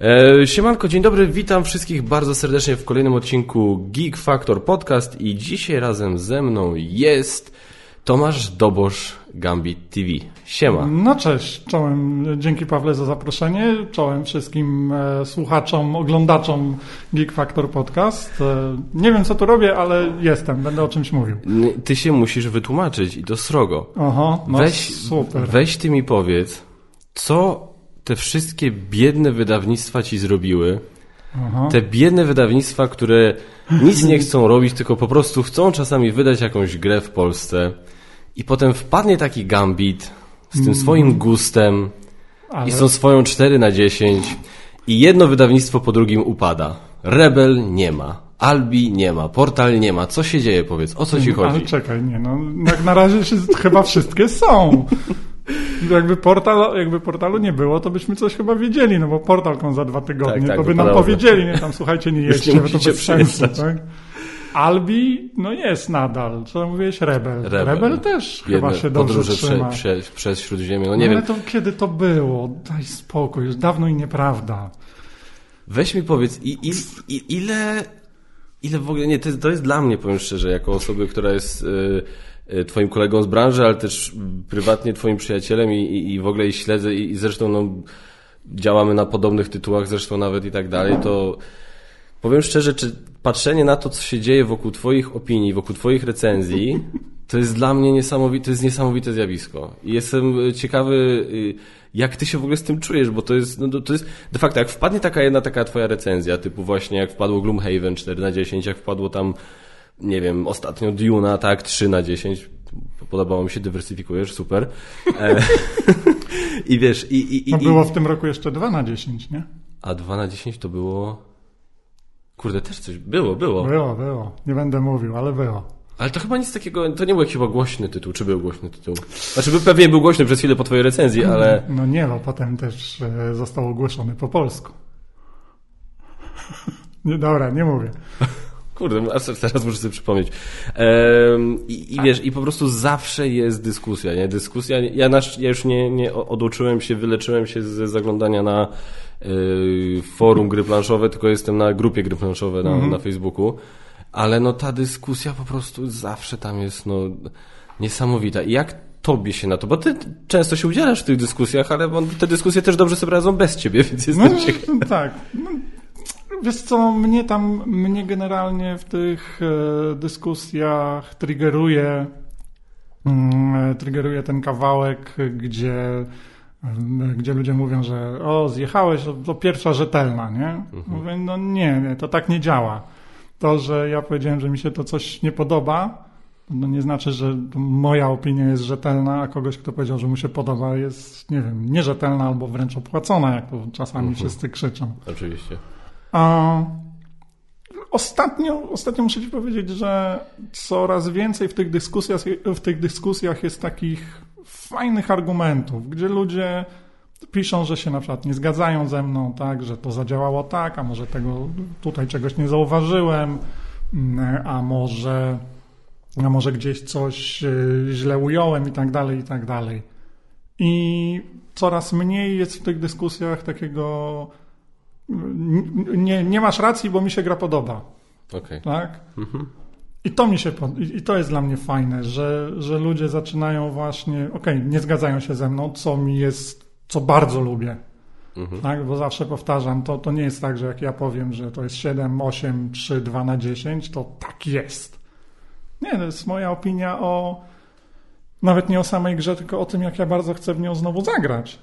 E, siemanko, dzień dobry, witam wszystkich bardzo serdecznie w kolejnym odcinku Geek Factor Podcast i dzisiaj razem ze mną jest Tomasz Dobosz, Gambit TV. Siema. No cześć, czołem, dzięki Pawle za zaproszenie, czołem wszystkim e, słuchaczom, oglądaczom Geek Factor Podcast. E, nie wiem co tu robię, ale jestem, będę o czymś mówił. Ty się musisz wytłumaczyć i to srogo. Oho, no weź, super. weź ty mi powiedz, co te wszystkie biedne wydawnictwa ci zrobiły, Aha. te biedne wydawnictwa, które nic nie chcą robić, tylko po prostu chcą czasami wydać jakąś grę w Polsce i potem wpadnie taki Gambit z tym swoim gustem Ale i są swoją 4 na 10 i jedno wydawnictwo po drugim upada. Rebel nie ma, Albi nie ma, Portal nie ma. Co się dzieje, powiedz? O co ci Ale chodzi? czekaj, nie no, jak na razie chyba wszystkie są. Jakby, portal, jakby portalu nie było, to byśmy coś chyba wiedzieli, no bo portalką za dwa tygodnie, Tak, tak, to by nam powiedzieli, nie tam słuchajcie, nie jedźcie, bo to bez sensu, tak? Albi, no jest nadal. Co mówiłeś? Rebel. Rebel. Rebel, też chyba się dobrze trzyma. prze, prze, przez Śródziemie. No No nie ale wiem, to kiedy to było? Daj spokój, już dawno i nieprawda. weź mi powiedz, i, i, i, ile, ile w ogóle, nie, to, jest- to jest dla mnie, powiem szczerze, jako osoby, która jest y, y, twoim kolegą z branży, ale też prywatnie twoim przyjacielem i, i, i w ogóle ich śledzę i, i zresztą no, działamy na podobnych tytułach zresztą nawet i tak dalej, to powiem szczerze, czy patrzenie na to, co się dzieje wokół twoich opinii, wokół twoich recenzji, to jest dla mnie niesamowite, to jest niesamowite zjawisko. I jestem y, ciekawy, y, jak ty się w ogóle z tym czujesz, bo to jest, no, to jest de facto, jak wpadnie taka jedna taka twoja recenzja, typu właśnie jak wpadło Gloomhaven 4 na 10, jak wpadło tam, nie wiem, ostatnio Duna, tak, 3 na 10, podobało mi się, dywersyfikujesz, super. E, I wiesz, i, i, i, No i, było w tym roku jeszcze 2 na 10, nie? a 2 na 10 to było, kurde, też coś, było, było. Było, było. Nie będę mówił, ale było. Ale to chyba nic takiego, to nie był jakiś chyba głośny tytuł, czy był głośny tytuł? Znaczy, by pewnie był głośny przez chwilę po twojej recenzji, ale... No nie, bo potem też e, został ogłoszony po polsku. Nie, dobra, nie mówię. Kurde, aż teraz muszę sobie przypomnieć. Ehm, i, I wiesz, i po prostu zawsze jest dyskusja, nie? Dyskusja, ja, nasz, ja już nie, nie oduczyłem się, wyleczyłem się ze zaglądania na y, forum gry planszowe, tylko jestem na grupie gry planszowe na, na Facebooku. Ale no ta dyskusja po prostu zawsze tam jest, no, niesamowita. I jak tobie się na to, bo ty często się udzielasz w tych dyskusjach, ale te dyskusje też dobrze sobie radzą bez ciebie, więc No, jestem ciekaw. tak. No, wiesz co, mnie tam, mnie generalnie w tych e, dyskusjach triggeruje, mm, e, triggeruje ten kawałek, gdzie, e, gdzie ludzie mówią, że o, zjechałeś, to, pierwsza rzetelna, nie? Mówię, no nie, nie, to tak nie działa. To, że ja powiedziałem, że mi się to coś nie podoba, no nie znaczy, że moja opinia jest rzetelna, a kogoś, kto powiedział, że mu się podoba, jest, nie wiem, nierzetelna albo wręcz opłacona, jak to czasami wszyscy krzyczą. Oczywiście. A ostatnio, ostatnio muszę Ci powiedzieć, że coraz więcej w tych dyskusjach, w tych dyskusjach jest takich fajnych argumentów, gdzie ludzie piszą, że się na przykład nie zgadzają ze mną, tak, że to zadziałało tak, a może tego tutaj czegoś nie zauważyłem, mm, a może, a może gdzieś coś y, źle ująłem i tak dalej, i tak dalej. I coraz mniej jest w tych dyskusjach takiego nie, nie masz racji, bo mi się gra podoba, Okej. tak? I to mi się, i to jest dla mnie fajne, że, że ludzie zaczynają właśnie, okej, nie zgadzają się ze mną, co mi jest, co bardzo lubię, Mhm. tak? Bo zawsze powtarzam, to, to nie jest tak, że jak ja powiem, że to jest 7, 8, 3, 2 na 10, to tak jest. Nie, to jest moja opinia o, nawet nie o samej grze, tylko o tym, jak ja bardzo chcę w nią znowu zagrać.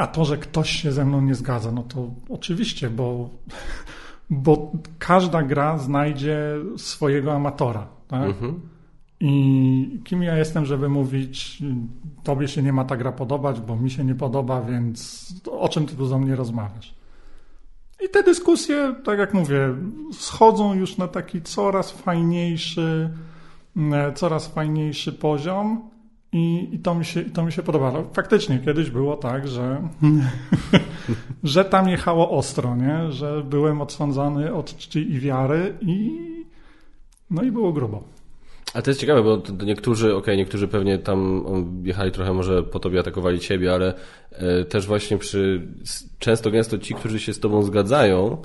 A to, że ktoś się ze mną nie zgadza, no to oczywiście, bo, bo każda gra znajdzie swojego amatora. Tak? Mhm. I kim ja jestem, żeby mówić, tobie się nie ma ta gra podobać, bo mi się nie podoba, więc o czym ty tu ze mnie rozmawiasz? I te dyskusje, tak jak mówię, schodzą już na taki coraz fajniejszy, e, coraz fajniejszy poziom i, i, to, mi się, to mi się podoba. No, Faktycznie kiedyś było tak, że, że tam jechało ostro, nie? że byłem odsądzany od czci i wiary i no i było grubo. A to jest ciekawe, bo niektórzy, okej, okay, niektórzy pewnie tam jechali trochę, może po tobie atakowali ciebie, ale e, też właśnie przy, często gęsto ci, którzy się z tobą zgadzają,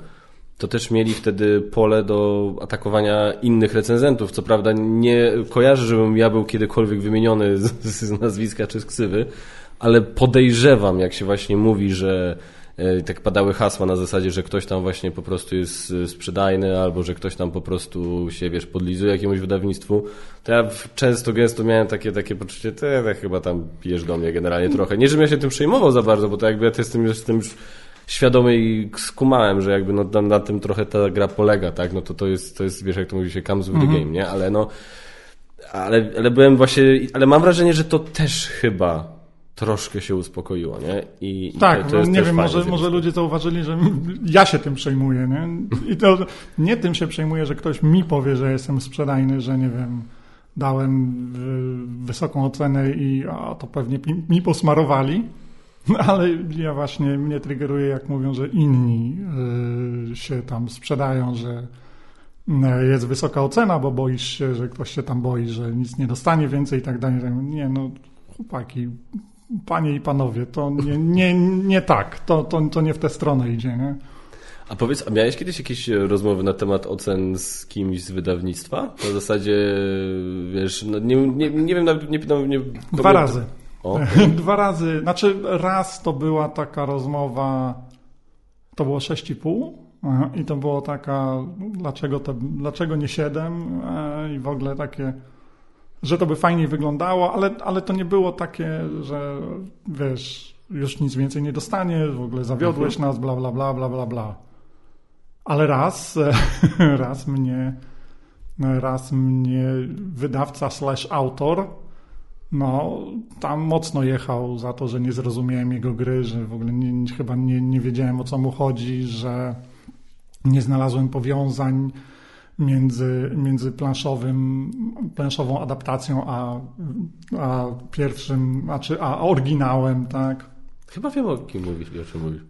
to też mieli wtedy pole do atakowania innych recenzentów. Co prawda nie kojarzę, żebym ja był kiedykolwiek wymieniony z, z nazwiska czy z ksywy, ale podejrzewam, jak się właśnie mówi, że e, tak padały hasła na zasadzie, że ktoś tam właśnie po prostu jest e, sprzedajny, albo że ktoś tam po prostu się, wiesz, podlizuje jakiemuś wydawnictwu, to ja często, gęsto miałem takie, takie poczucie, ty, ty chyba tam pijesz do mnie generalnie trochę. Nie, żebym ja się tym przejmował za bardzo, bo to jakby ja jestem, jestem już świadomy i skumałem, że jakby no, na, na, tym trochę ta gra polega, tak, no to to jest, to jest wiesz, jak to mówi się, comes with the mhm. game, nie, ale no, ale, ale byłem właśnie, ale mam wrażenie, że to też chyba troszkę się uspokoiło, nie? I, tak, to, to no, nie wiem, może, może ludzie zauważyli, że ja się tym przejmuję, nie? I to nie tym się przejmuję, że ktoś mi powie, że jestem sprzedajny, że nie wiem, dałem wysoką ocenę i a, to pewnie mi posmarowali, ale ja właśnie mnie triggeruje, jak mówią, że inni y, się tam sprzedają, że y, jest wysoka ocena, bo boisz się, że ktoś się tam boi, że nic nie dostanie więcej i tak dalej. Nie, no chłopaki, panie i panowie, to nie, nie, nie tak, to, to, to nie w tę stronę idzie, nie? A powiedz, a miałeś kiedyś jakieś rozmowy na temat ocen z kimś z wydawnictwa? Na zasadzie, wiesz, no nie, nie, nie wiem, nawet nie pytam... Nie, Dwa razy. Dwa razy, znaczy raz to była taka rozmowa, to było 6,5 i to było taka, dlaczego, to, dlaczego nie 7 e, i w ogóle takie, że to by fajniej wyglądało, ale, ale to nie było takie, że wiesz, już nic więcej nie dostaniesz, w ogóle zawiodłeś mhm. nas, bla, bla, bla, bla, bla, bla. Ale raz, raz mnie, raz mnie wydawca slash autor no, tam mocno jechał za to, że nie zrozumiałem jego gry, że w ogóle nie, chyba nie, nie wiedziałem o co mu chodzi, że nie znalazłem powiązań między, między planszowym, planszową adaptacją a, a pierwszym, znaczy a oryginałem, tak? Chyba wiem o kim mówisz o czym mówisz.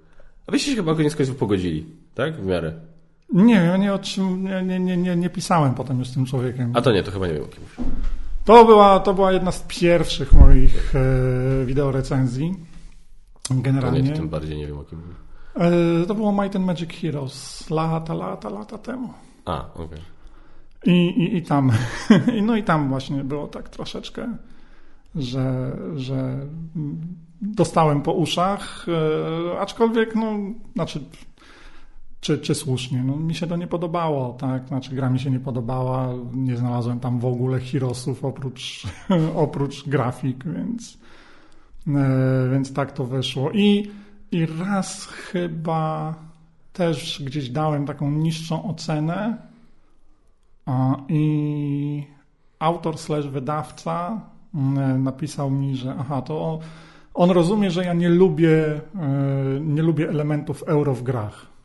A wyście się chyba koniec końców pogodzili, tak? W miarę. Nie, ja nie, nie, nie, nie, nie pisałem potem już z tym człowiekiem. A to nie, to chyba nie wiem o kim mówisz. To była, to była jedna z pierwszych moich e, wideorecenzji. Generalnie. Nie, tym bardziej nie wiem o kim mówię. E, to było Might and Magic Heroes lata, lata, lata temu. A, okej. Okay. I, i, I tam, no i tam właśnie było tak troszeczkę, że, że dostałem po uszach, e, aczkolwiek, no, znaczy czy, czy słusznie. No, mi się to nie podobało, tak? Znaczy gra mi się nie podobała, nie znalazłem tam w ogóle Hirosów oprócz, oprócz grafik, więc, e, więc tak to wyszło. I, I raz chyba też gdzieś dałem taką niższą ocenę a, i autor slash wydawca e, napisał mi, że aha, to on rozumie, że ja nie lubię, e, nie lubię elementów euro w grach.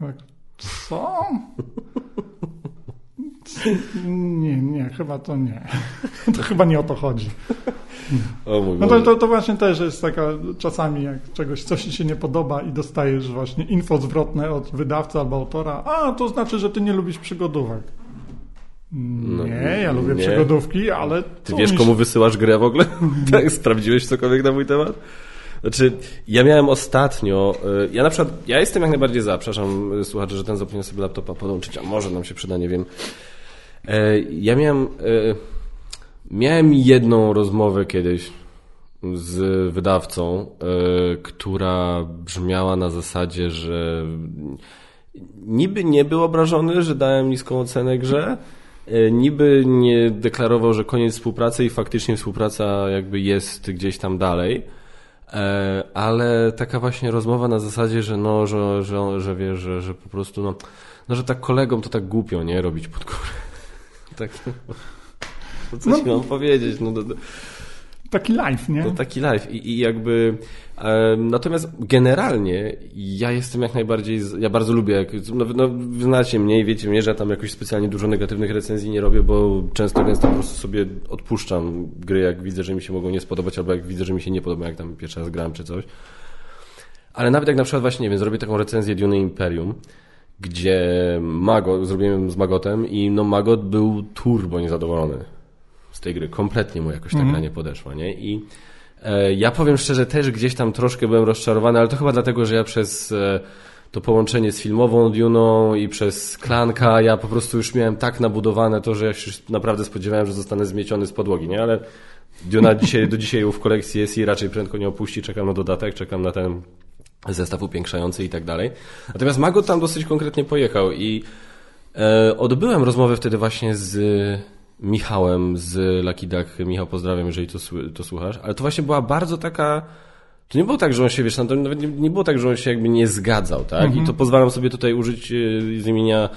Tak. Co? Nie, nie, chyba to nie. To chyba nie o to chodzi. no to, to, to, właśnie też jest taka, czasami jak czegoś, coś ci się nie podoba i dostajesz właśnie info zwrotne od wydawcy albo autora, a to znaczy, że ty nie lubisz przygodówek. No, nie, ja lubię nie. przygodówki, ale... Ty wiesz, komu wysyłasz grę w ogóle? tak, sprawdziłeś cokolwiek na mój temat? Znaczy, ja miałem ostatnio, y, ja na przykład, ja jestem jak najbardziej za, przepraszam y, słuchacze, że ten zapomniał sobie laptopa podłączyć, a może nam się przyda, nie wiem. E, ja miałem, y, miałem jedną rozmowę kiedyś z wydawcą, która brzmiała na zasadzie, że niby nie był obrażony, że dałem niską ocenę grze, niby nie deklarował, że koniec współpracy i faktycznie współpraca jakby jest gdzieś tam dalej. E, ale taka właśnie rozmowa na zasadzie, że no, że, że, że wiesz, że, że po prostu no, no, że tak kolegom to tak głupio, nie? Robić pod górę. tak, no, co no, ci mam powiedzieć? No, no, Taki live, nie? To taki live i, i jakby natomiast generalnie ja jestem jak najbardziej, ja bardzo lubię, no, no znacie mnie i wiecie mnie, że ja tam jakoś specjalnie dużo negatywnych recenzji nie robię, bo często gęsto po prostu sobie odpuszczam gry, jak widzę, że mi się mogą nie spodobać, albo jak widzę, że mi się nie podoba, jak tam pierwszy raz grałem czy coś. Ale nawet jak na przykład właśnie, nie wiem, zrobię taką recenzję Dune Imperium, gdzie Mago, zrobiłem z Magotem i no Magot był turbo niezadowolony z tej gry. Kompletnie mu jakoś ta Mhm. gra nie podeszła, nie? I ja powiem szczerze, też gdzieś tam troszkę byłem rozczarowany, ale to chyba dlatego, że ja przez e, to połączenie z filmową Duną i przez Klanka, ja po prostu już miałem tak nabudowane to, że ja się naprawdę spodziewałem, że zostanę zmieciony z podłogi, nie? Ale Duna dzisiaj, do dzisiaj w kolekcji jest i raczej prędko nie opuści, czekam na dodatek, czekam na ten zestaw upiększający i tak dalej. Natomiast Mago tam dosyć konkretnie pojechał i e, odbyłem rozmowę wtedy właśnie z Michałem z Lucky Duck. Michał, pozdrawiam, jeżeli to, to słuchasz. Ale to właśnie była bardzo taka... To nie było tak, że on się, wiesz, tam to nawet nie, nie było tak, że on się jakby nie zgadzał, tak? I to pozwalam sobie tutaj użyć e, z imienia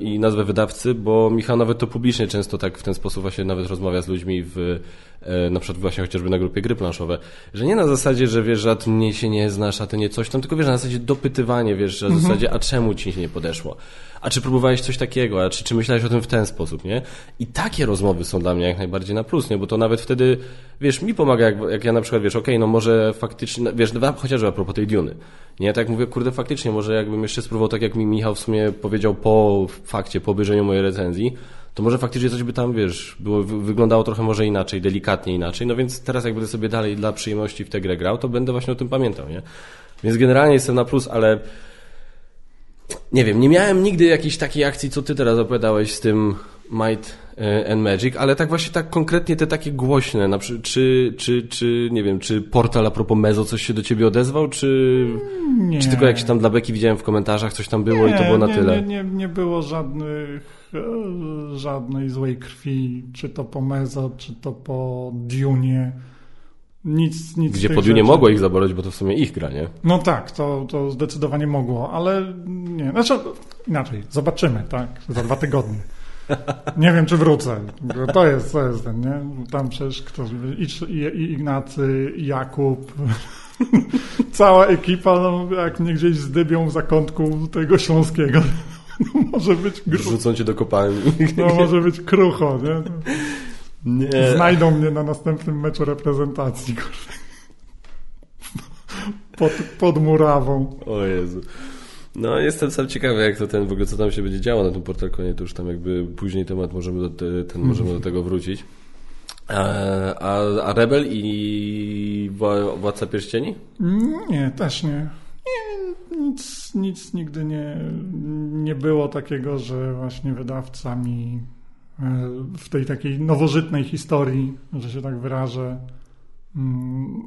i nazwę wydawcy, bo Michał nawet to publicznie często tak w ten sposób właśnie nawet rozmawia z ludźmi w, e, na przykład właśnie chociażby na grupie gry planszowe, że nie na zasadzie, że wiesz, że ty mnie się nie znasz, a ty nie coś tam, tylko wiesz, na zasadzie dopytywanie, wiesz, że na zasadzie, a czemu ci się nie podeszło? A czy próbowałeś coś takiego? A czy, czy myślałeś o tym w ten sposób, nie? I takie rozmowy są dla mnie jak najbardziej na plus, nie? Bo to nawet wtedy, wiesz, mi pomaga, jak, jak ja na przykład, wiesz, okej, no może faktycznie, wiesz, no, chociażby a propos tej Duny, nie? Tak mówię, kurde, faktycznie, może jakbym jeszcze spróbował, tak jak mi Michał w sumie powiedział po fakcie, po obejrzeniu mojej recenzji, to może faktycznie coś by tam, wiesz, było, wy- wyglądało trochę może inaczej, delikatnie inaczej, no więc teraz jak będę sobie dalej dla przyjemności w tę grę grał, to będę właśnie o tym pamiętał, nie? Więc generalnie jestem na plus, ale nie wiem, nie miałem nigdy jakiejś takiej akcji, co ty teraz opowiadałeś z tym Might and Magic, ale tak właśnie tak konkretnie te takie głośne, na przykład, czy, czy, czy, nie wiem, czy portal a propos Mezo coś się do ciebie odezwał, czy, Nie. czy tylko jak się tam dla Beki widziałem w komentarzach, coś tam było i to było na nie, tyle? Nie, nie, nie było żadnych, e, żadnej złej krwi, czy to po Mezo, czy to po Dune. Nic, nic Gdzie po Dune mogło ich zaboleć, bo to w sumie ich gra, nie? No tak, to, to zdecydowanie mogło, ale nie. Znaczy, inaczej, zobaczymy, tak, za dwa tygodnie. Nie wiem, czy wrócę. To jest, to jest ten, nie? Tam przecież ktoś, i, i, Ignacy, i Jakub, cała ekipa, no, jak mnie gdzieś zdybią w zakątku tego śląskiego, no, może być grucho, Rzucą cię do kopalni. no, może być krucho, nie? Nie. Znajdą mnie na następnym meczu reprezentacji. Pod, pod murawą. O Jezu. No, jestem sam ciekawy, jak to ten, w ogóle co tam się będzie działo na tym portalkonie, to już tam jakby później temat możemy do, te- ten, możemy do tego wrócić. A, a, Rebel i Wła- Władca Pierścieni? Nie, też nie. nie nic, nic nigdy nie, nie było takiego, że właśnie wydawca mi e, w tej takiej nowożytnej historii, że się tak wyrażę, mm,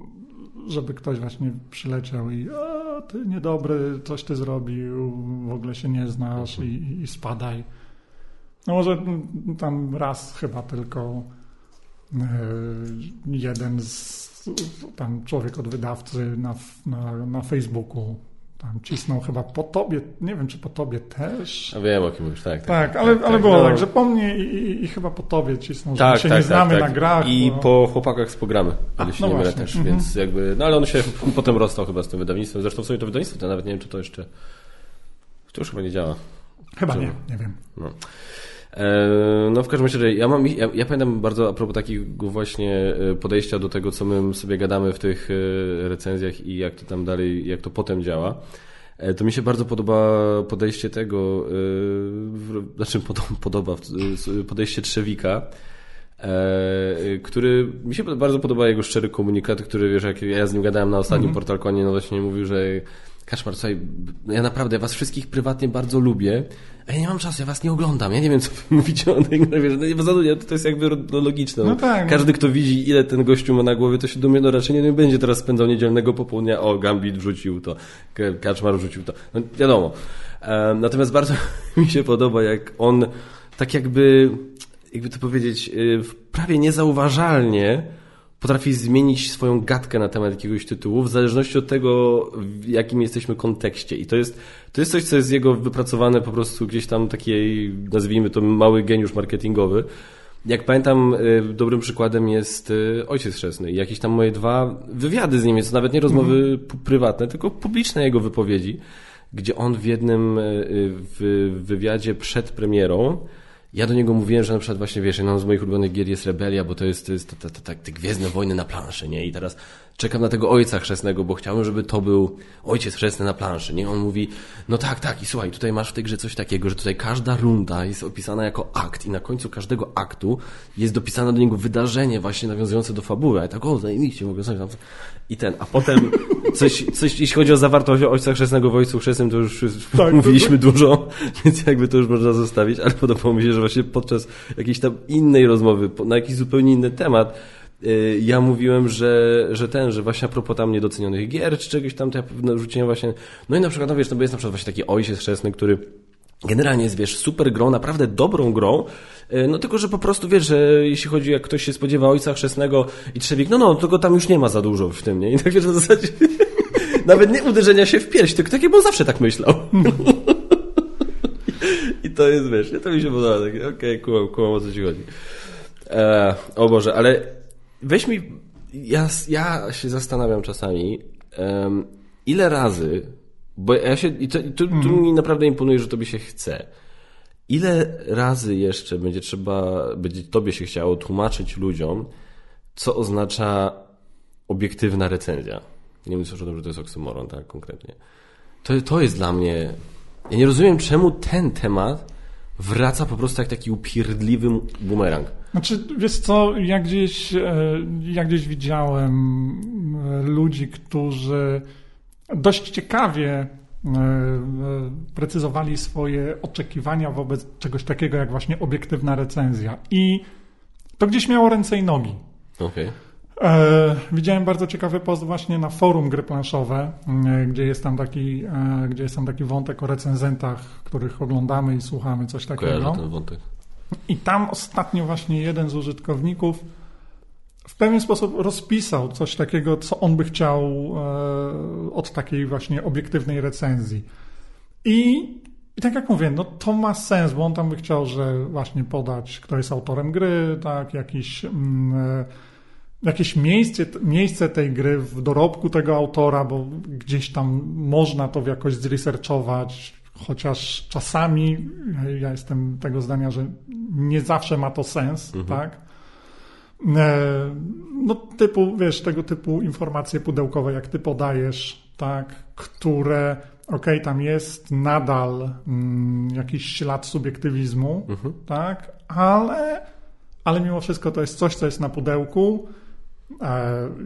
żeby ktoś właśnie przyleciał i a, ty niedobry, coś ty zrobił, w ogóle się nie znasz i, i spadaj. No może tam raz chyba tylko e, jeden z tam człowiek od wydawcy na, na, na Facebooku tam cisnął chyba po tobie, nie wiem czy po tobie też. A wiem o kim mówisz, tak. Tak, ale, ale było no. tak, że po mnie i, i, i chyba po tobie cisnął, że Tak, my się tak, nie tak, znamy tak. na grach. I bo- po chłopakach z programy, ale się no nie mylę też, mhm. więc jakby, no ale on się potem rozstał chyba z tym wydawnictwem, zresztą w sumie to wydawnictwo, to nawet nie wiem, czy to jeszcze, to już chyba nie działa. Chyba że- nie, nie wiem. No. E, No w każdym razie, ja mam, ja, ja pamiętam bardzo a propos takiego właśnie e, podejścia do tego, co my sobie gadamy w tych e, recenzjach i jak to tam dalej, jak to potem działa. To mi się bardzo podoba podejście tego, znaczy podo- podoba podejście Trzewika, który mi się bardzo podoba jego szczery komunikat, który wiesz, jak ja z nim gadałem na ostatnim portalkonie, no właśnie mówił, że Kaszmar, słuchaj, ja naprawdę was wszystkich prywatnie bardzo lubię, a ja nie mam czasu, ja was nie oglądam, ja nie wiem, co wy mówicie o tej grze, no nie, zadania, to jest jakby no, logiczne. No tak, no. Każdy, kto widzi, ile ten gościu ma na głowie, to się dumie, no raczej nie, nie będzie teraz spędzał niedzielnego popołudnia, o, Gambit wrzucił to, Kaczmar wrzucił to, no wiadomo. E, natomiast bardzo mi się podoba, jak on tak jakby, jakby to powiedzieć, y, prawie niezauważalnie potrafi zmienić swoją gadkę na temat jakiegoś tytułu w zależności od tego, w jakim jesteśmy kontekście. I to jest, to jest coś, co jest jego wypracowane po prostu gdzieś tam takiej, nazwijmy to mały geniusz marketingowy. Jak pamiętam, y, dobrym przykładem jest y, Ojciec Chrzestny. I Jakieś tam moje dwa wywiady z nim, jest nawet nie rozmowy pu- prywatne, tylko publiczne jego wypowiedzi, gdzie on w jednym y, w wywiadzie przed premierą ja do niego mówiłem, że na przykład właśnie, wiesz, jedną z moich ulubionych gier jest Rebelia, bo to jest, to jest ta, ta, ta, te Gwiezdne Wojny na planszy, nie? I teraz czekam na tego ojca chrzestnego, bo chciałbym, żeby to był ojciec chrzestny na planszy, nie? On mówi, no tak, tak, i słuchaj, tutaj masz w tej grze coś takiego, że tutaj każda runda jest opisana jako akt i na końcu każdego aktu jest dopisane do niego wydarzenie właśnie nawiązujące do fabuły. A ja tak, o, zajebiście, mogę coś tam... I ten, a potem coś, coś, jeśli chodzi o zawartość ojca chrzestnego w ojcu chrzestnym, to już tak, mówiliśmy to... dużo, więc jakby to już można zostawić, ale podobało mi się, że właśnie podczas jakiejś tam innej rozmowy, na jakiś zupełnie inny temat, ja mówiłem, że, że ten, że właśnie a propos tam niedocenionych gier, czy czegoś tam, to ja rzuciłem właśnie, no i na przykład, no wiesz, no bo jest na przykład właśnie taki ojciec chrzestny, który generalnie jest, wiesz, super grą, naprawdę dobrą grą, y, no tylko, że po prostu, wiesz, że jeśli chodzi, jak ktoś się spodziewa ojca chrzestnego i trzewik, no no, tylko tam już nie ma za dużo w tym, nie? I tak wiesz, w zasadzie nawet nie uderzenia się w pierś, tylko takie, bo zawsze tak myślał. I to jest, wiesz, to mi się podoba, takie, okej, okay, kumam, kumam, o co ci chodzi. E, o Boże, ale Weź mi. Ja, ja się zastanawiam czasami, um, ile razy. Bo ja się. I to, tu, tu mm. mi naprawdę imponuje, że tobie się chce. Ile razy jeszcze będzie trzeba, będzie tobie się chciało tłumaczyć ludziom, co oznacza obiektywna recenzja? Nie wiem, o tym, że to jest oksymoron, tak konkretnie. To, to jest dla mnie. Ja nie rozumiem, czemu ten temat wraca po prostu jak taki upierdliwy bumerang. Znaczy, wiesz co, ja gdzieś, e, ja gdzieś widziałem e, ludzi, którzy dość ciekawie e, precyzowali swoje oczekiwania wobec czegoś takiego jak właśnie obiektywna recenzja. I to gdzieś miało ręce i nogi. Okej. Okay. E, widziałem bardzo ciekawy post właśnie na forum gry planszowe, e, gdzie jest tam taki, e, gdzie jest tam taki wątek o recenzentach, których oglądamy i słuchamy, coś takiego. Kojarzę ten wątek. I tam ostatnio właśnie jeden z użytkowników w pewien sposób rozpisał coś takiego, co on by chciał od takiej właśnie obiektywnej recenzji. I, I tak jak mówię, no to ma sens, bo on tam by chciał, że właśnie podać, kto jest autorem gry, tak, jakiś. Mm, jakieś miejsce, miejsce tej gry w dorobku tego autora, bo gdzieś tam można to jakoś zresearchować, chociaż czasami ja jestem tego zdania, że nie zawsze ma to sens, mhm. tak? E, no typu, wiesz, tego typu informacje pudełkowe, jak ty podajesz, tak, które, okej, okay, tam jest nadal mm, jakiś ślad subiektywizmu, mhm. tak, ale, ale mimo wszystko to jest coś, co jest na pudełku, E,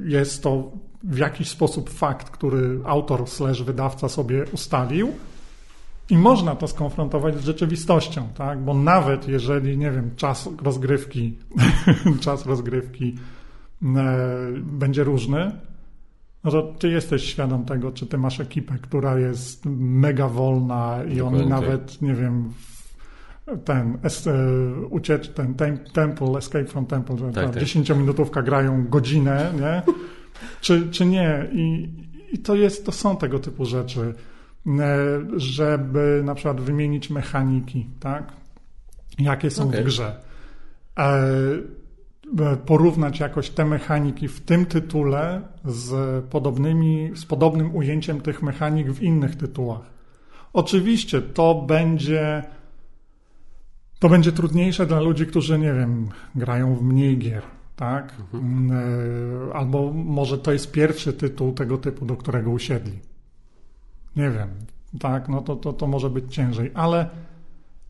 jest to w jakiś sposób fakt, który autor slash wydawca sobie ustalił i można to skonfrontować z rzeczywistością, tak? Bo nawet jeżeli, nie wiem, czas rozgrywki, czas rozgrywki e, będzie różny, no to ty jesteś świadom tego, czy ty masz ekipę, która jest mega wolna i Dokładnie. oni nawet, nie wiem, ten e, uciecz, ten Temple, Escape from Temple, że tak, tak. 10-minutówka grają godzinę, nie? Czy, czy nie? I, I to jest, to są tego typu rzeczy, e, żeby na przykład wymienić mechaniki, tak? Jakie są okay. w grze. E, porównać jakoś te mechaniki w tym tytule z podobnymi, z podobnym ujęciem tych mechanik w innych tytułach. Oczywiście to będzie to będzie trudniejsze dla ludzi, którzy, nie wiem, grają w mniej gier, tak? Mhm. E, albo może to jest pierwszy tytuł tego typu, do którego usiedli. Nie wiem, tak? No to, to, to może być ciężej, ale,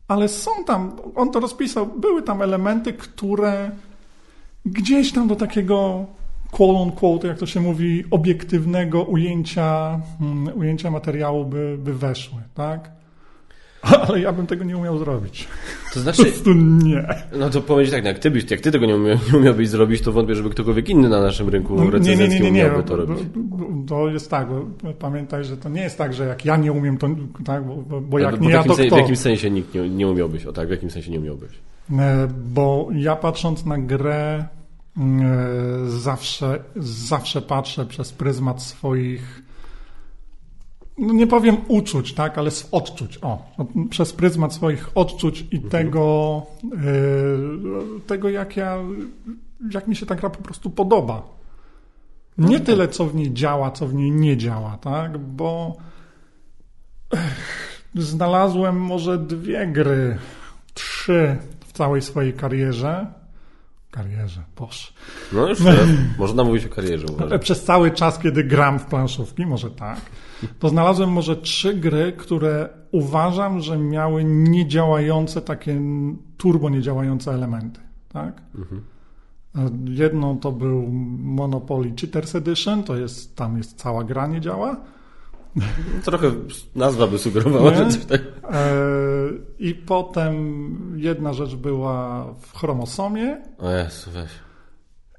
ale są tam, on to rozpisał, były tam elementy, które gdzieś tam do takiego quote on quote, jak to się mówi, obiektywnego ujęcia, mm, ujęcia materiału by, by weszły, tak? Ale ja bym tego nie umiał zrobić. To znaczy... Po prostu nie. No to powiedzieć tak, no jak ty, byś, jak ty tego nie, umia, nie umiałbyś zrobić, to wątpię, żeby ktokolwiek inny na naszym rynku no, nie, nie, nie, nie, nie. to robić. To jest tak, bo pamiętaj, że to nie jest tak, że jak ja nie umiem, to tak, bo, bo jak nie ja, to kto? W jakim sensie nikt nie, nie umiałbyś? O tak, w jakim sensie nie umiałbyś? E, bo ja patrząc na grę e, zawsze, zawsze patrzę przez pryzmat swoich no nie powiem uczuć, tak, ale z odczuć, o, przez pryzmat swoich odczuć i mhm. tego, y, tego jak ja, jak mi się ta gra po prostu podoba. Nie no, tyle, co w niej działa, co w niej nie działa, tak, bo znalazłem może dwie gry, trzy w całej swojej karierze, karierze, boż. No już teraz można mówić o karierze. uważam. Przez cały czas, kiedy gram w planszówki, może tak, to znalazłem może trzy gry, które uważam, że miały niedziałające, takie turbo niedziałające elementy. Tak? Jedną to był Monopoly Cheaters Edition, to jest, tam jest cała gra nie działa. Trochę nazwa by sugerowała, Nie? że coś tak... I potem jedna rzecz była w chromosomie O Jezu, weź.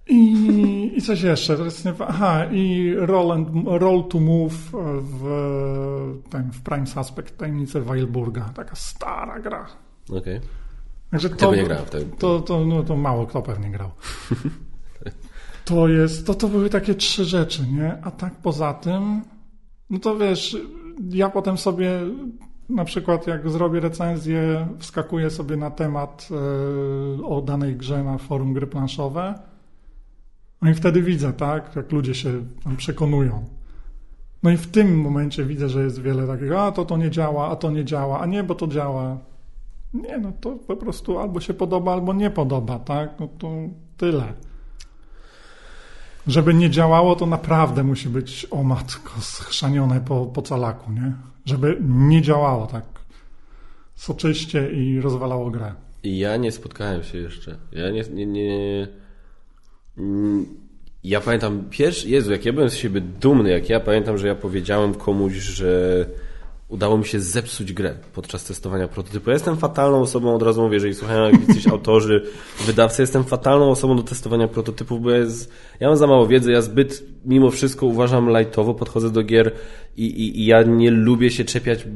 I, i coś jeszcze. To jest nie, aha, i roll, and, roll to Move w, ten, w Prime Suspect Tajemnice Weilburga. Taka stara gra. Okej. Także Kto to, by nie grał w to? To, to, no, to mało kto pewnie grał. To jest, to, to były takie trzy rzeczy, nie? A tak poza tym, no to wiesz, ja potem sobie na przykład jak zrobię recenzję, wskakuję sobie na temat e, o danej grze na forum gry planszowe, no i wtedy widzę, tak, jak ludzie się tam przekonują. No i w tym momencie widzę, że jest wiele takiego, a to to nie działa, a to nie działa, a nie, bo to działa. Nie, no to po prostu albo się podoba, albo nie podoba, tak? No to tyle. Żeby nie działało, to naprawdę musi być o matko schrzanione po, po calaku, nie? Żeby nie działało tak soczyście i rozwalało grę. I ja nie spotkałem się jeszcze. Ja nie... nie, nie... Mm, Ja pamiętam pierwszy... Jezu, jak ja byłem z siebie dumny, jak ja pamiętam, że ja powiedziałem komuś, że udało mi się zepsuć grę podczas testowania prototypu. Ja jestem fatalną osobą, od razu mówię, jeżeli słuchają jakiś autorzy, wydawcy, jestem fatalną osobą do testowania prototypów, bo jest, ja mam za mało wiedzy, ja zbyt mimo wszystko uważam lightowo, podchodzę do gier i, i, i ja nie lubię się czepiać,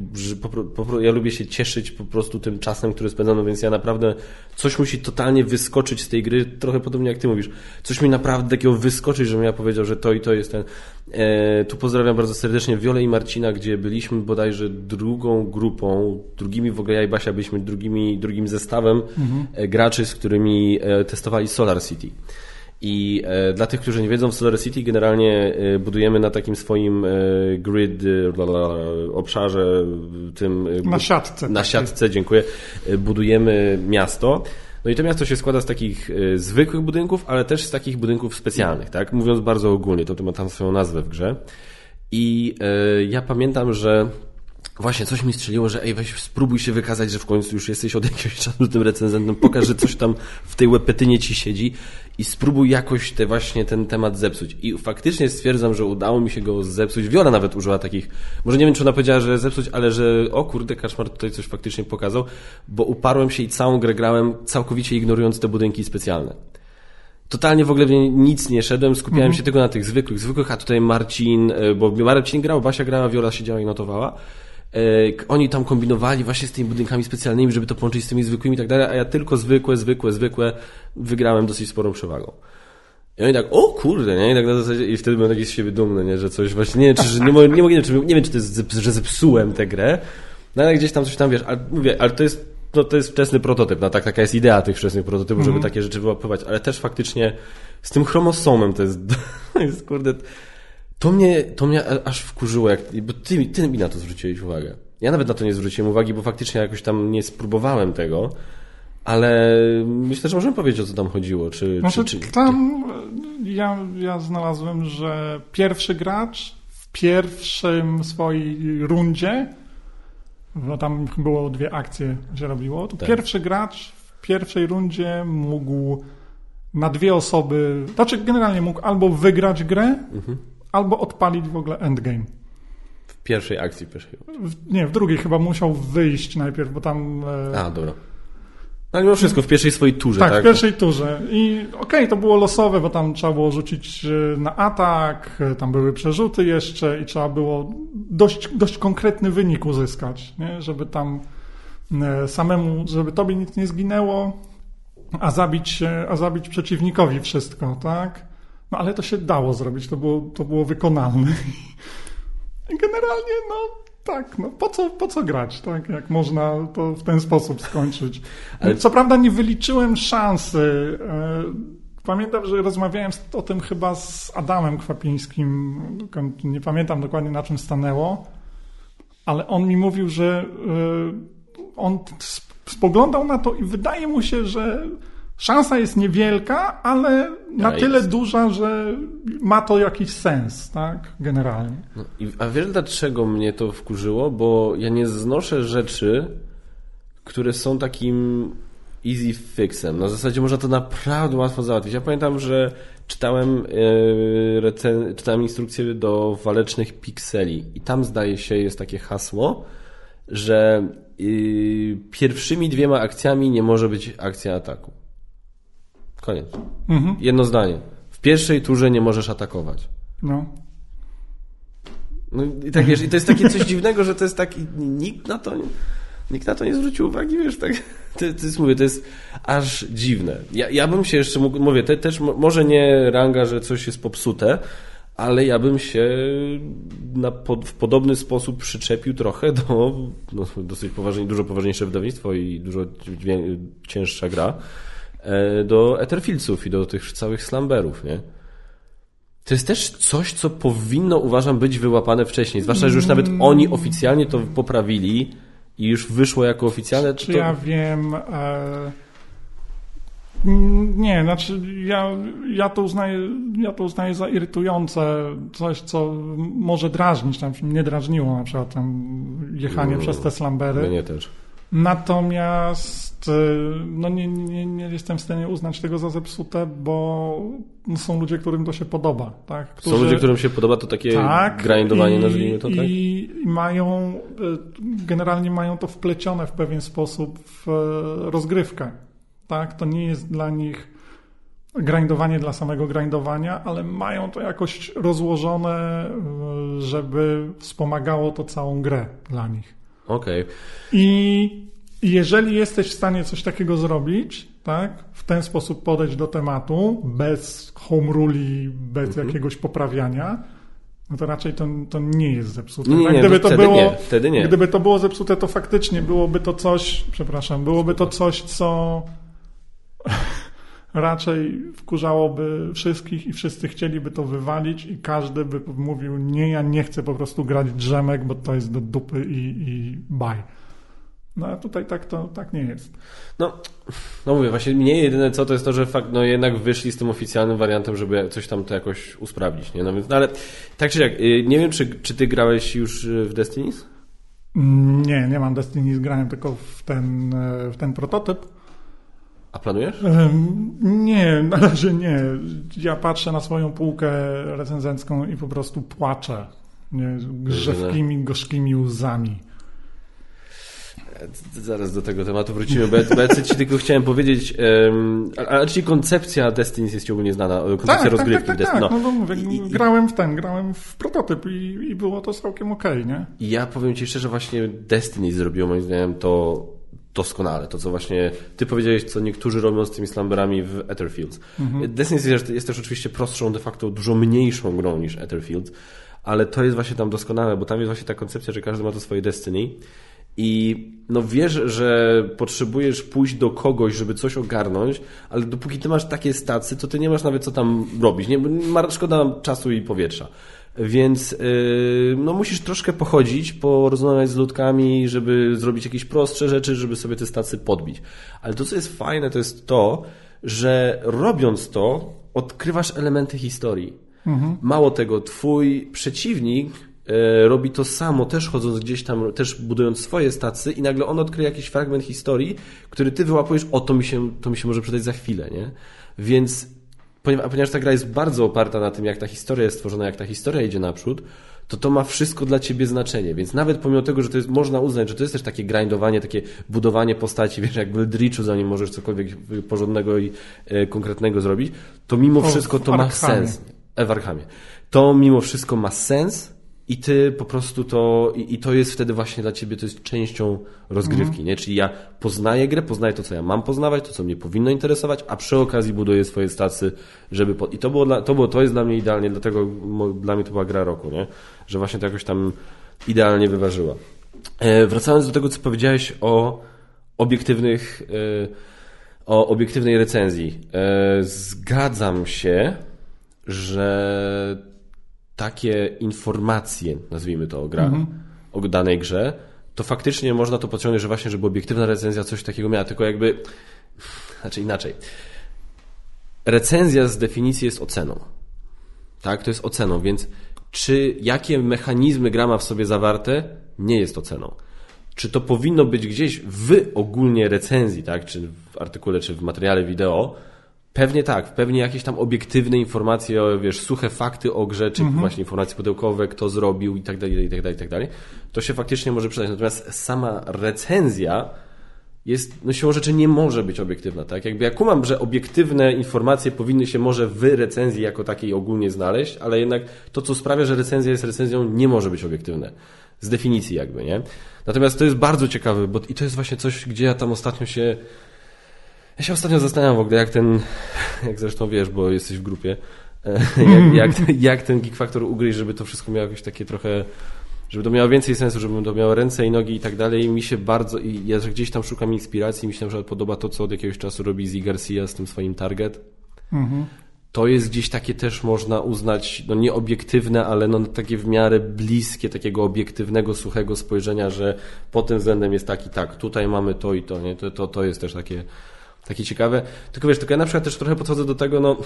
po, po, ja lubię się cieszyć po prostu tym czasem, który spędzam, więc ja naprawdę coś musi totalnie wyskoczyć z tej gry, trochę podobnie jak ty mówisz. Coś mi naprawdę takiego wyskoczyć, żebym ja powiedział, że to i to jest ten. E, tu pozdrawiam bardzo serdecznie Wiolę i Marcina, gdzie byliśmy bodajże drugą grupą, drugimi w ogóle ja i Basia byliśmy drugimi, drugim zestawem e, graczy, z którymi e, testowali Solar City. I e, dla tych, którzy nie wiedzą, w Solar City generalnie e, budujemy na takim swoim e, grid, obszarze, tym Na siatce. na siatce, dziękuję, budujemy miasto. No i to miasto się składa z takich zwykłych budynków, ale też z takich budynków specjalnych, tak? Mówiąc bardzo ogólnie, to, to ma tam swoją nazwę w grze. I ja pamiętam, że właśnie coś mi strzeliło, że ej, weź spróbuj się wykazać, że w końcu już jesteś od jakiegoś czasu tym recenzentem, pokaż, że coś tam w tej łepetynie ci siedzi i spróbuj jakoś te właśnie ten temat zepsuć. I faktycznie stwierdzam, że udało mi się go zepsuć. Wiola nawet użyła takich, może nie wiem, czy ona powiedziała, że zepsuć, ale że o kurde, Kaczmar tutaj coś faktycznie pokazał, bo uparłem się i całą grę grałem całkowicie ignorując te budynki specjalne. Totalnie w ogóle w nic nie szedłem, skupiałem się tylko na tych zwykłych, zwykłych, a tutaj Marcin, e, bo Marcin grał, Basia grała, Wiola siedziała i notowała. E, Oni tam kombinowali właśnie z tymi budynkami specjalnymi, żeby to połączyć z tymi zwykłymi i tak dalej, a ja tylko zwykłe, zwykłe, zwykłe wygrałem dosyć sporą przewagą. I oni tak, o kurde, nie? I tak na zasadzie, i wtedy byłem taki z siebie dumny, nie? Że coś właśnie, nie wiem, czy, że nie, mogę, nie, mogę, czy, nie wiem, czy to jest, że zepsułem tę grę, no ale gdzieś tam coś tam, wiesz, ale mówię, ale to jest, no, to jest wczesny prototyp, no tak, taka jest idea tych wczesnych prototypów, żeby takie rzeczy wyłapywać, ale też faktycznie z tym chromosomem to jest, to jest kurde, to mnie, to mnie aż wkurzyło, jak, bo ty, mi- ty mi na to zwróciłeś uwagę. Ja nawet na to nie zwróciłem uwagi, bo faktycznie jakoś tam nie spróbowałem tego, ale myślę, że możemy powiedzieć, o co tam chodziło, czy, Znaczy, czy, czy, tam ja, ja znalazłem, że pierwszy gracz w pierwszym swojej rundzie, bo tam było dwie akcje się robiło, to Tak. pierwszy gracz w pierwszej rundzie mógł na dwie osoby, znaczy generalnie mógł albo wygrać grę, Mhm. Albo odpalić w ogóle endgame. w pierwszej akcji pierwszej. W, nie, w drugiej chyba musiał wyjść najpierw, bo tam... e, A, dobra. No, mimo wszystko, w pierwszej swojej turze, Tak, tak? w pierwszej turze. I okej, to było losowe, bo tam trzeba było rzucić e, na atak, e, tam były przerzuty jeszcze i trzeba było dość, dość konkretny wynik uzyskać, nie? żeby tam samemu, żeby tobie nic nie zginęło, a zabić, a zabić przeciwnikowi wszystko, tak? No ale to się dało zrobić, to było, to było wykonalne. I generalnie, no tak, no po co, po co grać, tak? Jak można to w ten sposób skończyć. Ale- Co prawda nie wyliczyłem szansy. E, Pamiętam, że rozmawiałem o tym chyba z Adamem Kwapińskim. Nie pamiętam dokładnie na czym stanęło, ale on mi mówił, że e, on sp- spoglądał na to i wydaje mu się, że Szansa jest niewielka, ale na tyle jest. duża, że ma to jakiś sens, tak? Generalnie. No, i, a wiesz dlaczego mnie to wkurzyło? Bo ja nie znoszę rzeczy, które są takim easy fixem. Na zasadzie można to naprawdę łatwo załatwić. Ja pamiętam, że czytałem, recen- czytałem instrukcję do walecznych pikseli i tam zdaje się jest takie hasło, że y, pierwszymi dwiema akcjami nie może być akcja ataku. Koniec. Mhm. Jedno zdanie. W pierwszej turze nie możesz atakować. No. No i tak wiesz, i to jest takie coś dziwnego, że to jest tak, nikt na to, nie- nikt na to nie zwrócił uwagi, wiesz, tak, to, to jest, mówię, to jest aż dziwne. Ja, ja bym się jeszcze mógł, mówię, te, też mo- może nie ranga, że coś jest popsute, ale ja bym się na, w podobny sposób przyczepił trochę do, no, dosyć poważnie, dużo poważniejsze wydawnictwo i dużo cięższa gra, do Etherfieldsów i do tych całych slamberów, nie? To jest też coś, co powinno, uważam, być wyłapane wcześniej. Zwłaszcza, że już nawet oni oficjalnie to poprawili i już wyszło jako oficjalne. Czy to... ja wiem. E... mm, Nie, znaczy ja, ja, to uznaję, ja to uznaję za irytujące, coś, co może drażnić, tam mnie drażniło na przykład tam jechanie Mm. przez te slambery. Mnie też. Natomiast e, no nie, nie, nie jestem w stanie uznać tego za zepsute, bo są ludzie, którym to się podoba. Tak? Są ludzie, którym się podoba to takie grindowanie, i, nazwijmy to tak? I mają, e, generalnie mają to wplecione w pewien sposób w e, rozgrywkę. Tak? To nie jest dla nich grindowanie dla samego grindowania, ale mają to jakoś rozłożone, żeby wspomagało to całą grę dla nich. Okej. I jeżeli jesteś w stanie coś takiego zrobić, tak, w ten sposób podejść do tematu, bez home ruli, bez Mhm. jakiegoś poprawiania, no to raczej to, to nie jest zepsute. Nie, nie, Tak, gdyby to to było, nie, wtedy nie. Gdyby to było zepsute, to faktycznie byłoby to coś, przepraszam, byłoby to coś, co raczej wkurzałoby wszystkich i wszyscy chcieliby to wywalić i każdy by mówił, nie, ja nie chcę po prostu grać drzemek, bo to jest do dupy i, i baj. No a tutaj tak to tak nie jest. No, no mówię, właśnie mnie jedyne co to jest to, że fakt, no jednak wyszli z tym oficjalnym wariantem, żeby coś tam to jakoś usprawnić, nie? No więc, no ale tak czy jak, y, nie wiem, czy, czy ty grałeś już y, w Destinies? Nie, nie mam Destiny z graniem tylko w ten, e, w ten prototyp. A planujesz? Em, Nie, na razie nie. Ja patrzę na swoją półkę recenzencką i po prostu płaczę. Nie, grzewkimi, gorzkimi łzami. Zaraz do tego tematu wrócimy, ja ci tylko chciałem powiedzieć, um, ale czyli koncepcja Destiny jest ci ogólnie znana, koncepcja Tak, tak, rozgrywki tak, tak, Destiny. tak. No. No, mówię, I- grałem w ten, grałem w prototyp i, i było to całkiem okej, nie? I ja powiem Ci szczerze, właśnie Destiny zrobiło moim zdaniem to doskonale. To, co właśnie Ty powiedziałeś, co niektórzy robią z tymi slumberami w Etherfields. Destiny jest, jest też oczywiście prostszą, de facto dużo mniejszą grą niż Etherfields, ale to jest właśnie tam doskonałe, bo tam jest właśnie ta koncepcja, że każdy ma to swoje Destiny i no wiesz, że potrzebujesz pójść do kogoś, żeby coś ogarnąć, ale dopóki ty masz takie stacje, to ty nie masz nawet co tam robić. Nie, szkoda czasu i powietrza. Więc yy, no musisz troszkę pochodzić, porozmawiać z ludkami, żeby zrobić jakieś prostsze rzeczy, żeby sobie te stacje podbić. Ale to, co jest fajne, to jest to, że robiąc to, odkrywasz elementy historii. Mało tego, twój przeciwnik e, robi to samo, też chodząc gdzieś tam, też budując swoje stacje i nagle on odkryje jakiś fragment historii, który ty wyłapujesz, o to mi się, to mi się może przydać za chwilę, nie? Więc ponieważ, ponieważ ta gra jest bardzo oparta na tym, jak ta historia jest stworzona, jak ta historia idzie naprzód, to to ma wszystko dla ciebie znaczenie. Więc nawet pomimo tego, że to jest, można uznać, że to jest też takie grindowanie, takie budowanie postaci, wiesz, jak w Eldritchu, zanim możesz cokolwiek porządnego i e, konkretnego zrobić, to mimo O, wszystko to ma sens. E, w Arkhamie. To mimo wszystko ma sens i ty po prostu to, i, i to jest wtedy właśnie dla ciebie, to jest częścią rozgrywki, nie? Czyli ja poznaję grę, poznaję to, co ja mam poznawać, to, co mnie powinno interesować, a przy okazji buduję swoje stacje, żeby, po... i to było, dla, to było, to jest dla mnie idealnie, dlatego dla mnie to była gra roku, nie? Że właśnie to jakoś tam idealnie wyważyła. E, wracając do tego, co powiedziałeś o obiektywnych, e, o obiektywnej recenzji. E, zgadzam się, że takie informacje, nazwijmy to o grach, o danej grze, to faktycznie można to podciągnąć, że właśnie, żeby obiektywna recenzja coś takiego miała, tylko jakby, znaczy inaczej. recenzja z definicji jest oceną. Tak, to jest oceną, więc czy jakie mechanizmy gra ma w sobie zawarte, nie jest oceną. Czy to powinno być gdzieś w ogólnie recenzji, tak, czy w artykule, czy w materiale wideo, Pewnie tak, pewnie jakieś tam obiektywne informacje, wiesz, suche fakty o grze, czy mhm. właśnie informacje pudełkowe, kto zrobił i tak dalej, i tak dalej, i tak dalej. To się faktycznie może przydać. Natomiast sama recenzja jest, no siłą rzeczy nie może być obiektywna, tak? Jakby ja kumam, że obiektywne informacje powinny się może w recenzji jako takiej ogólnie znaleźć, ale jednak to, co sprawia, że recenzja jest recenzją, nie może być obiektywne. Z definicji jakby, nie? Natomiast to jest bardzo ciekawe, bo i to jest właśnie coś, gdzie ja tam ostatnio się ja się ostatnio zastanawiam w ogóle, jak ten, jak zresztą wiesz, bo jesteś w grupie, e, jak, jak, jak ten Geek Factor ugryźć, żeby to wszystko miało jakieś takie trochę, żeby to miało więcej sensu, żeby to miało ręce i nogi i tak dalej. Mi się bardzo, i ja gdzieś tam szukam inspiracji, mi się na przykład podoba to, co od jakiegoś czasu robi Z Garcia z tym swoim Target. Mhm. To jest gdzieś takie też można uznać, no nie obiektywne, ale no takie w miarę bliskie takiego obiektywnego, suchego spojrzenia, że pod tym względem jest taki, tak, tutaj mamy to i to, nie? To, to, to jest też takie takie ciekawe. Tylko wiesz, tylko ja na przykład też trochę podchodzę do tego, no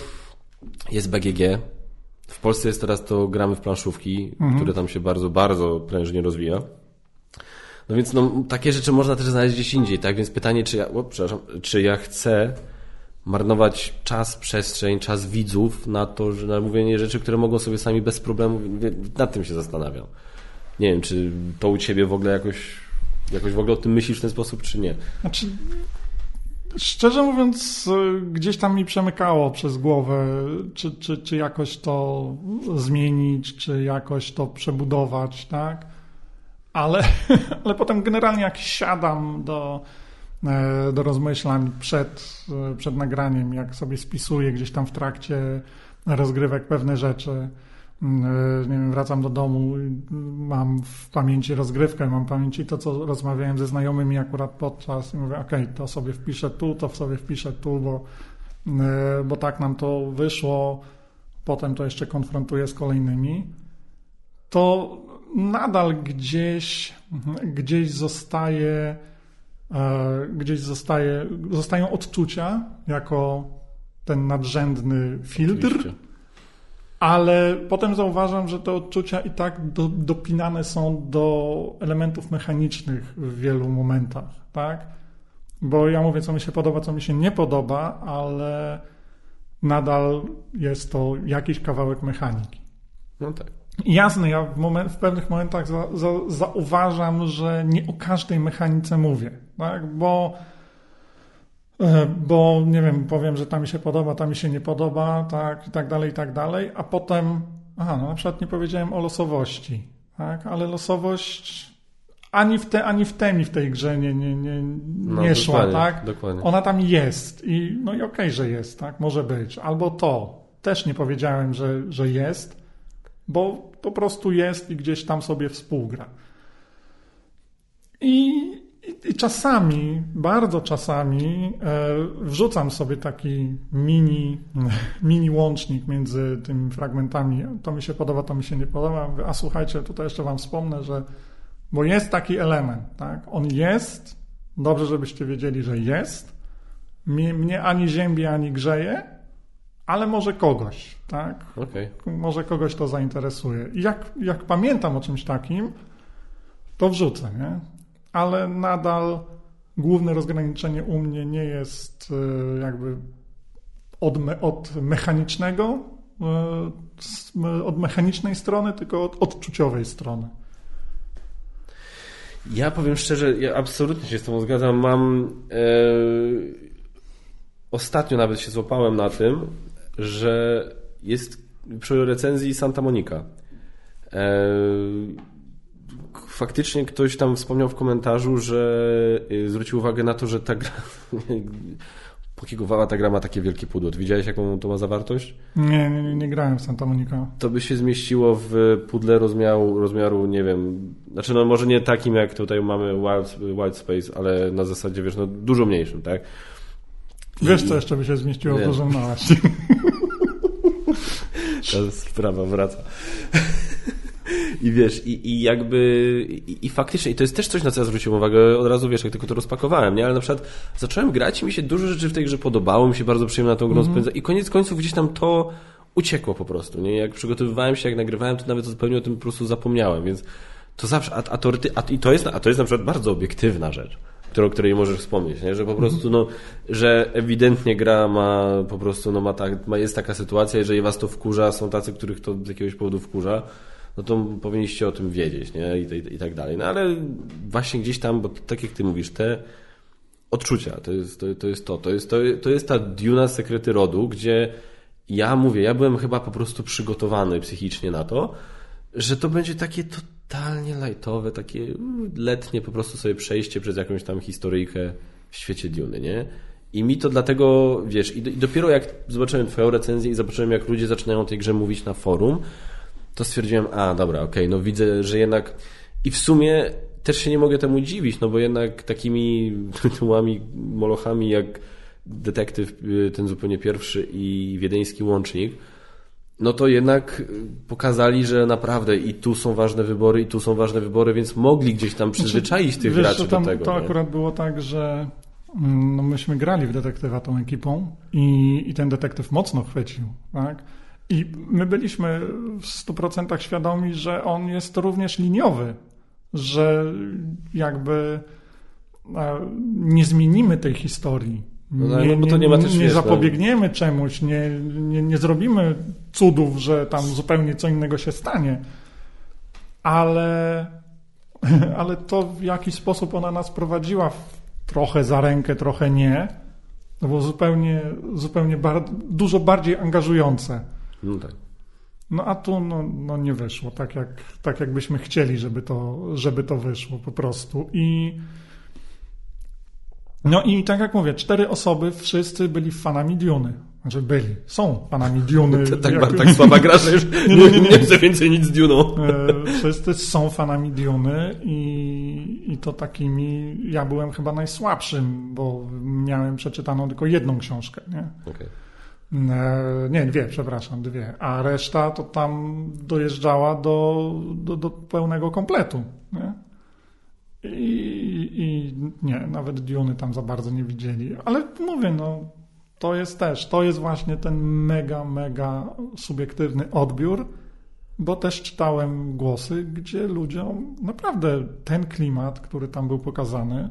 jest BGG, w Polsce jest teraz to gramy w planszówki, mhm. które tam się bardzo, bardzo prężnie rozwija. No więc no, takie rzeczy można też znaleźć gdzieś indziej, tak? Więc pytanie, czy ja, o, przepraszam, czy ja chcę marnować czas, przestrzeń, czas widzów na to, że na mówienie rzeczy, które mogą sobie sami bez problemu, nad tym się zastanawiam. Nie wiem, czy to u Ciebie w ogóle jakoś, jakoś w ogóle o tym myślisz w ten sposób, czy nie? Znaczy, Szczerze mówiąc, gdzieś tam mi przemykało przez głowę, czy, czy, czy jakoś to zmienić, czy jakoś to przebudować, tak? Ale, ale potem generalnie jak siadam do, e, do rozmyślań przed, przed nagraniem, jak sobie spisuję gdzieś tam w trakcie rozgrywek pewne rzeczy, e, nie wiem, wracam do domu, mam w pamięci rozgrywkę, mam w pamięci to, co rozmawiałem ze znajomymi akurat podczas i mówię, ok, to sobie wpiszę tu, to sobie wpiszę tu, bo, e, bo tak nam to wyszło, potem to jeszcze konfrontuję z kolejnymi, to nadal gdzieś, gdzieś zostaje, e, gdzieś zostaje, zostają odczucia jako ten nadrzędny filtr. Oczywiście ale potem zauważam, że te odczucia i tak do, dopinane są do elementów mechanicznych w wielu momentach, tak? Bo ja mówię, co mi się podoba, co mi się nie podoba, ale nadal jest to jakiś kawałek mechaniki. No tak. Jasne, ja w, moment, w pewnych momentach za, za, zauważam, że nie o każdej mechanice mówię, tak? Bo bo nie wiem, powiem, że ta mi się podoba, ta mi się nie podoba, tak, i tak dalej, i tak dalej, a potem, aha, no na przykład nie powiedziałem o losowości, tak, ale losowość ani w te, ani w te mi w tej grze nie, nie, nie, nie no, szła, tak? Dokładnie. Ona tam jest i no i okej, okay, że jest, tak, może być. Albo to, też nie powiedziałem, że, że jest, bo po prostu jest i gdzieś tam sobie współgra. I i, czasami, bardzo czasami e, wrzucam sobie taki mini, mini łącznik między tymi fragmentami. To mi się podoba, to mi się nie podoba. A słuchajcie, tutaj jeszcze Wam wspomnę, że bo jest taki element, tak? On jest, dobrze, żebyście wiedzieli, że jest. Mnie, mnie ani ziębi, ani grzeje, ale może kogoś, tak? Okay. Może kogoś to zainteresuje. I jak, jak pamiętam o czymś takim, to wrzucę, nie? Ale nadal główne rozgraniczenie u mnie nie jest e, jakby od, me, od mechanicznego, e, od mechanicznej strony, tylko od odczuciowej strony. Ja powiem szczerze, ja absolutnie się z Tobą zgadzam. Mam. E, ostatnio nawet się złapałem na tym, że jest przy recenzji Santa Monica. E, faktycznie ktoś tam wspomniał w komentarzu, że y, zwrócił uwagę na to, że ta gra Pokigowała ta gra ma takie wielkie pudło. Ty widziałeś, jaką to ma zawartość? Nie, nie, nie grałem w Santa Monica. To by się zmieściło w pudle rozmiaru, rozmiaru, nie wiem, znaczy no może nie takim, jak tutaj mamy Wild, Wild Space, ale na zasadzie, wiesz, no dużo mniejszym, tak? Wiesz, co jeszcze by się zmieściło w dużą małość? Ta sprawa wraca. I wiesz, i, i jakby, i, i, faktycznie, i to jest też coś, na co ja zwróciłem uwagę od razu, wiesz, jak tylko to rozpakowałem, nie? Ale na przykład zacząłem grać i mi się dużo rzeczy w tej grze podobało, mi się bardzo przyjemnie na tą grą mm -hmm. spędza i koniec końców gdzieś tam to uciekło po prostu, nie? Jak przygotowywałem się, jak nagrywałem, to nawet zupełnie o tym po prostu zapomniałem, więc to zawsze, a, a, to, a, i to jest, a to jest na przykład bardzo obiektywna rzecz o której możesz wspomnieć, nie? że po prostu, no, że ewidentnie gra ma po prostu, no, ma tak, ma, jest taka sytuacja, jeżeli was to wkurza, są tacy, których to z jakiegoś powodu wkurza, no to powinniście o tym wiedzieć, nie? I, i, i tak dalej. No ale właśnie gdzieś tam, bo tak jak ty mówisz, te odczucia, to jest to, to, jest to, to jest, to, to jest ta Duna Sekrety Rodu, gdzie ja mówię, ja byłem chyba po prostu przygotowany psychicznie na to, że to będzie takie totalnie lightowe, takie mm, letnie po prostu sobie przejście przez jakąś tam historyjkę w świecie Duny, nie? I mi to dlatego, wiesz, i, dopiero jak zobaczyłem twoją recenzję i zobaczyłem jak ludzie zaczynają o tej grze mówić na forum, to stwierdziłem, a dobra, okej, okay, no widzę, że jednak i w sumie też się nie mogę temu dziwić, no bo jednak takimi tytułami, molochami jak Detektyw, y, ten zupełnie pierwszy i Wiedeński Łącznik, no to jednak pokazali, że naprawdę i tu są ważne wybory, i tu są ważne wybory, więc mogli gdzieś tam znaczy, przyzwyczaić tych wiesz, graczy tam, do tego. To nie? akurat było tak, że mm, no myśmy grali w detektywa tą ekipą i, i ten detektyw mocno chwycił, tak? I my byliśmy w 100% świadomi, że on jest również liniowy, że jakby e, nie zmienimy tej historii. No, no, nie, no, nie, nie, nie zapobiegniemy czemuś, nie, nie, nie zrobimy cudów, że tam zupełnie co innego się stanie. Ale, ale to w jaki sposób ona nas prowadziła, trochę za rękę, trochę nie, to było zupełnie, zupełnie bar dużo bardziej angażujące. No tak. No a tu no, no nie wyszło tak, jak, tak jakbyśmy chcieli, żeby to, żeby to wyszło po prostu. I no i tak jak mówię, cztery osoby, wszyscy byli fanami Duny. Znaczy byli, są fanami Duny. Tak, jak... tak słaba gra, że już nie, nie, nie, nie, chcę więcej nic z Duną. E, wszyscy są fanami Duny i, i to takimi, ja byłem chyba najsłabszym, bo miałem przeczytaną tylko jedną książkę, nie? Okay. E, nie, dwie, przepraszam, dwie. A reszta to tam dojeżdżała do, do, do pełnego kompletu. Nie? I, I, nie, nawet Diony tam za bardzo nie widzieli. Ale mówię, no to jest też, to jest właśnie ten mega, mega subiektywny odbiór, bo też czytałem głosy, gdzie ludziom naprawdę ten klimat, który tam był pokazany,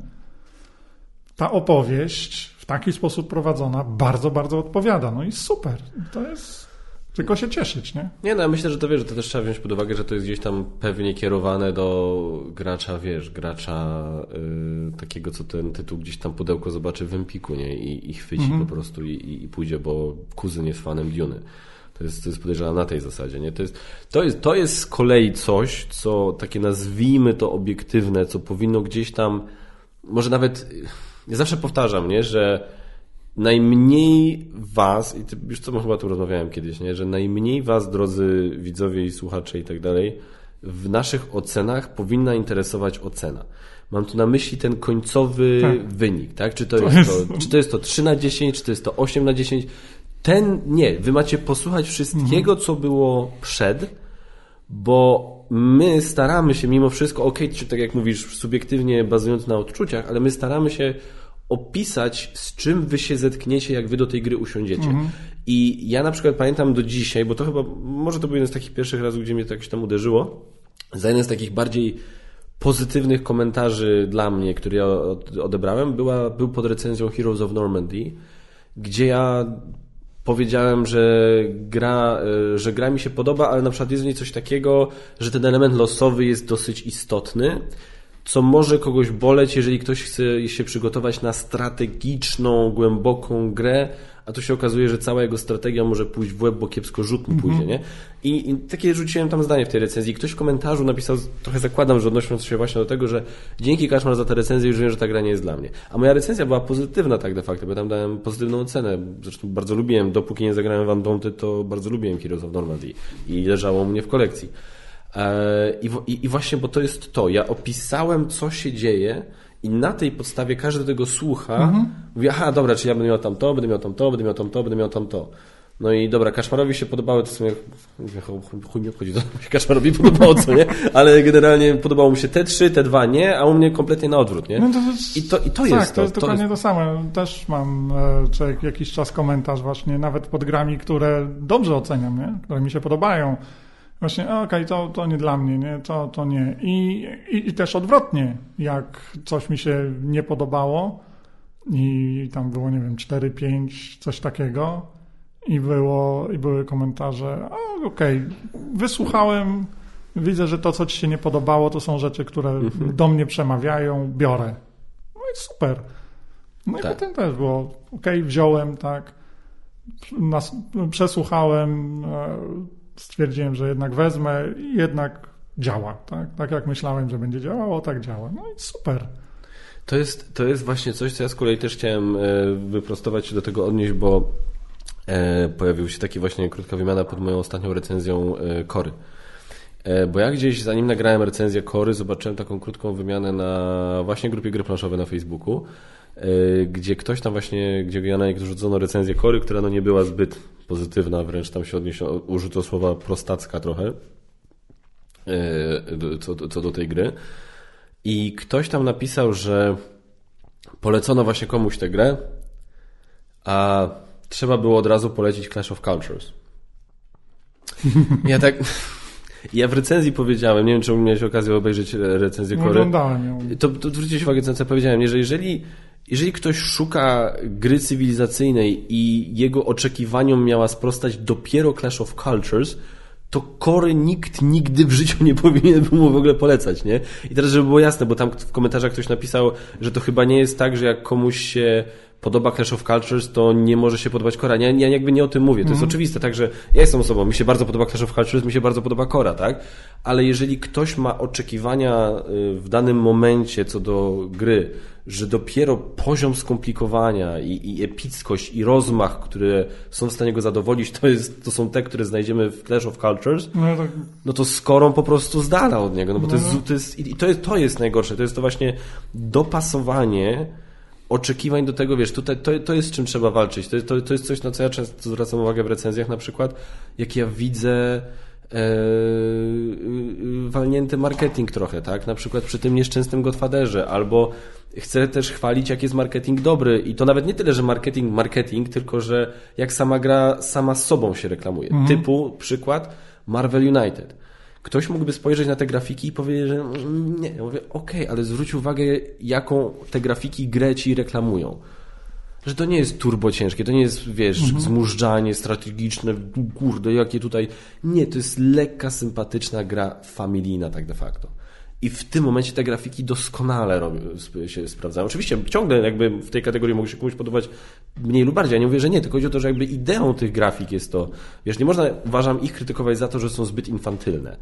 ta opowieść taki sposób prowadzona bardzo, bardzo odpowiada. No i super. To jest tylko się cieszyć, nie? Nie, no ja myślę, że to wiesz, że to też trzeba wziąć pod uwagę, że to jest gdzieś tam pewnie kierowane do gracza, wiesz, gracza yy, takiego, co ten tytuł gdzieś tam pudełko zobaczy w Empiku, nie? I, i chwyci mhm. po prostu i, i pójdzie, bo kuzyn jest fanem Duny. To jest, to jest podejrzewam na tej zasadzie, nie? To jest, to, jest, to jest z kolei coś, co takie nazwijmy to obiektywne, co powinno gdzieś tam, może nawet, ja zawsze powtarzam, nie? Że najmniej was, i ty, już co chyba tu rozmawiałem kiedyś, nie? że najmniej was, drodzy widzowie i słuchacze i tak dalej, w naszych ocenach powinna interesować ocena. Mam tu na myśli ten końcowy tak. wynik, tak? Czy to, to jest, to, czy to jest to 3 na 10, czy to jest to 8 na 10. Ten, nie, wy macie posłuchać wszystkiego, mhm. co było przed, bo my staramy się mimo wszystko, ok, czy tak jak mówisz, subiektywnie bazując na odczuciach, ale my staramy się opisać, z czym wy się zetkniecie, jak wy do tej gry usiądziecie. Mhm. I ja na przykład pamiętam do dzisiaj, bo to chyba, może to był jeden z takich pierwszych razów, gdzie mnie to jakoś tam uderzyło, za jeden z takich bardziej pozytywnych komentarzy dla mnie, który ja odebrałem, była, był pod recenzją Heroes of Normandy, gdzie ja powiedziałem, że gra, e, że gra mi się podoba, ale na przykład jest w niej coś takiego, że ten element losowy jest dosyć istotny co może kogoś boleć, jeżeli ktoś chce się przygotować na strategiczną, głęboką grę, a tu się okazuje, że cała jego strategia może pójść w łeb, bo kiepsko rzut mu pójdzie, nie? I, I, takie rzuciłem tam zdanie w tej recenzji. Ktoś w komentarzu napisał, trochę zakładam, że odnosząc się właśnie do tego, że dzięki Kaszmar za tę recenzję już wiem, że ta gra nie jest dla mnie. A moja recenzja była pozytywna tak de facto, bo tam dałem pozytywną ocenę. Zresztą bardzo lubiłem, dopóki nie zagrałem w Andonty, to bardzo lubiłem Heroes of Normandy i leżało mnie w kolekcji. E, I, I, właśnie, bo to jest to. Ja opisałem, co się dzieje, i na tej podstawie każdy tego słucha. Mhm. Mówi, aha, dobra, czy ja będę miał tam to, będę miał tam to, będę miał tam to, będę miał tam to. No i dobra, Kaszmarowi się podobały, to w sumie chuj mi obchodzi, to się Kaszmarowi podobało, co nie? Ale generalnie podobało mu się te trzy, te dwa nie, a u mnie kompletnie na odwrót, nie? No to jest, I to, i to tak, jest to. to jest to dokładnie jest... to samo. Też mam e, co jakiś czas komentarz właśnie, nawet pod grami, które dobrze oceniam, nie? które mi się podobają. Właśnie, okej, okay, to, to nie dla mnie, nie? To, to nie. I, i, I też odwrotnie, jak coś mi się nie podobało i tam było, nie wiem, 4, 5, coś takiego i, było, i były komentarze, okej, okay, wysłuchałem, widzę, że to, co ci się nie podobało, to są rzeczy, które mhm. do mnie przemawiają, biorę. No i super. No tak. i potem też było, okej, okay, wziąłem, tak, nas, przesłuchałem, e, stwierdziłem, że jednak wezmę i jednak działa, tak? Tak jak myślałem, że będzie działało, tak działa. No i super. To jest, to jest właśnie coś, co ja z kolei też chciałem e, wyprostować się do tego odnieść, bo e, pojawił się taki właśnie krótka wymiana pod moją ostatnią recenzją Kory. Bo ja gdzieś, zanim nagrałem recenzję Kory, zobaczyłem taką krótką wymianę na właśnie grupie gry planszowe na Facebooku, gdzie ktoś tam właśnie, gdzie na niektórzy rzucono recenzję Kory, która no nie była zbyt pozytywna, wręcz tam się odniesiono, użyto słowa prostacka trochę e, co, co do tej gry. I ktoś tam napisał, że polecono właśnie komuś tę grę, a trzeba było od razu polecić Clash of Cultures. Ja tak... Ja w recenzji powiedziałem, nie wiem, czy miałeś okazję obejrzeć recenzję Kory. Oglądałem ją. To, to zwróćcie uwagę, co powiedziałem, że jeżeli jeżeli ktoś szuka gry cywilizacyjnej i jego oczekiwaniom miała sprostać dopiero Clash of Cultures, to kory nikt nigdy w życiu nie powinien mu w ogóle polecać, nie? I teraz, żeby było jasne, bo tam w komentarzach ktoś napisał, że to chyba nie jest tak, że jak komuś się podoba Clash of Cultures, to nie może się podobać Kora. Ja, ja jakby nie o tym mówię. To mm. jest mhm. oczywiste, także ja jestem osobą, mi się bardzo podoba Clash of Cultures, mi się bardzo podoba Kora, tak? Ale jeżeli ktoś ma oczekiwania y, w danym momencie co do gry, że dopiero poziom skomplikowania i, i epickość i rozmach, które są w stanie go zadowolić, to, jest, to są te, które znajdziemy w Clash of Cultures, no, tak. no to skorą po prostu zdala od niego, no bo no. to jest, to jest, i to jest, to jest najgorsze, to jest to właśnie dopasowanie oczekiwań do tego, wiesz, tutaj, to, to jest z czym trzeba walczyć. To, to, to jest coś, na co ja często zwracam uwagę w recenzjach na przykład, jak ja widzę e, walnięty marketing trochę, tak? Na przykład przy tym nieszczęsnym Godfatherze, albo chcę też chwalić, jak jest marketing dobry i to nawet nie tyle, że marketing, marketing, tylko że jak sama gra sama z sobą się reklamuje. Mhm. Typu, przykład, Marvel United. Ktoś mógłby spojrzeć na te grafiki i powiedzieć, że nie. Ja mówię, okej, okay, ale zwróć uwagę, jaką te grafiki grę ci reklamują. Że to nie jest turbo ciężkie, to nie jest, wiesz, mhm. zmużdżanie strategiczne, kurde, jakie tutaj... Nie, to jest lekka, sympatyczna gra familijna tak de facto. I w tym momencie te grafiki doskonale się sprawdzają. Oczywiście ciągle jakby w tej kategorii mogą się komuś podobać mniej lub bardziej. Ja nie mówię, że nie, tylko chodzi o to, że jakby ideą tych grafik jest to, wiesz, nie można, uważam, ich krytykować za to, że są zbyt infantylne.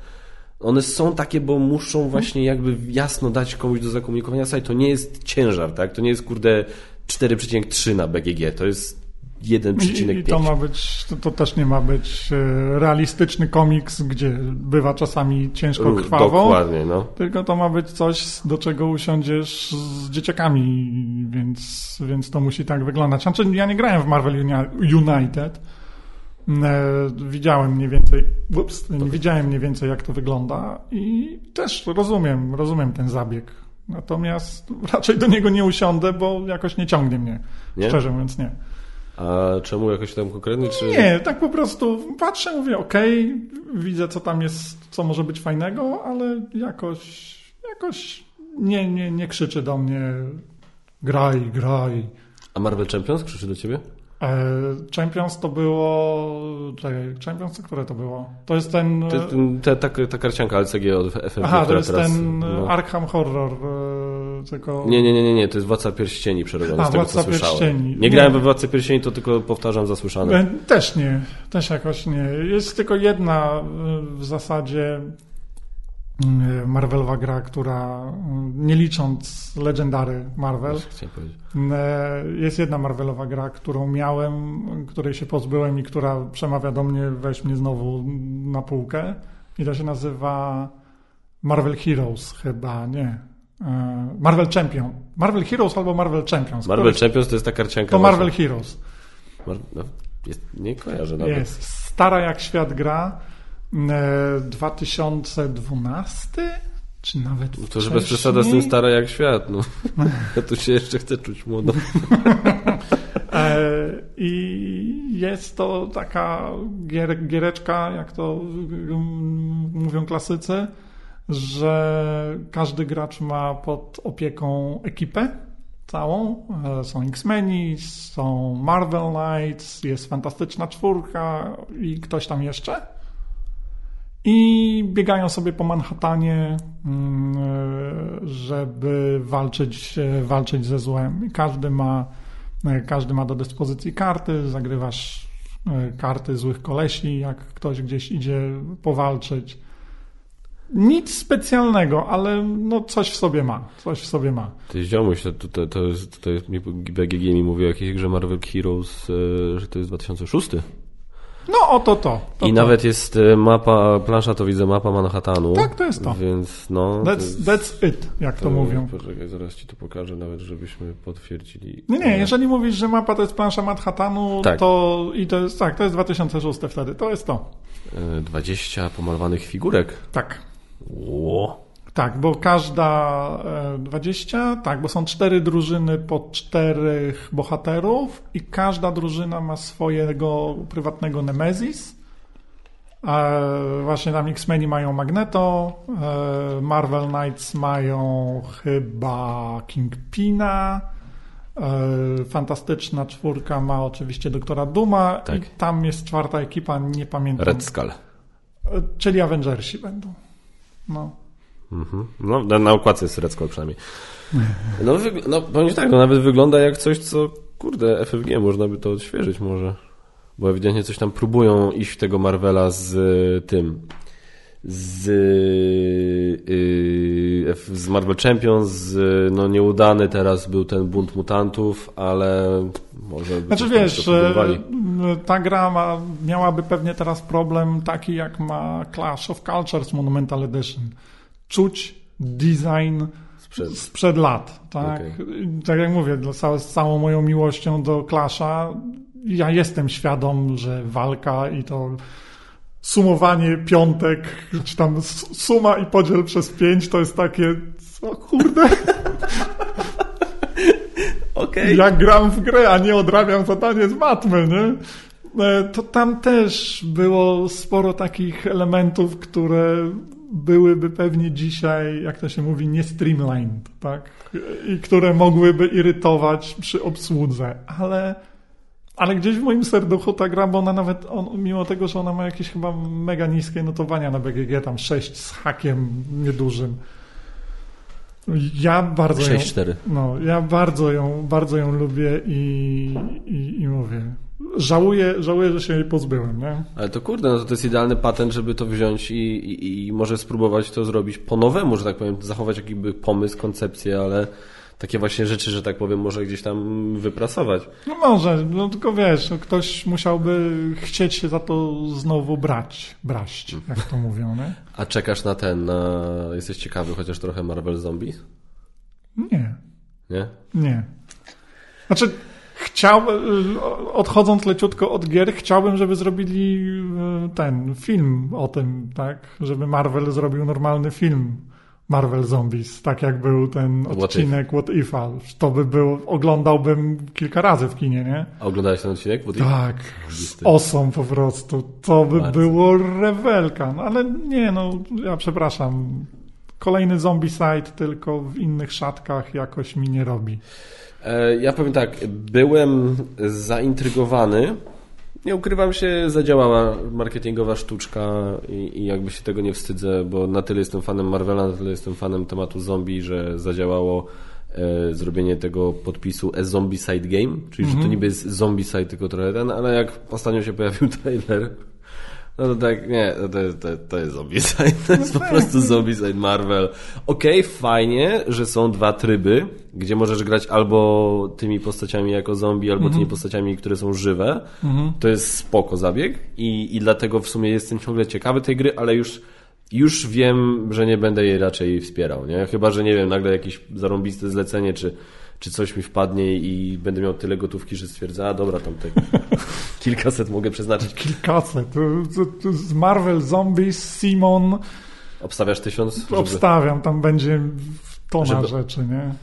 One są takie, bo muszą właśnie jakby jasno dać komuś do zakomunikowania. Słuchaj, to nie jest ciężar, tak? To nie jest, kurde, 4,3 na BGG. To jest 1,5. I, to ma być, to, to, też nie ma być e, realistyczny komiks, gdzie bywa czasami ciężko krwawo. Dokładnie, no. Tylko to ma być coś, do czego usiądziesz z dzieciakami, więc, więc to musi tak wyglądać. Znaczy, ja nie grałem w Marvel United. E, widziałem mniej więcej, ups, nie widziałem mniej więcej jak to wygląda i też rozumiem, rozumiem ten zabieg. Natomiast raczej do niego nie usiądę, bo jakoś nie ciągnie mnie. Nie? Szczerze mówiąc nie. A czemu jakoś tam konkretnie? Czy... Nie, tak po prostu patrzę, mówię, okej, okay, widzę co tam jest, co może być fajnego, ale jakoś, jakoś nie, nie, nie krzyczy do mnie graj, graj. A Marvel Champions krzyczy do ciebie? E, Champions to było. Czekaj, Champions to które to było? To jest ten. ta, ta, ta karcianka LCG od FFG. Aha, to jest teraz, ten no. Arkham Horror. E, tylko... Nie, nie, nie, nie, to jest Władca Pierścieni przerobiony. A, z tego, Władca co Pierścieni. Nie, nie grałem we Władcy Pierścieni, to tylko powtarzam zasłyszane. E, też nie, też jakoś nie. Jest tylko jedna w zasadzie Marvelowa gra, która y, nie licząc Legendary Marvel, y, jest jedna Marvelowa gra, którą miałem, której się pozbyłem i która przemawia do mnie, weź mnie znowu na półkę i to się nazywa Marvel Heroes chyba, nie. Marvel Champion. Marvel Heroes albo Marvel Champions. Marvel Champions to jest ta karcianka. To Marvel Heroes. Mar no. Jest, nie kojarzę nawet. Jest. Stara jak świat gra. E, 2012? Czy nawet To, że bez przesady z tym wcześniej? stara jak świat, no. Ja tu się jeszcze chcę czuć młodo. E, I jest to taka gier, giereczka, jak to mm, mówią klasycy, że każdy gracz ma pod opieką ekipę całą. E, Są X-Meni, są Marvel Knights, jest Fantastyczna Czwórka i ktoś tam jeszcze. I biegają sobie po Manhattanie, mm, e, żeby walczyć, e, walczyć ze złem. Każdy ma, e, każdy ma do dyspozycji karty, zagrywasz karty złych kolesi, jak ktoś gdzieś idzie powalczyć. Nic specjalnego, ale no coś w sobie ma. Coś w sobie ma. Ty ziomuś, to, to, to jest, tutaj mi- BGG mi mówi o jakiejś grze Marvel Heroes, że to jest 2006. No oto to. to, I to. nawet jest e, mapa, plansza to widzę, mapa Manhattanu. Tak, to jest to. Więc no... to That's, jest- that's it, jak to, mówią. Poczekaj, zaraz ci to pokażę nawet, żebyśmy potwierdzili. Nie, nie, jeżeli mówisz, że mapa to jest plansza Manhattanu, Tak. to i to jest, tak, to jest 2006 wtedy, to jest to. E, 20 pomalowanych figurek. Tak. Ło. Tak, bo każda e, 20, tak, bo są cztery drużyny po czterech bohaterów i każda drużyna ma swojego prywatnego Nemesis. E, właśnie tam X-Meni mają Magneto, e, Marvel Knights mają chyba Kingpina, e, Fantastyczna Czwórka ma oczywiście Doktora Duma Tak. i tam jest czwarta ekipa, nie pamiętam. Red Skull. E, Czyli Avengersi będą. No. Mhm. No, na, na okładce jest Red Skull przynajmniej. No, wyg- no powiem tak, no nawet wygląda jak coś, co, kurde, FFG, można by to odświeżyć może. Bo ewidentnie coś tam próbują iść w tego Marvela z y, tym, z, y, F- z Marvel Champions, no nieudany teraz był ten bunt mutantów, ale może by Znaczy wiesz, ta gra ma, miałaby pewnie teraz problem taki jak ma Clash of Cultures Monumental Edition. Czuć design Sprzed. sprzed lat, tak? I Tak jak mówię, dla z całą moją miłością do Clasha, ja jestem świadom, że walka i to sumowanie piątek, czy tam suma i podziel przez pięć, to jest takie, co kurde, Okej. ja gram w grę, a nie odrabiam zadanie z matmy, nie? E, To tam też było sporo takich elementów, które byłyby pewnie dzisiaj, jak to się mówi, nie streamlined, tak? I które mogłyby irytować przy obsłudze, ale, ale gdzieś w moim serduchu ta gra, bo ona nawet, on, mimo tego, że ona ma jakieś chyba mega niskie notowania na BGG, tam 6 z hakiem niedużym, ja bardzo ją, 6-4. no, ja bardzo ją, bardzo ją lubię i, i, i mówię. Żałuję, żałuję, że się jej pozbyłem, nie? Ale to kurde, no to, jest idealny patent, żeby to wziąć i, i, i może spróbować to zrobić po nowemu, że tak powiem, zachować jakiby pomysł, koncepcję, ale takie właśnie rzeczy, że tak powiem, może gdzieś tam wypracować. No może, no tylko wiesz, no ktoś musiałby chcieć się za to znowu brać, braść, jak to mówią, nie? A czekasz na ten, na... jesteś ciekawy chociaż trochę Marvel Zombies? Nie, Nie? nie. Znaczy, chciałbym, odchodząc leciutko od gier, chciałbym, żeby zrobili e, ten film o tym, tak? Żeby Marvel zrobił normalny film Marvel Zombies, tak jak był ten What odcinek What If'a. To by był, oglądałbym kilka razy w kinie, nie? A oglądałeś ten odcinek? Ty... Tak, z osą po prostu. To by Bardzo. było rewelka. No ale nie, no ja przepraszam. Kolejny zombie site, tylko w innych szatkach jakoś mi nie robi. E, Ja powiem tak, byłem zaintrygowany. Nie ukrywam się, zadziałała marketingowa sztuczka i, i jakby się tego nie wstydzę, bo na tyle jestem fanem Marvela, na tyle jestem fanem tematu zombie, że zadziałało e, zrobienie tego podpisu A Zombie Side Game, czyli że to niby jest zombie side, tylko trochę ten, ale jak ostatnio się pojawił trailer, no to tak, nie, to, to, to jest Zombicide, to jest po prostu Zombicide Marvel. Okej, fajnie, że są dwa tryby, gdzie możesz grać albo tymi postaciami jako zombie, albo tymi postaciami, które są żywe. To jest spoko zabieg i, i dlatego w sumie jestem ciągle ciekawy tej gry, ale już już wiem, że nie będę jej raczej wspierał, nie? Chyba, że nie wiem, nagle jakieś zarąbiste zlecenie, czy, czy coś mi wpadnie i będę miał tyle gotówki, że stwierdzę, a dobra, tam te kilkaset mogę przeznaczyć. Kilkaset. To, to, to z Marvel Zombies, Simon. Obstawiasz tysiąc? Żeby... Obstawiam, tam będzie tona Żeby- rzeczy, nie?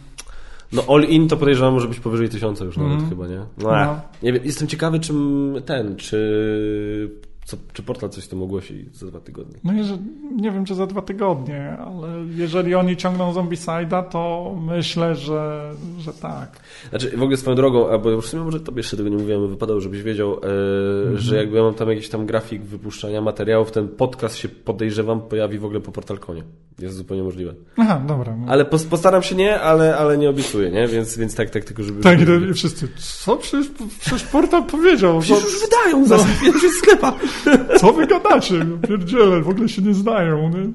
No all in to podejrzewam może być powyżej tysiąca już nawet Mhm. chyba, nie? No. No. Nie wiem, jestem ciekawy czym ten, czy, co, czy portal coś tam ogłosi za dwa tygodnie. No jeżeli, nie wiem, czy za dwa tygodnie, ale jeżeli oni ciągną Zombicide'a, to myślę, że, że tak. Znaczy w ogóle swoją drogą, albo w sumie może tobie jeszcze tego nie mówiłem, wypadało, żebyś wiedział, e, Mhm. że jakby ja mam tam jakiś tam grafik wypuszczania materiałów, ten podcast się podejrzewam pojawi w ogóle po portalkonie. Jest zupełnie możliwe. Aha, dobra. No. Ale pos, postaram się nie, ale, ale nie obiecuję, nie? Więc, więc tak, tak, tylko żeby... Tak, i wszyscy, co? Przecież, przecież portal powiedział, Przecież już wydają za pierwszy sklepa. co wy gadacie? Pierdziele, w ogóle się nie znają. Nie?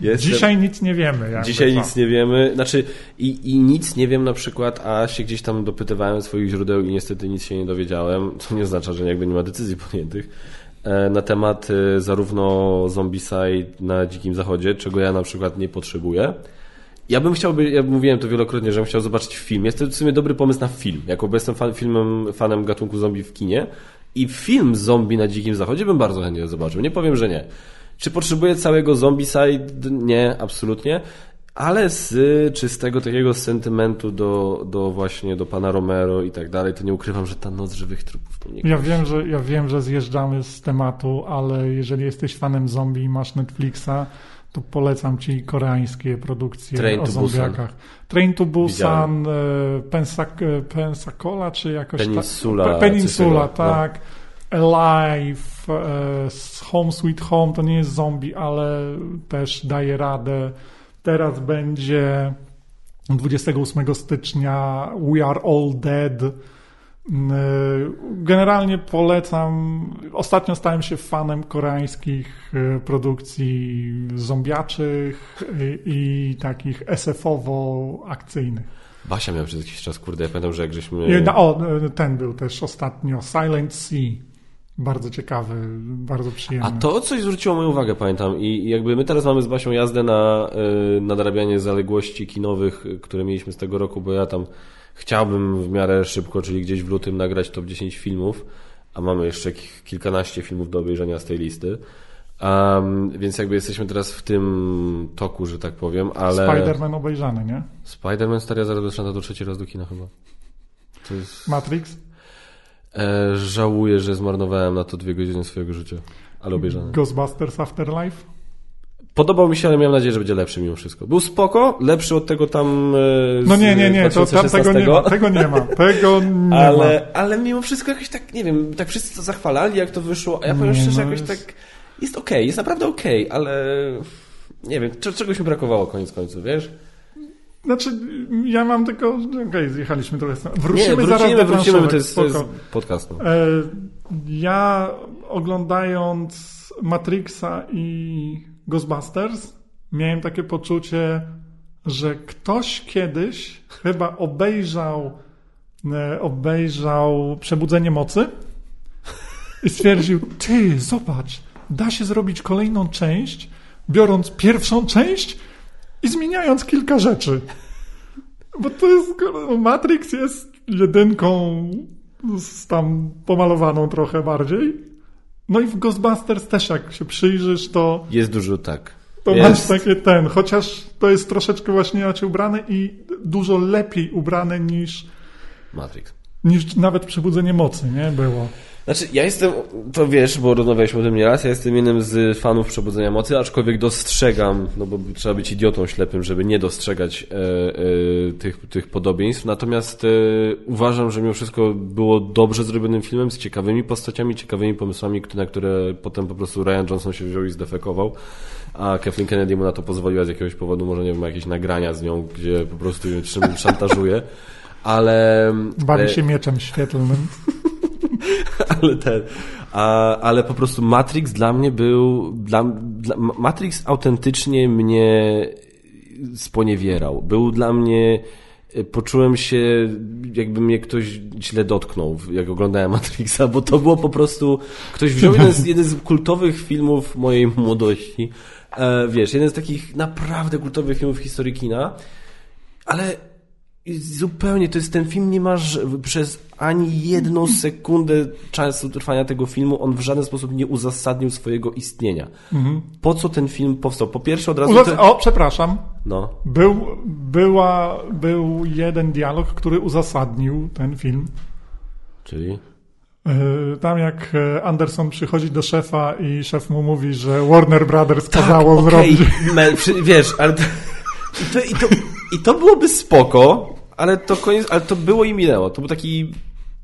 Jestem- Dzisiaj nic nie wiemy. jakby Dzisiaj co. nic nie wiemy, znaczy i, i nic nie wiem na przykład, a się gdzieś tam dopytywałem swoich źródeł i niestety nic się nie dowiedziałem, co nie oznacza, że jakby nie ma decyzji podjętych, e, na temat e, zarówno Zombicide na Dzikim Zachodzie, czego ja na przykład nie potrzebuję. Ja bym chciał, by- ja mówiłem to wielokrotnie, że bym chciał zobaczyć film. Jest to w sumie dobry pomysł na film, jako bo jestem fan, filmem, fanem gatunku zombie w kinie i film zombie na Dzikim Zachodzie bym bardzo chętnie zobaczył. Nie powiem, że nie. Czy potrzebuję całego Zombicide? Nie, absolutnie. Ale z czystego takiego sentymentu do, do właśnie do pana Romero i tak dalej, to nie ukrywam, że ta noc żywych trupów to nie Ja wiem, że, ja wiem, że zjeżdżamy z tematu, ale jeżeli jesteś fanem zombie i masz Netflixa, to polecam ci koreańskie produkcje Train o zombiakach. Train to Busan, e, Pensac, e, Pensacola, czy jakoś tak- Peninsula, Pe- Peninsula, takiego, no. tak. Alive, e, Home Sweet Home, to nie jest zombie, ale też daje radę. Teraz będzie 28 stycznia We Are All Dead. Mm, Generalnie polecam. Ostatnio stałem się fanem koreańskich e, produkcji zombiaczych i, i takich SF-owo-akcyjnych. Basia miała przez jakiś czas, kurde, ja pamiętam, że jak żeśmy... I- O, e, ten był też ostatnio. Silent Sea. Bardzo ciekawy, bardzo przyjemny. A to coś zwróciło moją uwagę, pamiętam. I jakby my teraz mamy z Basią jazdę na nadrabianie zaległości kinowych, które mieliśmy z tego roku, bo ja tam chciałbym w miarę szybko, czyli gdzieś w lutym nagrać top 10 filmów, a mamy jeszcze ki- kilkanaście filmów do obejrzenia z tej listy. Um, więc jakby jesteśmy teraz w tym toku, że tak powiem, ale... Spider-Man obejrzany, nie? Spider-Man stary, ja zaraz do trzeci raz do kina chyba. Jest... Matrix? E, żałuję, że zmarnowałem na to dwie godziny swojego życia, ale obejrzane. Ghostbusters Afterlife? Podobał mi się, ale miałem nadzieję, że będzie lepszy mimo wszystko. Był spoko, lepszy od tego tam e, z No nie, nie, nie, to tam 2016, tego nie ma, tego nie ma, tego nie ma. ale, ale mimo wszystko jakoś tak, nie wiem, tak wszyscy to zachwalali, jak to wyszło, a ja powiem szczerze, no jakoś jest- tak, jest okej, jest naprawdę okej, ale nie wiem, cze- czegoś mi brakowało koniec końców, wiesz? Znaczy, ja mam tylko, okej, zjechaliśmy trochę. stąd. Wrócimy, nie, wrócimy, zaraz do wrócimy, to jest, to jest podcast. No. E, Ja oglądając Matrixa i Ghostbusters miałem takie poczucie, że ktoś kiedyś chyba obejrzał e, obejrzał Przebudzenie Mocy i stwierdził, ty, zobacz, da się zrobić kolejną część, biorąc pierwszą część i zmieniając kilka rzeczy. Bo to jest, Matrix jest jedynką z tam pomalowaną trochę bardziej. No i w Ghostbusters też jak się przyjrzysz, to, Jest dużo tak. to Jest. masz takie ten, chociaż to jest troszeczkę właśnie inaczej ubrane i dużo lepiej ubrane niż, Matrix. niż nawet Przebudzenie Mocy, nie? Było. Znaczy, ja jestem, to wiesz, bo rozmawialiśmy o tym nieraz, ja jestem jednym z fanów Przebudzenia Mocy, aczkolwiek dostrzegam, no bo trzeba być idiotą ślepym, żeby nie dostrzegać e, e, tych, tych podobieństw, natomiast e, uważam, że mimo wszystko było dobrze zrobionym filmem, z ciekawymi postaciami, ciekawymi pomysłami, na które potem po prostu Ryan Johnson się wziął i zdefekował, a Kathleen Kennedy mu na to pozwoliła z jakiegoś powodu, może nie wiem, jakieś nagrania z nią, gdzie po prostu ją szantażuje, ale... Bawi e, się mieczem świetlnym. ale ten, a, ale po prostu Matrix dla mnie był, dla, dla, Matrix autentycznie mnie sponiewierał. Był dla mnie, poczułem się, jakby mnie ktoś źle dotknął, jak oglądałem Matrixa, bo to było po prostu, ktoś wziął jeden z, jeden z kultowych filmów mojej młodości, e, wiesz, jeden z takich naprawdę kultowych filmów historii kina, ale I zupełnie, to jest ten film, nie masz przez ani jedną sekundę czasu trwania tego filmu, on w żaden sposób nie uzasadnił swojego istnienia. Mhm. Po co ten film powstał? Po pierwsze od razu... Uzas- O, przepraszam. No. Był, była, był jeden dialog, który uzasadnił ten film. Czyli? E, tam jak e, Anderson przychodzi do szefa i szef mu mówi, że Warner Brothers tak, kazało okay. zrobić. Mel, wiesz, ale to, i, to, i to byłoby spoko, ale to koniec, ale to było i minęło. To był taki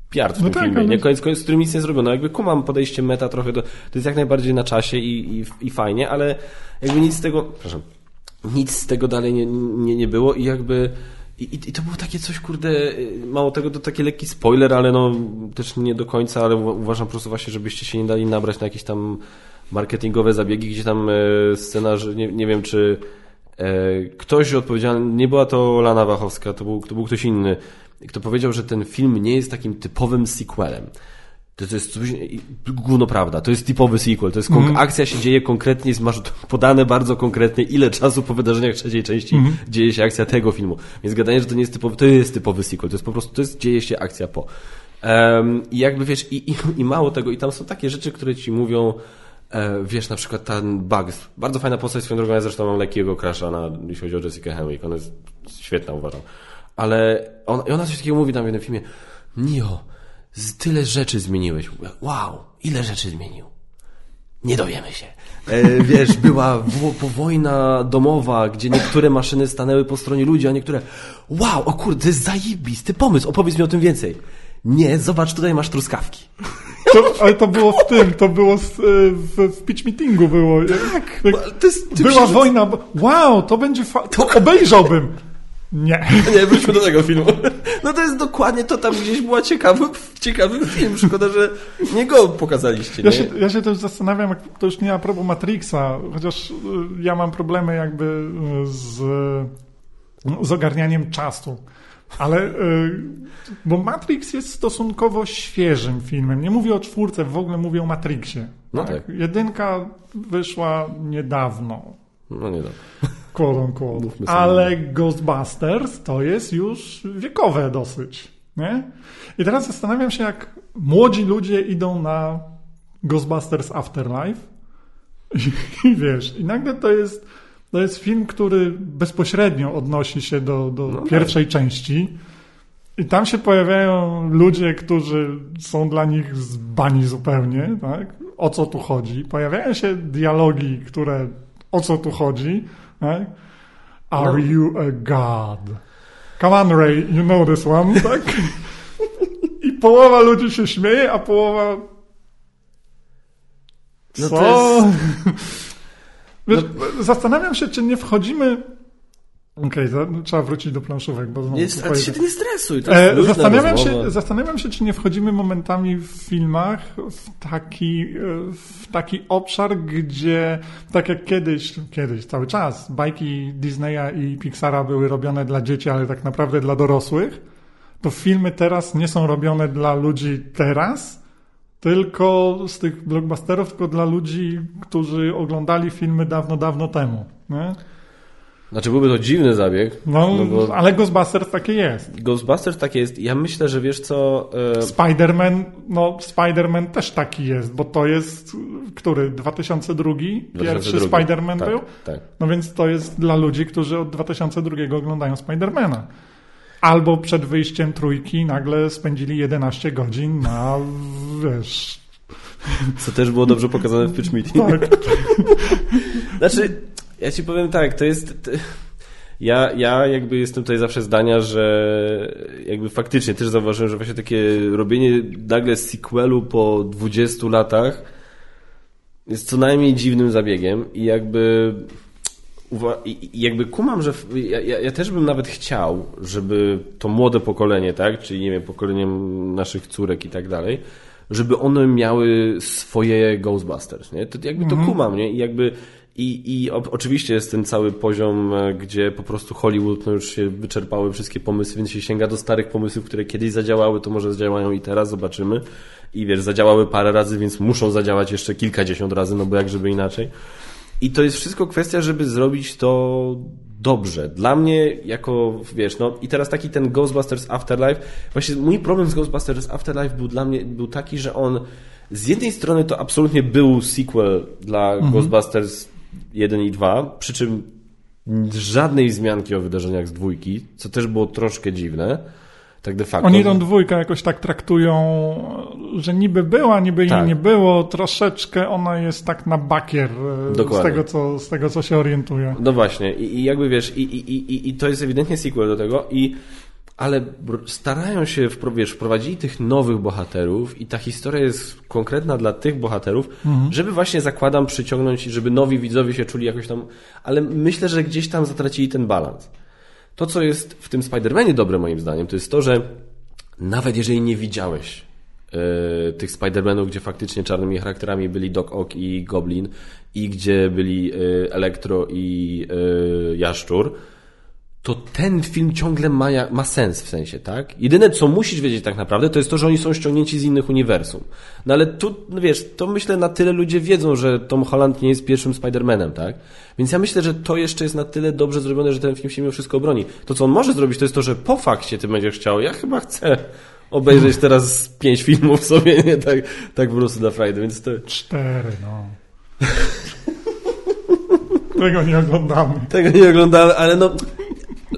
piart w no tym tak, filmie, ale... nie? Koniec, koniec, z którym nic nie zrobiono. Jakby kumam podejście meta trochę, do, to jest jak najbardziej na czasie i, i, i fajnie, ale jakby nic z tego, przepraszam, nic z tego dalej nie, nie, nie było i jakby i, I, to było takie coś, kurde, mało tego, to taki lekki spoiler, ale no też nie do końca, ale uważam po prostu właśnie, żebyście się nie dali nabrać na jakieś tam marketingowe zabiegi, gdzie tam e, scenarz, nie, nie wiem czy ktoś odpowiedzialny, nie była to Lana Wachowska, to był, to był ktoś inny, kto powiedział, że ten film nie jest takim typowym sequelem. To, to jest coś, gówno prawda, to jest typowy sequel, to jest mm. akcja się dzieje konkretnie, masz podane bardzo konkretnie, ile czasu po wydarzeniach trzeciej części mm. dzieje się akcja tego filmu. Więc gadanie, że to nie jest typowy, to jest typowy sequel, to jest po prostu, to jest, dzieje się akcja po. Um, I jakby wiesz, i, i, i mało tego, i tam są takie rzeczy, które ci mówią, e, wiesz, na przykład ten Bugs, bardzo fajna postać swoją drogą, ja zresztą mam lekkiego crasha na, jeśli chodzi o Jessica Henwick, ona jest świetna uważam. Ale on, ona coś takiego mówi tam w jednym filmie, Nio, tyle rzeczy zmieniłeś. Wow, ile rzeczy zmienił. Nie dowiemy się. E, wiesz, była wojna domowa, gdzie niektóre maszyny stanęły po stronie ludzi, a niektóre wow, o kurde, zajebisty pomysł, opowiedz mi o tym więcej. Nie, zobacz, tutaj masz truskawki. To, ale to było w tym, to było w, w, w pitch meetingu było. Tak, to jest, była wojna. Wow, to będzie fa- to obejrzałbym. Nie. Nie, wróćmy do tego filmu. No to jest dokładnie to, tam gdzieś była ciekawy, ciekawy film. Szkoda, że nie go pokazaliście. Ja, się, ja się też zastanawiam, to już nie a propos Matrixa, chociaż y, ja mam problemy jakby y, z, z ogarnianiem czasu. Ale, y, bo Matrix jest stosunkowo świeżym filmem. Nie mówię o czwórce, w ogóle mówię o Matrixie. No tak. tak. Jedynka wyszła niedawno. No niedawno quote unquote. Ale Ghostbusters to jest już wiekowe dosyć. Nie? I teraz zastanawiam się, jak młodzi ludzie idą na Ghostbusters Afterlife i, wiesz, i nagle to jest, to jest film, który bezpośrednio odnosi się do, do no pierwszej tak. części. I tam się pojawiają ludzie, którzy są dla nich zbani zupełnie, tak? O co tu chodzi? Pojawiają się dialogi, które o co tu chodzi. Right? Are no. you a god? Come on, Ray, you know this one, tak? I połowa ludzi się śmieje, a połowa... No Co? No jest... Wiesz, no... Zastanawiam się, czy nie wchodzimy Okej, okay, no, trzeba wrócić do planszówek, bo znowu... Nie, a ty się nie stresuj, e, zastanawiam, się, zastanawiam się, czy nie wchodzimy momentami w filmach w taki, e, w taki obszar, gdzie tak jak kiedyś, kiedyś, cały czas, bajki Disneya i Pixara były robione dla dzieci, ale tak naprawdę dla dorosłych, to filmy teraz nie są robione dla ludzi teraz, tylko z tych blockbusterów, tylko dla ludzi, którzy oglądali filmy dawno, dawno temu. Nie? Znaczy byłby to dziwny zabieg. No, no bo... ale Ghostbusters takie jest. Ghostbusters takie jest. Ja myślę, że wiesz co... E... Spider-Man, no Spider-Man też taki jest, bo to jest, który? 2002? 2002. Pierwszy Spider-Man tak, był? Tak. No więc to jest dla ludzi, którzy od 2002 oglądają Spider-Mana. Albo przed wyjściem trójki nagle spędzili 11 godzin na, wiesz... Co też było dobrze pokazane w pitch meeting. Tak. znaczy, ja ci powiem tak, to jest... Ja, ja jakby jestem tutaj zawsze zdania, że jakby faktycznie też zauważyłem, że właśnie takie robienie nagle sequelu po 20 latach jest co najmniej dziwnym zabiegiem i jakby jakby kumam, że ja, ja, też bym nawet chciał, żeby to młode pokolenie, tak, czyli nie wiem, pokoleniem naszych córek i tak dalej, żeby one miały swoje Ghostbusters, nie? To jakby to -hmm. kumam, nie? I jakby i, I oczywiście jest ten cały poziom, e, gdzie po prostu Hollywood no już się wyczerpały wszystkie pomysły, więc się sięga do starych pomysłów, które kiedyś zadziałały, to może zadziałają i teraz, zobaczymy. I wiesz, zadziałały parę razy, więc muszą zadziałać jeszcze kilkadziesiąt razy, no bo jak żeby inaczej. I to jest wszystko kwestia, żeby zrobić to dobrze. Dla mnie, jako, wiesz, no i teraz taki ten Ghostbusters Afterlife, właśnie mój problem z Ghostbusters Afterlife był dla mnie, był taki, że on z jednej strony to absolutnie był sequel dla mhm. Ghostbusters 1 i 2, przy czym żadnej wzmianki o wydarzeniach z dwójki, co też było troszkę dziwne. Tak de facto. Oni tą dwójkę jakoś tak traktują, że niby była, niby tak. jej nie było. Troszeczkę ona jest tak na bakier z tego, co, z tego, co się orientuje. No właśnie. I, i jakby wiesz, i, i, i, i to jest ewidentnie sequel do tego i ale starają się, wiesz, wprowadzili tych nowych bohaterów i ta historia jest konkretna dla tych bohaterów, mhm. żeby właśnie zakładam przyciągnąć i żeby nowi widzowie się czuli jakoś tam, ale myślę, że gdzieś tam zatracili ten balans. To, co jest w tym Spider-Manie dobre moim zdaniem, to jest to, że nawet jeżeli nie widziałeś yy, tych Spider-Manów, gdzie faktycznie czarnymi charakterami byli Doc Ock i Goblin i gdzie byli yy, Elektro i yy, Jaszczur, to ten film ciągle ma, ma sens w sensie, tak? Jedyne, co musisz wiedzieć tak naprawdę, to jest to, że oni są ściągnięci z innych uniwersum. No ale tu, no wiesz, to myślę na tyle ludzie wiedzą, że Tom Holland nie jest pierwszym Spider-Manem, tak? Więc ja myślę, że to jeszcze jest na tyle dobrze zrobione, że ten film się mimo wszystko obroni. To, co on może zrobić, to jest to, że po fakcie ty będziesz chciał, ja chyba chcę obejrzeć teraz pięć filmów sobie, nie? Tak, tak po prostu dla Friday, więc to... Cztery, no. Tego nie oglądamy. Tego nie oglądamy, ale no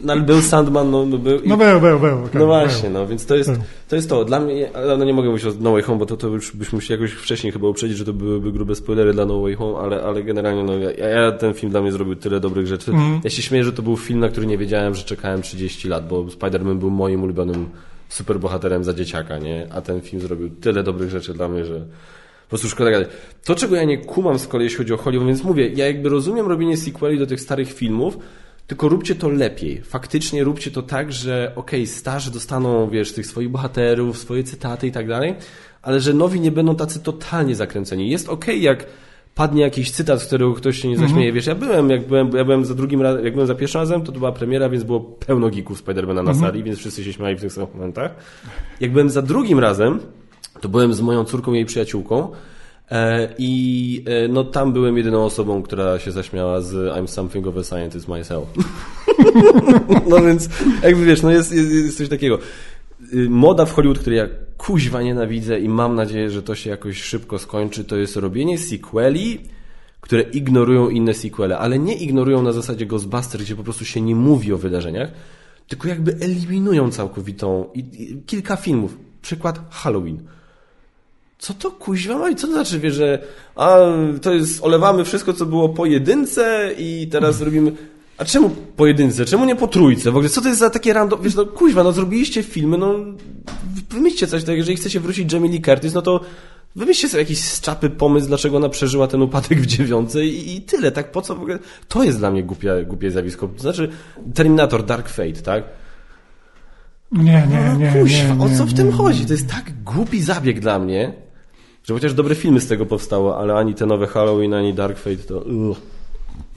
no ale był Sandman, no, no był. No był, był, był. Okay, no właśnie, był. no więc to jest, to jest to. Dla mnie, no nie mogę mówić o No Way Home, bo to, to już byśmy musieli jakoś wcześniej chyba uprzedzić, że to byłyby grube spoilery dla No Way Home, ale, ale generalnie no, ja, ja ten film dla mnie zrobił tyle dobrych rzeczy. Mm. Ja się śmieję, że to był film, na który nie wiedziałem, że czekałem 30 lat, bo Spider-Man był moim ulubionym superbohaterem za dzieciaka, nie? A ten film zrobił tyle dobrych rzeczy dla mnie, że po prostu szkoda gadać. To, czego ja nie kumam z kolei, jeśli chodzi o Hollywood, więc mówię, ja jakby rozumiem robienie sequeli do tych starych filmów, tylko róbcie to lepiej. Faktycznie róbcie to tak, że okej, okay, starzy dostaną, wiesz, tych swoich bohaterów, swoje cytaty i tak dalej, ale że nowi nie będą tacy totalnie zakręceni. Jest okej, okay, jak padnie jakiś cytat, z którego ktoś się nie mhm. zaśmieje. Wiesz, ja byłem, jak byłem, ja byłem za drugim razem, jak byłem za pierwszym razem, to to była premiera, więc było pełno geeków Spidermana na mhm. sali, więc wszyscy się śmiali w tych samych momentach. Jak byłem za drugim razem, to byłem z moją córką i jej przyjaciółką I e, no, tam byłem jedyną osobą, która się zaśmiała z I'm something of a scientist myself. no więc, jakby wiesz, no jest, jest, jest coś takiego. Y, moda w Hollywood, której ja kuźwa nienawidzę i mam nadzieję, że to się jakoś szybko skończy, to jest robienie sequeli, które ignorują inne sequele, ale nie ignorują na zasadzie Ghostbusters, gdzie po prostu się nie mówi o wydarzeniach, tylko jakby eliminują całkowitą i, i kilka filmów. Przykład Halloween co to kuźwa ma i co to znaczy, wie, że a, to jest, olewamy wszystko, co było po jedynce i teraz hmm. robimy... A czemu po jedynce? Czemu nie po trójce? W ogóle co to jest za takie random... Wiesz, no kuźwa, no zrobiliście filmy, no wymyślcie coś takiego, jeżeli chcecie wrócić Jamie Lee Curtis, no to wymyślcie sobie jakiś z czapy pomysł, dlaczego ona przeżyła ten upadek w dziewiątce i, i tyle, tak? Po co w ogóle... To jest dla mnie głupie, głupie zjawisko. To znaczy Terminator Dark Fate, tak? Nie, nie, nie. No, kuźwa, nie, nie, o co w tym chodzi? To jest tak głupi zabieg dla mnie, że chociaż dobre filmy z tego powstało, ale ani te nowe Halloween, ani Dark Fate to... Uh,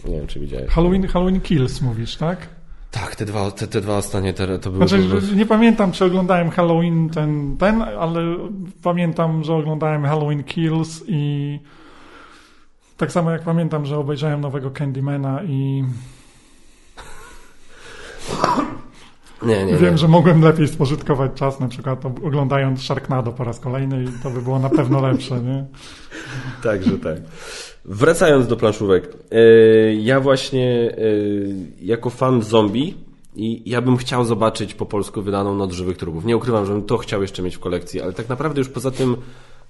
nie wiem, czy widziałeś. Halloween, Halloween Kills mówisz, tak? Tak, te dwa, te, te dwa ostatnie te, to były... Znaczy, nie pamiętam, czy oglądałem Halloween ten, ten, ale pamiętam, że oglądałem Halloween Kills i tak samo jak pamiętam, że obejrzałem nowego Candymana i nie, nie, Wiem, nie. że mogłem lepiej spożytkować czas, na przykład oglądając Sharknado po raz kolejny i to by było na pewno lepsze, nie? Także tak. Wracając do planszówek. E, ja właśnie e, jako fan zombie i ja bym chciał zobaczyć po polsku wydaną Noc Żywych Trupów. Nie ukrywam, że bym to chciał jeszcze mieć w kolekcji, ale tak naprawdę już poza tym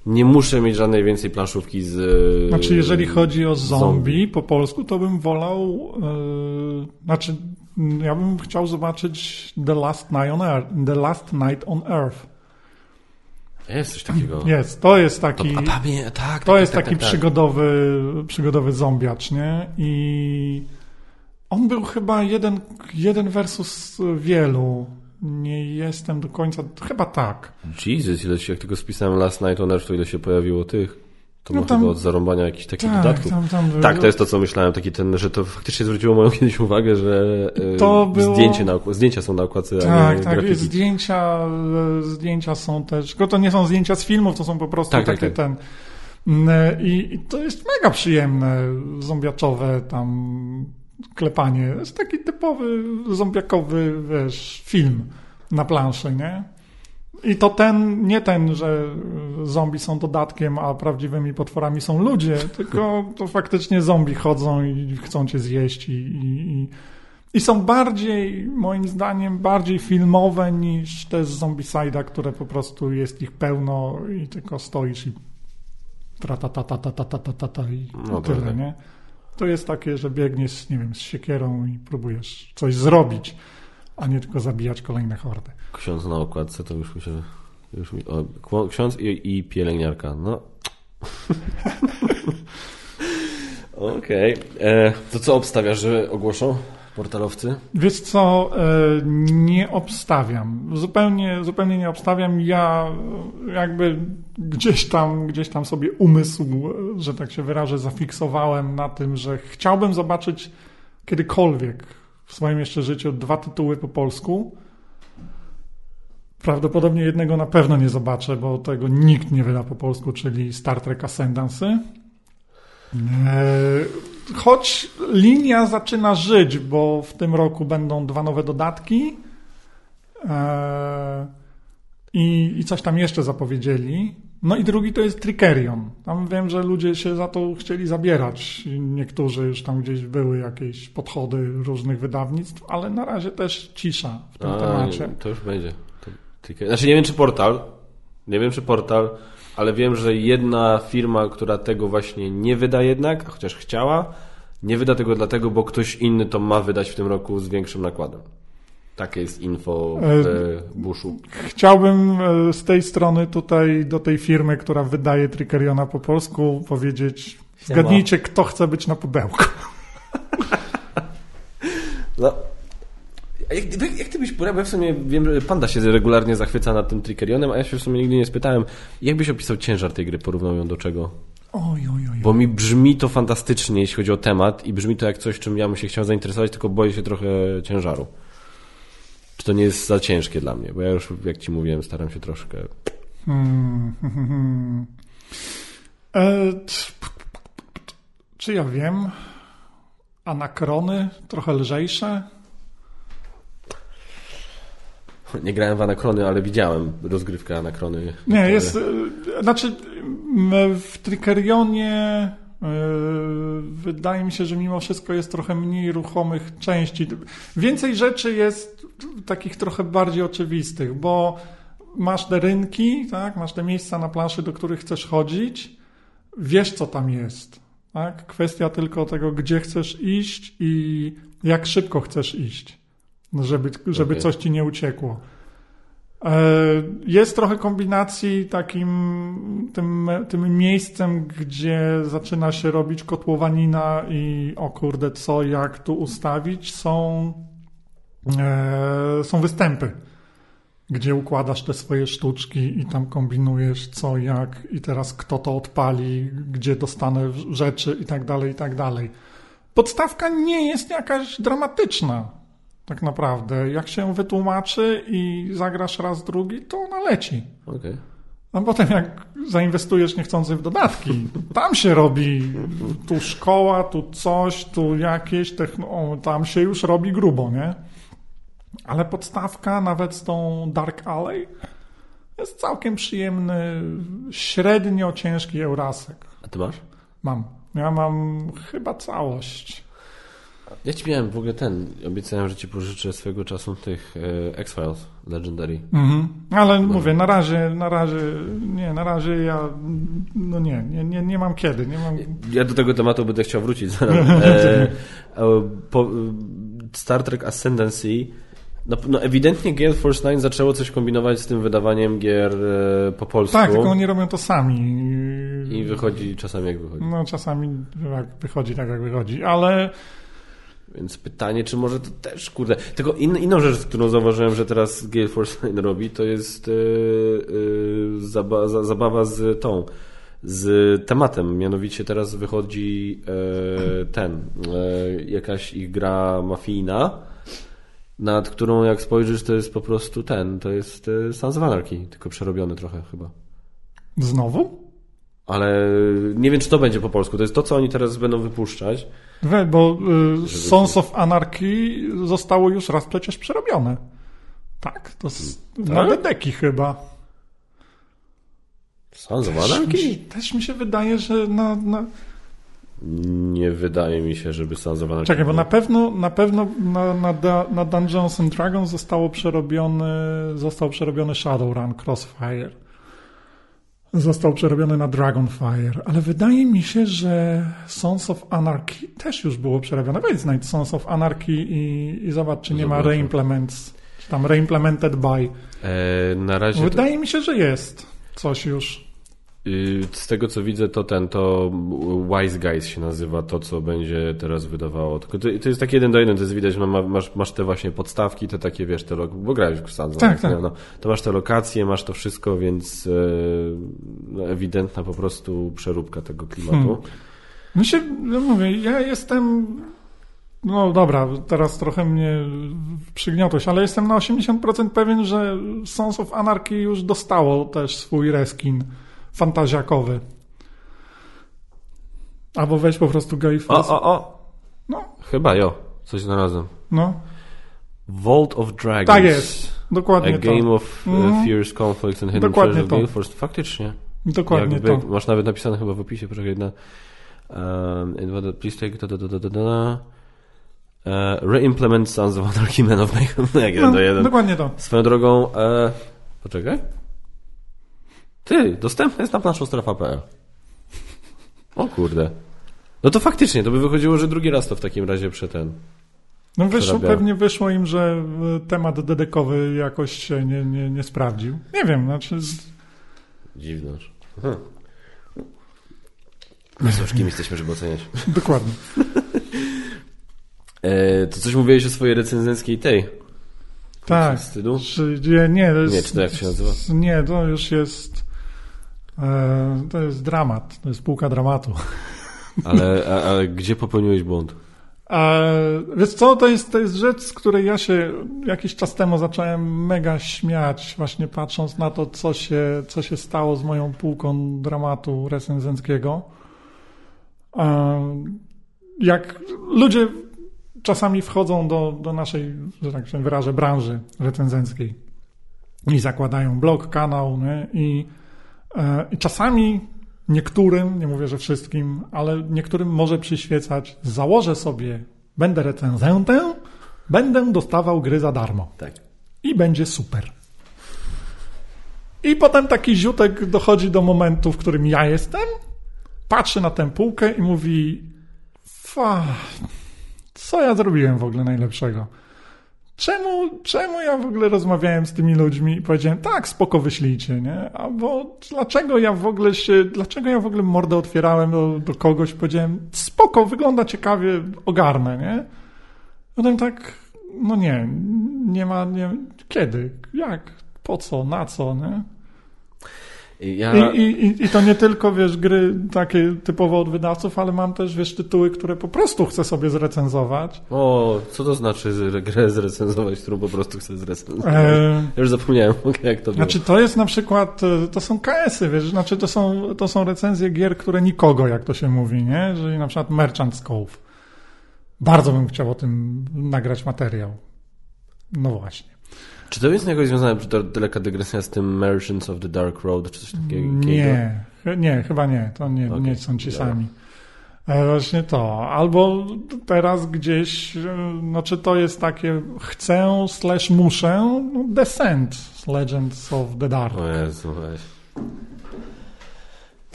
nie muszę mieć żadnej więcej planszówki z. Znaczy, jeżeli chodzi o zombie, zombie. po polsku, to bym wolał. Yy, znaczy, ja bym chciał zobaczyć The Last Night on Earth. The Last Night on Earth. Jest coś takiego. Jest, to jest taki. To, a, pamię, tak, to tak, jest tak, taki tak, tak. przygodowy, przygodowy zombiacz, nie? I on był chyba jeden, jeden versus wielu. Nie jestem do końca. Chyba tak. Jesus, ile się, jak tylko spisałem Last Night on Earth, to ile się pojawiło tych. To no tam, chyba od zarąbania jakichś takich tak, dodatków. Tam, tam tak, to jest to, co myślałem, taki ten, że to faktycznie zwróciło moją kiedyś uwagę, że e, to było... zdjęcie na, zdjęcia są na okładce, tak, Tak, zdjęcia, zdjęcia są też, tylko to nie są zdjęcia z filmów, to są po prostu tak, tak takie tak, ten Mm, I, I to jest mega przyjemne, zombiaczowe tam klepanie. To jest taki typowy zombiakowy, wiesz, film na planszy, nie? I to ten, nie ten, że zombie są dodatkiem, a prawdziwymi potworami są ludzie, tylko to faktycznie zombie chodzą i chcą cię zjeść i, i, i są bardziej, moim zdaniem, bardziej filmowe niż te z Zombicide'a, które po prostu jest ich pełno i tylko stoisz i tra ta ta ta ta ta ta ta ta, i no tyle, tak. nie? To jest takie, że biegniesz, nie wiem, z siekierą i próbujesz coś zrobić, a nie tylko zabijać kolejne hordy. Ksiądz na okładce to już mi się... Już mi, o, ksiądz i, i pielęgniarka, no... Okej. Okay. E, to co obstawiasz, że ogłoszą? Portalowcy? Wiesz co, e, nie obstawiam. Zupełnie, zupełnie nie obstawiam. Ja jakby gdzieś tam, gdzieś tam sobie umysł, że tak się wyrażę, zafiksowałem na tym, że chciałbym zobaczyć kiedykolwiek w swoim jeszcze życiu dwa tytuły po polsku. Prawdopodobnie jednego na pewno nie zobaczę, bo tego nikt nie wyda po polsku, czyli Star Trek Ascendancy. E, choć linia zaczyna żyć, bo w tym roku będą dwa nowe dodatki e, i, i coś tam jeszcze zapowiedzieli. No i drugi to jest Trickerion. Tam wiem, że ludzie się za to chcieli zabierać. Niektórzy już tam gdzieś były jakieś podchody różnych wydawnictw, ale na razie też cisza w tym A, temacie. To już będzie. Znaczy nie wiem, czy portal. Nie wiem, czy portal ale wiem, że jedna firma, która tego właśnie nie wyda jednak, chociaż chciała, nie wyda tego dlatego, bo ktoś inny to ma wydać w tym roku z większym nakładem. Takie jest info w e, buszu. Chciałbym e, z tej strony tutaj do tej firmy, która wydaje Trickeriona po polsku powiedzieć zgadnijcie, kto chce być na pudełku. No, jak, jak ty byś poradził, ja w sumie wiem, że Panda się regularnie zachwyca nad tym Trickerionem, a ja się w sumie nigdy nie spytałem, jak byś opisał ciężar tej gry, porównał ją do czego? Oj, oj, oj. Bo mi brzmi to fantastycznie, jeśli chodzi o temat i brzmi to jak coś, czym ja bym się chciał zainteresować, tylko boję się trochę ciężaru. Czy to nie jest za ciężkie dla mnie? Bo ja już, jak ci mówiłem, staram się troszkę... Hmm, hmm, hmm. E, czy ja wiem? Anakrony trochę lżejsze? Nie grałem w Anakrony, ale widziałem rozgrywkę Anakrony. Nie, jest... E, znaczy w Trickerionie e, wydaje mi się, że mimo wszystko jest trochę mniej ruchomych części. Więcej rzeczy jest takich trochę bardziej oczywistych, bo masz te rynki, tak? masz te miejsca na planszy, do których chcesz chodzić, wiesz co tam jest. Tak? Kwestia tylko tego, gdzie chcesz iść i jak szybko chcesz iść żeby, żeby okay. coś ci nie uciekło. E, jest trochę kombinacji takim tym, tym miejscem, gdzie zaczyna się robić kotłowanina i o kurde, co, jak tu ustawić, są, e, są występy, gdzie układasz te swoje sztuczki i tam kombinujesz co, jak i teraz kto to odpali, gdzie dostanę rzeczy i tak dalej, i tak dalej. Podstawka nie jest jakaś dramatyczna tak naprawdę. Jak się wytłumaczy i zagrasz raz drugi, to ona leci. Okay. A potem jak zainwestujesz niechcący w dodatki, tam się robi tu szkoła, tu coś, tu jakieś, techno, tam się już robi grubo, nie? Ale podstawka nawet z tą Dark Alley jest całkiem przyjemny, średnio ciężki Eurasek. A ty masz? Mam. Ja mam chyba całość. Ja ci miałem w ogóle ten, obiecałem, że ci pożyczę swego czasu tych e, X-Files Legendary. Mhm. Ale no. mówię, na razie, na razie, nie, na razie ja, no nie, nie, nie, nie mam kiedy. Nie mam... Ja do tego tematu będę chciał wrócić zaraz. E, po, Star Trek Ascendancy no, no, ewidentnie Gale Force 9 zaczęło coś kombinować z tym wydawaniem gier e, po polsku. Tak, tylko oni robią to sami. I wychodzi czasami jak wychodzi. No czasami jak wychodzi tak jak wychodzi, ale więc pytanie, czy może to też, kurde... Tylko in, inną rzecz, którą zauważyłem, że teraz Gale Force 9 robi, to jest yy, yy, zaba, za, zabawa z tą, z tematem. Mianowicie teraz wychodzi yy, ten, jakaś ich gra mafijna, nad którą jak spojrzysz, to jest po prostu ten, to jest Sons of Anarchy, tylko przerobiony trochę chyba. Znowu? Ale nie wiem, czy to będzie po polsku. To jest to, co oni teraz będą wypuszczać. We, bo y, Sons of Anarchy zostało już raz przecież przerobione. Tak, to z, Tak? na dedeki chyba. Sons of Też mi, się, Anarchy? też mi się wydaje, że na, na... Nie wydaje mi się, żeby Sons of Anarchy... Czekaj, bo na pewno na, pewno na, na, na Dungeons and Dragons zostało przerobiony, został przerobiony Shadowrun Crossfire. Został przerobiony na Dragonfire, ale wydaje mi się, że Sons of Anarchy też już było przerobione. Wejdź znajdź Sons of Anarchy i, i zobacz, czy nie ma Zobaczę. reimplements, czy tam reimplemented by. E, na razie... To... Wydaje mi się, że jest coś już. Y, Z tego co widzę, to ten, to Wise Guys się nazywa to, co będzie teraz wydawało. Tylko to, to jest tak jeden do jeden, to jest widać, no, ma- masz, masz te właśnie podstawki, te takie, wiesz, te, bo grałeś w of Tak, Anarchy, tak. No, to masz te lokacje, masz to wszystko, więc e, no, ewidentna po prostu przeróbka tego klimatu. Hmm. Mi się, no mówię, ja jestem. No dobra, teraz trochę mnie przygniotłeś, ale jestem na 80% pewien, że Sons of Anarchy już dostało też swój reskin fantaziakowy. Albo weź po prostu Guy O, Fawkes. o, o! No, Chyba jo, coś znalazłem. no, Vault of Dragons. Tak jest. dokładnie A to. game of uh, Mhm. fierce conflicts and hidden Dokładnie treasure to. Force. Faktycznie. Dokładnie Jakby, to. Masz nawet napisane chyba w opisie, poczekaj, na um, please take da, da, da, da, da. Uh, reimplement Sons of Anarchy Man of Mayhem. No, dokładnie to. Swoją drogą, e, poczekaj. Ty, dostępny jest na naszą strefa.pl. O kurde. No to faktycznie, to by wychodziło, że drugi raz to w takim razie prze ten. No wyszło, pewnie wyszło im, że e, temat dedekowy jakoś się nie, nie, nie sprawdził. Nie wiem, znaczy. Dziwne. Hm. My kim jesteśmy, żeby oceniać. Dokładnie. E, to coś mówiłeś o swojej recenzenckiej tej. Tak. Wstydu? Czy, nie, nie, Nie, czy to jak się nazywa? Nie, to już jest. E, to jest dramat. To jest półka dramatu. Ale, a, ale gdzie popełniłeś błąd? A wiesz co, to jest, to jest rzecz, z której ja się jakiś czas temu zacząłem mega śmiać, właśnie patrząc na to, co się, co się stało z moją półką dramatu recenzenckiego. A Jak ludzie czasami wchodzą do, do naszej, że tak się wyrażę, branży recenzenckiej i zakładają blog, kanał nie? E, i czasami niektórym, nie mówię, że wszystkim, ale niektórym może przyświecać, założę sobie, będę recenzentem, będę dostawał gry za darmo Tak. i będzie super. I potem taki ziutek dochodzi do momentu, w którym ja jestem, patrzy na tę półkę i mówi: Fa, co ja zrobiłem w ogóle najlepszego? Czemu, czemu ja w ogóle rozmawiałem z tymi ludźmi i powiedziałem, tak, spoko, wyślijcie, nie? Albo dlaczego ja w ogóle się, dlaczego ja w ogóle mordę otwierałem do, do kogoś i powiedziałem, spoko, wygląda ciekawie, ogarnę, nie? Potem tak, no nie, nie ma, nie, kiedy, jak, po co, na co, nie? Ja, I, i, i- to nie tylko, wiesz, gry takie typowo od wydawców, ale mam też, wiesz, tytuły, które po prostu chcę sobie zrecenzować. O, co to znaczy z- grę zrecenzować, którą po prostu chcę zrecenzować? E, Ja już zapomniałem, jak to było. Znaczy to jest na przykład, e, to są KS-y, wiesz, znaczy to są, to są recenzje gier, które nikogo, jak to się mówi, nie? Czyli na przykład Merchant's Cove. Bardzo bym chciał o tym nagrać materiał. No właśnie. Czy to jest jakoś związane, czy to daleka dygresja z tym Merchants of the Dark Road, czy coś takiego? Nie, nie, chyba nie, to nie, Okej, nie są ci dobra. sami. E, Właśnie to. Albo teraz gdzieś, e, no czy to jest takie chcę slash muszę, no Descent, Legends of the Dark. O Jezu, weź.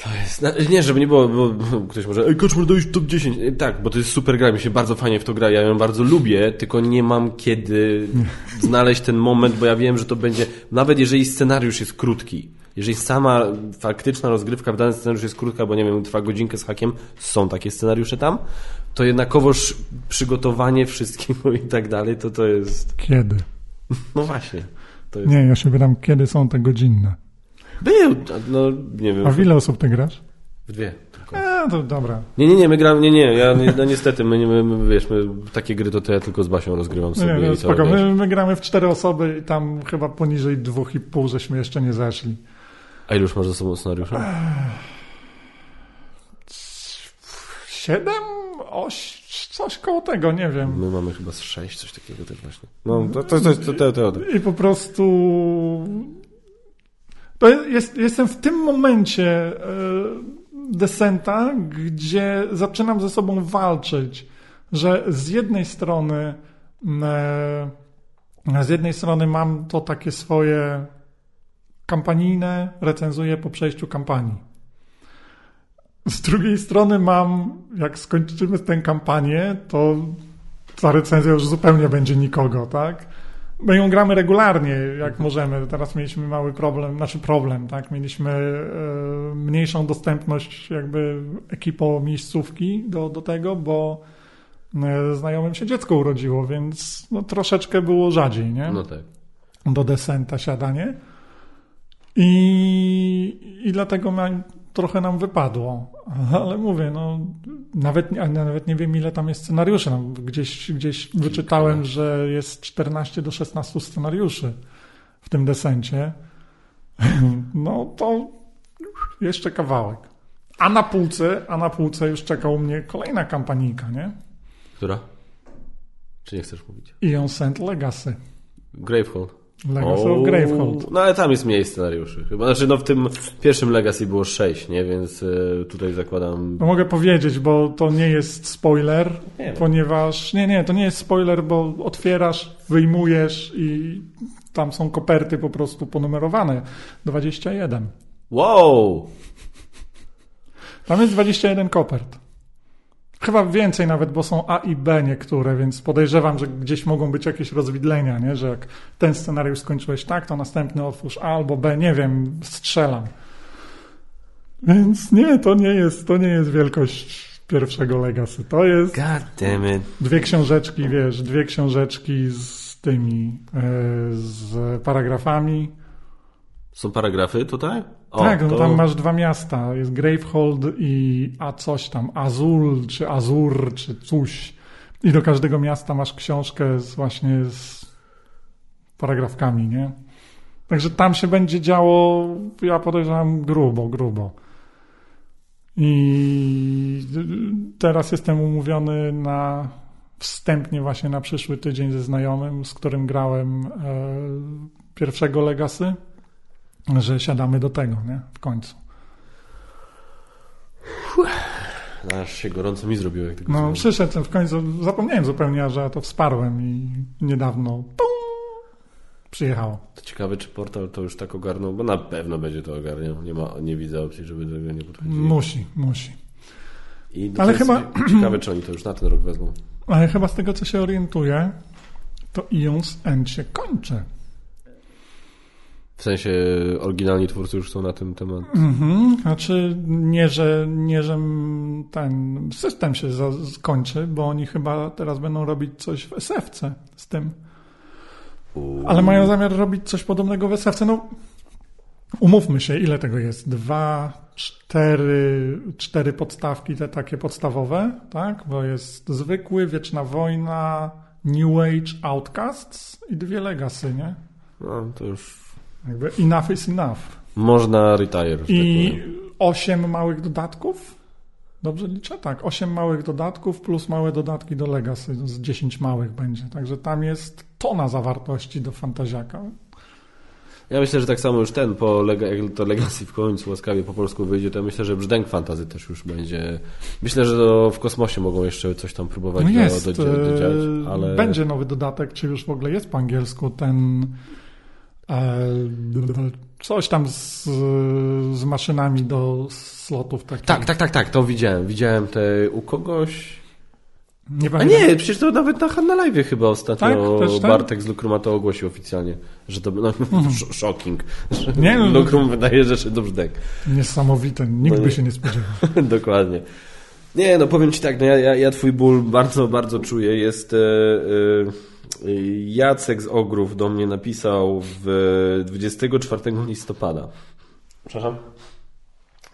To jest... Nie, żeby nie było, bo ktoś może Ej, Koczmur, dojść top 10. E, Tak, bo to jest super gra, mi się bardzo fajnie w to gra, ja ją bardzo lubię, tylko nie mam kiedy znaleźć ten moment, bo ja wiem, że to będzie... Nawet jeżeli scenariusz jest krótki, jeżeli sama faktyczna rozgrywka w danym scenariusz jest krótka, bo nie wiem, trwa godzinkę z hakiem, są takie scenariusze tam, to jednakowoż przygotowanie wszystkiego i tak dalej, to to jest... Kiedy? No właśnie. Jest... Nie, ja się pytam, kiedy są te godzinne. Był, no nie wiem. A w ile osób ty grasz? W dwie. Tylko. A, to dobra. Nie, nie, nie, my gramy, nie, nie, ja nie, no niestety, my, nie- my, my, wiesz, my takie gry to, ja tylko z Basią rozgrywam Nie, sobie no, i to, spoko. My, my gramy w cztery osoby i tam chyba poniżej dwóch i pół żeśmy jeszcze nie zeszli. A ile już masz za sobą scenariusza? 7, oś, coś koło tego, nie wiem. My mamy chyba z 6, coś takiego też właśnie. No, to, to, to, to, to, to, to. I po prostu jest, jestem w tym momencie e, desenta, gdzie zaczynam ze sobą walczyć, że z jednej strony e, z jednej strony mam to takie swoje kampanijne, recenzuję po przejściu kampanii. Z drugiej strony mam, jak skończymy tę kampanię, to ta recenzja już zupełnie będzie nikogo, tak? My ją gramy regularnie, jak możemy. Teraz mieliśmy mały problem, znaczy problem, tak? Mieliśmy e, mniejszą dostępność jakby ekipo miejscówki do, do tego, bo e, znajomym się dziecko urodziło, więc no, troszeczkę było rzadziej, nie? No tak. Do desenta siadanie. I, i dlatego mam, trochę nam wypadło. Ale mówię, no nawet, nawet nie wiem, ile tam jest scenariuszy. No, gdzieś, gdzieś wyczytałem, że jest 14 do 16 scenariuszy w tym desencie. No to jeszcze kawałek. A na półce, a na półce już czekał mnie kolejna kampanijka, nie? Która? Czy nie chcesz mówić? Ion Sent Legacy. Gravehold. Legacy of Gravehold. No ale tam jest mniej scenariuszy chyba. Znaczy no w tym pierwszym Legacy było 6, nie? Więc y, tutaj zakładam... No mogę powiedzieć, bo to nie jest spoiler, Nie. ponieważ... Nie, nie, to nie jest spoiler, bo otwierasz, wyjmujesz i tam są koperty po prostu ponumerowane. 21. Wow! Tam jest 21 kopert. Chyba więcej nawet, bo są A i B niektóre, więc podejrzewam, że gdzieś mogą być jakieś rozwidlenia, nie? że jak ten scenariusz skończyłeś tak, to następny otwórz A albo B, nie wiem, strzelam. Więc nie, to nie jest, to nie jest wielkość pierwszego Legacy. To jest dwie książeczki, wiesz, dwie książeczki z tymi, e, z paragrafami. Są paragrafy tutaj? O, tak, no to- tam masz dwa miasta. Jest Gravehold i a coś tam, Azul, czy Azur, czy coś. I do każdego miasta masz książkę z, właśnie z paragrafkami, nie? Także tam się będzie działo, ja podejrzewam, grubo, grubo. I teraz jestem umówiony na wstępnie właśnie na przyszły tydzień ze znajomym, z którym grałem e, pierwszego Legacy że siadamy do tego, nie? W końcu. Aż się gorąco mi zrobiło, jak tego No, słucham. przyszedł w końcu, zapomniałem zupełnie, że ja to wsparłem i niedawno pum, przyjechało. To ciekawe, czy portal to już tak ogarnął, bo na pewno będzie to ogarniał. Nie, ma, nie widzę opcji, żeby do tego nie podchodzili. Musi, musi. I Ale chyba- ciekawe, czy oni to już na ten rok wezmą. Ale chyba z tego, co się orientuję, to Ions End się kończy. W sensie oryginalni twórcy już są na ten temat. Mhm. Znaczy, nie że, nie, że ten system się skończy, bo oni chyba teraz będą robić coś w SF-ce z tym. Ale mają zamiar robić coś podobnego w SF-ce. No, umówmy się, ile tego jest? Dwa, cztery, cztery podstawki, te takie podstawowe, tak? Bo jest zwykły, Wieczna Wojna, New Age, Outcasts i dwie Legacy, nie? No, to już Jakby enough is enough. można retire. I tak osiem małych dodatków? Dobrze liczę? Tak, osiem małych dodatków plus małe dodatki do Legacy. Z 10 małych będzie. Także tam jest tona zawartości do Fantaziaka. Ja myślę, że tak samo już ten, po lega, jak to Legacy w końcu łaskawie po polsku wyjdzie, to myślę, że Brzdęk Fantazy też już będzie. Myślę, że w kosmosie mogą jeszcze coś tam próbować No do- jest. do, do, dodziałać, e, ale Będzie nowy dodatek, czy już w ogóle jest po angielsku ten coś tam z, z maszynami do slotów takich. Tak, tak, tak, tak, to widziałem. Widziałem te u kogoś. Nie A nie, przecież to nawet na, na live chyba ostatnio Tak? Tak? Bartek z Lukruma to ogłosił oficjalnie, że to no, sz- shocking. Nie, no, no. Lukrum wydaje rzeczy do brzdęk. Niesamowite. Nikt No by się nie spodziewał. Dokładnie. Nie, no powiem Ci tak, no ja, ja, ja Twój ból bardzo, bardzo czuję. Jest e, e, Jacek z Ogrów do mnie napisał w 24 listopada. Przepraszam.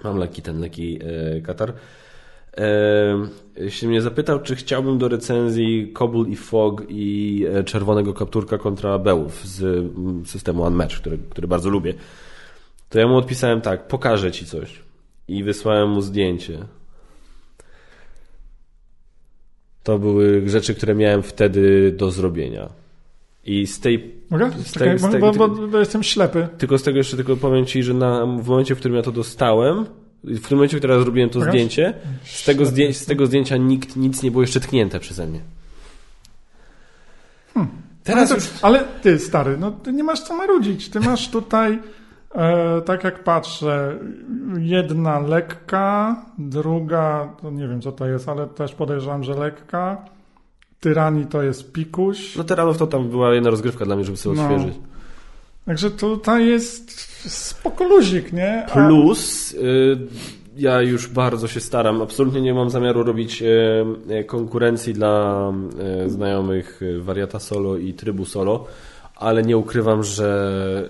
Mam leki, ten leki e, katar. E, się mnie zapytał, czy chciałbym do recenzji Kobul i Fog i e, Czerwonego Kapturka kontra Bełów z mm, systemu Unmatch, który, który bardzo lubię. To ja mu odpisałem tak, pokażę Ci coś. I wysłałem mu zdjęcie. To były rzeczy, które miałem wtedy do zrobienia. I z tej. Mogę? Z tej- z tej- bo, bo, bo jestem ślepy. Tylko z tego jeszcze tylko powiem Ci, że na, w momencie, w którym ja to dostałem, w tym momencie, w którym ja zrobiłem to zdjęcie, z tego, zdję, z tego zdjęcia nikt, nic nie było jeszcze tknięte przeze mnie. Teraz ale, już... to, ale ty, stary, no ty nie masz co marudzić. Ty masz tutaj, e, tak jak patrzę, jedna lekka, druga, to nie wiem co to jest, ale też podejrzewam, że lekka. Tyrani to jest pikuś. No teraz to tam była jedna rozgrywka dla mnie, żeby sobie No. odświeżyć. Także tutaj jest spokoluzik, nie? A- Plus, y, ja już bardzo się staram, absolutnie nie mam zamiaru robić y, y, konkurencji dla y, znajomych y, wariata solo i trybu solo, ale nie ukrywam, że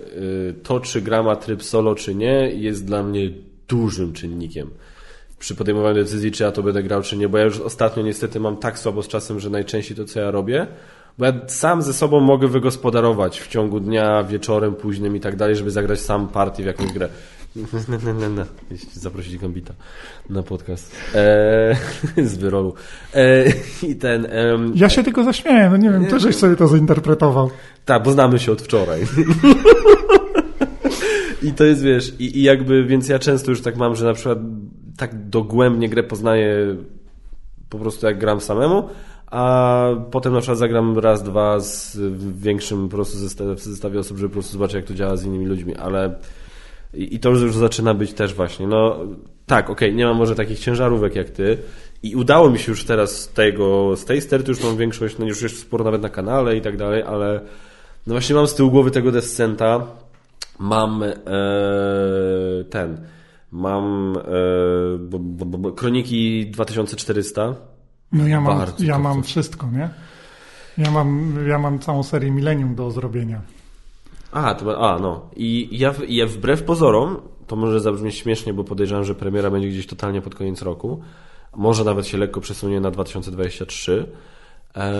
y, to, czy gra ma tryb solo, czy nie, jest dla mnie dużym czynnikiem przy podejmowaniu decyzji, czy ja to będę grał, czy nie, bo ja już ostatnio niestety mam tak słabo z czasem, że najczęściej to, co ja robię, bo ja sam ze sobą mogę wygospodarować w ciągu dnia, wieczorem, późnym i tak dalej, żeby zagrać sam partię w jakąś grę. Jeśli zaprosić Gambita na podcast eee, z wyrolu. Eee, I ten... Ja się tylko zaśmieję, no nie wiem, też żeś sobie to zinterpretował. tak, bo znamy się od wczoraj. I to jest, wiesz, i, i jakby, więc ja często już tak mam, że na przykład tak dogłębnie grę poznaję po prostu jak gram samemu, a potem na przykład zagram raz, dwa z większym po prostu zestawie, w zestawie osób, żeby po prostu zobaczyć jak to działa z innymi ludźmi, ale i, i to już zaczyna być też właśnie, no tak, okej, nie mam może takich ciężarówek jak ty i udało mi się już teraz z tego, z tej sterty już mam większość, no już jest sporo nawet na kanale i tak dalej, ale no właśnie mam z tyłu głowy tego Descenta, mam e, ten, mam e, bo, bo, bo, bo, Kroniki 2400, No ja mam, Bardzo ja mam wszystko, nie? Ja mam, ja mam całą serię Millennium do zrobienia. A, to, a no. I ja, ja wbrew pozorom, to może zabrzmieć śmiesznie, bo podejrzewam, że premiera będzie gdzieś totalnie pod koniec roku. Może nawet się lekko przesunie na 2023. Eee,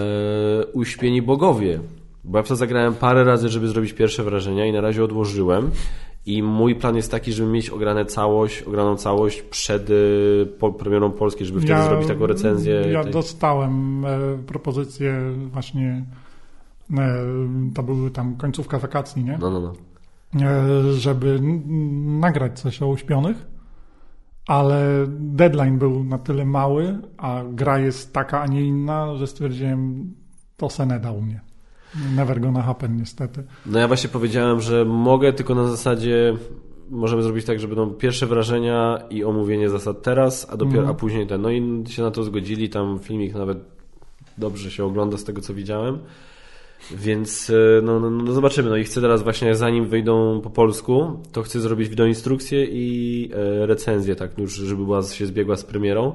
Uśpieni Bogowie. Bo ja w to zagrałem parę razy, żeby zrobić pierwsze wrażenia i na razie odłożyłem. I mój plan jest taki, żeby mieć ograne całość, ograną całość przed y, po, premierą polskiej, żeby wtedy zrobić taką recenzję. Ja tej- dostałem e, propozycję właśnie, to były tam końcówka wakacji, nie? No, no, no. E, żeby nagrać coś o uśpionych, ale deadline był na tyle mały, a gra jest taka, a nie inna, że stwierdziłem, to se nie da u mnie. Never gonna happen niestety. No ja właśnie powiedziałem, że mogę, tylko na zasadzie możemy zrobić tak, że będą pierwsze wrażenia i omówienie zasad teraz, a dopiero, Mhm. a później ten. No i się na to zgodzili, tam filmik nawet dobrze się ogląda z tego, co widziałem. Więc e, no, no, no zobaczymy. No i chcę teraz właśnie, zanim wyjdą po polsku, to chcę zrobić wideoinstrukcję i e, recenzję, tak już, żeby była, się zbiegła z premierą.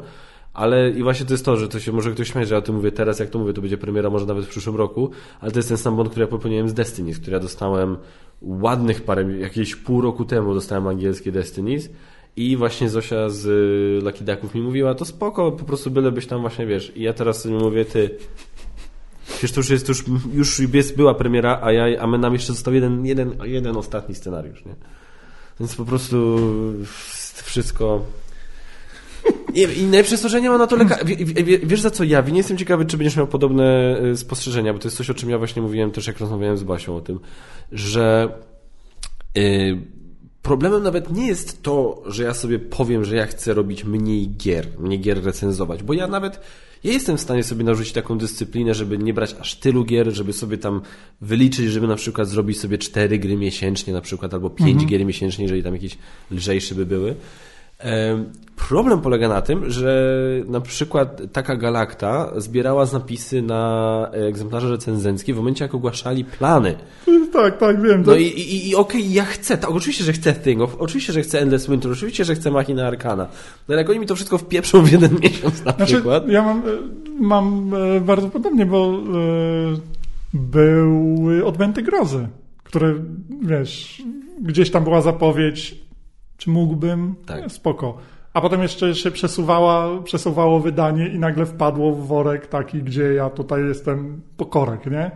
Ale i właśnie to jest to, że to się może ktoś śmiać, że ja o tym mówię teraz, jak to mówię, to będzie premiera może nawet w przyszłym roku, ale to jest ten sam błąd, który ja popełniłem z Destinies, który ja dostałem ładnych parę, jakieś pół roku temu dostałem angielskie Destinies i właśnie Zosia z y, Lucky Ducków mi mówiła, to spoko, po prostu byle byś tam właśnie, wiesz, i ja teraz sobie mówię, ty, Przecież to już jest, już, już jest, była premiera, a, ja, a my nam jeszcze został jeden, jeden, jeden ostatni scenariusz, nie? Więc po prostu wszystko... I, i najlepsze jest to, że nie ma na to lekarza. Wiesz za co ja? Nie jestem ciekawy, czy będziesz miał podobne y, spostrzeżenia, bo to jest coś, o czym ja właśnie mówiłem też, jak rozmawiałem z Basią o tym, że y, problemem nawet nie jest to, że ja sobie powiem, że ja chcę robić mniej gier, mniej gier recenzować, bo ja nawet ja jestem w stanie sobie narzucić taką dyscyplinę, żeby nie brać aż tylu gier, żeby sobie tam wyliczyć, żeby na przykład zrobić sobie cztery gry miesięcznie na przykład, albo pięć gier miesięcznie, jeżeli tam jakieś lżejsze by były. Em, Problem polega na tym, że na przykład taka Galakta zbierała zapisy na egzemplarze recenzenckie w momencie, jak ogłaszali plany. Tak, tak, wiem. No i, i, i okej, ja chcę, tak, oczywiście, że chcę Thing of, oczywiście, że chcę Endless Winter, oczywiście, że chcę Machina Arcana. No ale jak oni mi to wszystko wpieprzą w jeden miesiąc na Znaczy, przykład. ja mam, e, mam e, bardzo podobnie, bo e, były odmęty grozy, które, wiesz, gdzieś tam była zapowiedź, czy mógłbym, Tak. Spoko. A potem jeszcze się przesuwała, przesuwało wydanie i nagle wpadło w worek taki, gdzie ja tutaj jestem pokorek, nie?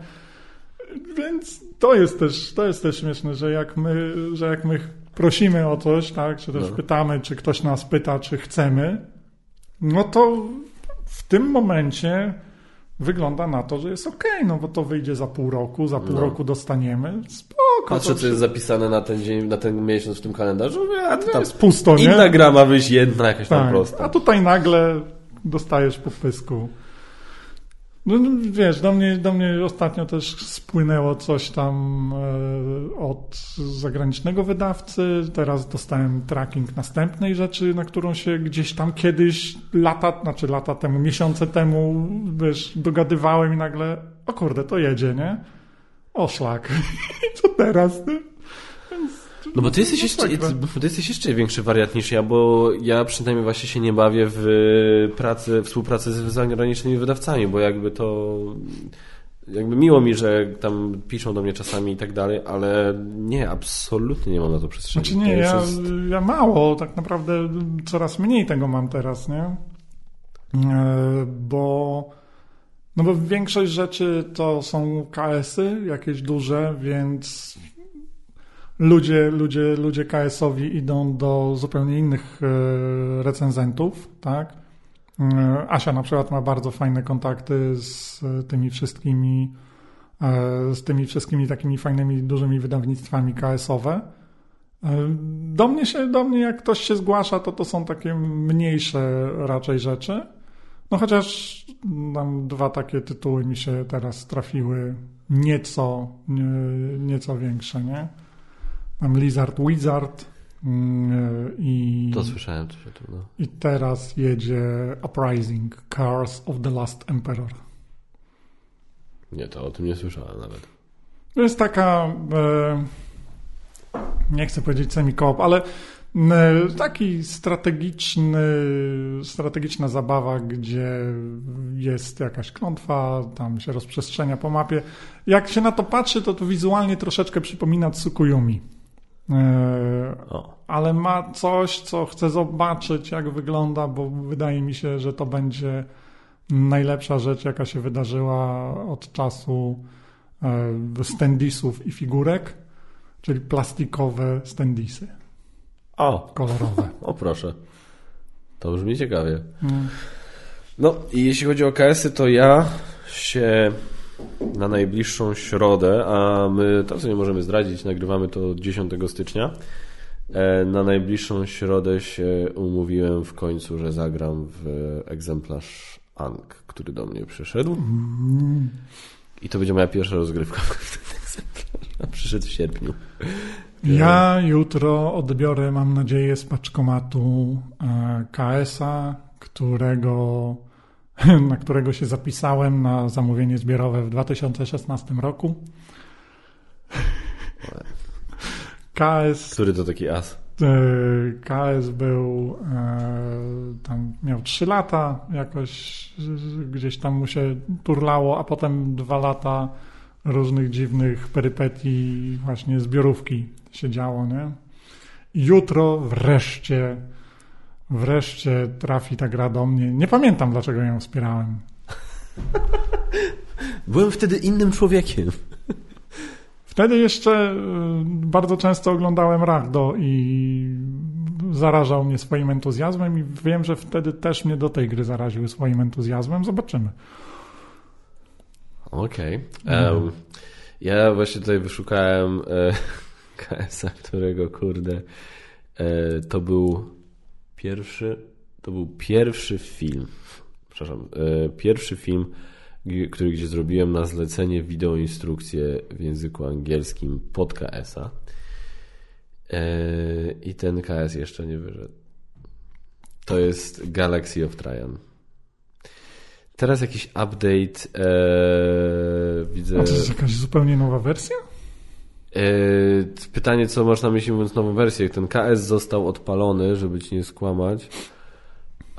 Więc to jest też, to jest też śmieszne, że jak my, że jak my prosimy o coś, tak, czy też No. pytamy, czy ktoś nas pyta, czy chcemy, no to w tym momencie wygląda na to, że jest ok, no bo to wyjdzie za pół roku, za pół No. roku dostaniemy. Spoko. Patrzę, to co jest zapisane na ten dzień, na ten miesiąc w tym kalendarzu. A to tam jest pusto, nie? inna gra ma wyjść jedna, jakaś tam Tak. prosta. A tutaj nagle dostajesz po pysku. No, no, wiesz, do mnie, do mnie ostatnio też spłynęło coś tam e, od zagranicznego wydawcy. Teraz dostałem tracking następnej rzeczy, na którą się gdzieś tam kiedyś lata, znaczy lata temu, miesiące temu, wiesz, dogadywałem i nagle, o kurde, to jedzie, nie? O szlak. Co teraz? nie? No bo ty jesteś, jeszcze, masakra. bo ty jesteś jeszcze większy wariat niż ja, bo ja przynajmniej właśnie się nie bawię w pracy, współpracy z zagranicznymi wydawcami, bo jakby to jakby miło mi, że tam piszą do mnie czasami i tak dalej, ale nie, absolutnie nie mam na to przestrzeni. Znaczy nie, ja, jest- ja mało, tak naprawdę coraz mniej tego mam teraz, nie? E, Bo, no bo większość rzeczy to są KS-y, jakieś duże, więc ludzie, ludzie, ludzie KS-owi idą do zupełnie innych e, recenzentów, tak? E, Asia na przykład ma bardzo fajne kontakty z e, tymi wszystkimi z tymi wszystkimi takimi fajnymi, dużymi wydawnictwami KS-owe. Do mnie, się, do mnie jak ktoś się zgłasza, to to są takie mniejsze raczej rzeczy. No chociaż nam dwa takie tytuły mi się teraz trafiły nieco, nie, nieco większe, nie? Mam Lizard Wizard mm, i, To słyszałem coś o tym, no. i teraz jedzie Uprising, Cars of the Last Emperor. Nie, to o tym nie słyszałem nawet. To jest taka, e, nie chcę powiedzieć semi-koop, ale e, taki strategiczny, strategiczna zabawa, gdzie jest jakaś klątwa, tam się rozprzestrzenia po mapie. Jak się na to patrzy, to to wizualnie troszeczkę przypomina Tsukuyumi. E, ale ma coś, co chcę zobaczyć, jak wygląda, bo wydaje mi się, że to będzie najlepsza rzecz, jaka się wydarzyła od czasu e, standisów i figurek, czyli plastikowe standisy o, kolorowe. o proszę. To brzmi ciekawie. Mm. No i jeśli chodzi o KS-y, to ja się na najbliższą środę, a my to co nie możemy zdradzić, nagrywamy to 10 stycznia. E, Na najbliższą środę się umówiłem w końcu, że zagram w egzemplarz Ang, który do mnie przyszedł. I to będzie moja pierwsza rozgrywka w przyszedł w sierpniu. Ja jutro odbiorę, mam nadzieję, z paczkomatu e, KS-a, którego, na którego się zapisałem na zamówienie zbiorowe w 2016 roku. KS Który to taki as? E, KS był e, tam miał 3 lata, jakoś gdzieś tam mu się turlało, a potem dwa lata różnych dziwnych perypetii, właśnie zbiorówki się działo, nie? Jutro wreszcie, wreszcie trafi ta gra do mnie. Nie pamiętam, dlaczego ją wspierałem. Byłem wtedy innym człowiekiem. Wtedy jeszcze e, bardzo często oglądałem Rachdo i zarażał mnie swoim entuzjazmem i wiem, że wtedy też mnie do tej gry zaraziły swoim entuzjazmem. Zobaczymy. Okej. Em, Ja właśnie tutaj wyszukałem e, KS-a, którego kurde e, to był pierwszy to był pierwszy film przepraszam, e, pierwszy film który gdzie zrobiłem na zlecenie wideoinstrukcję w języku angielskim pod KS-a e, i ten KS jeszcze nie wyszedł. To jest Galaxy of Traian. Teraz jakiś update e, widzę. A to jest jakaś zupełnie nowa wersja? E, pytanie, co masz na myśli mówiąc nową wersję? Ten KS został odpalony, żeby ci nie skłamać.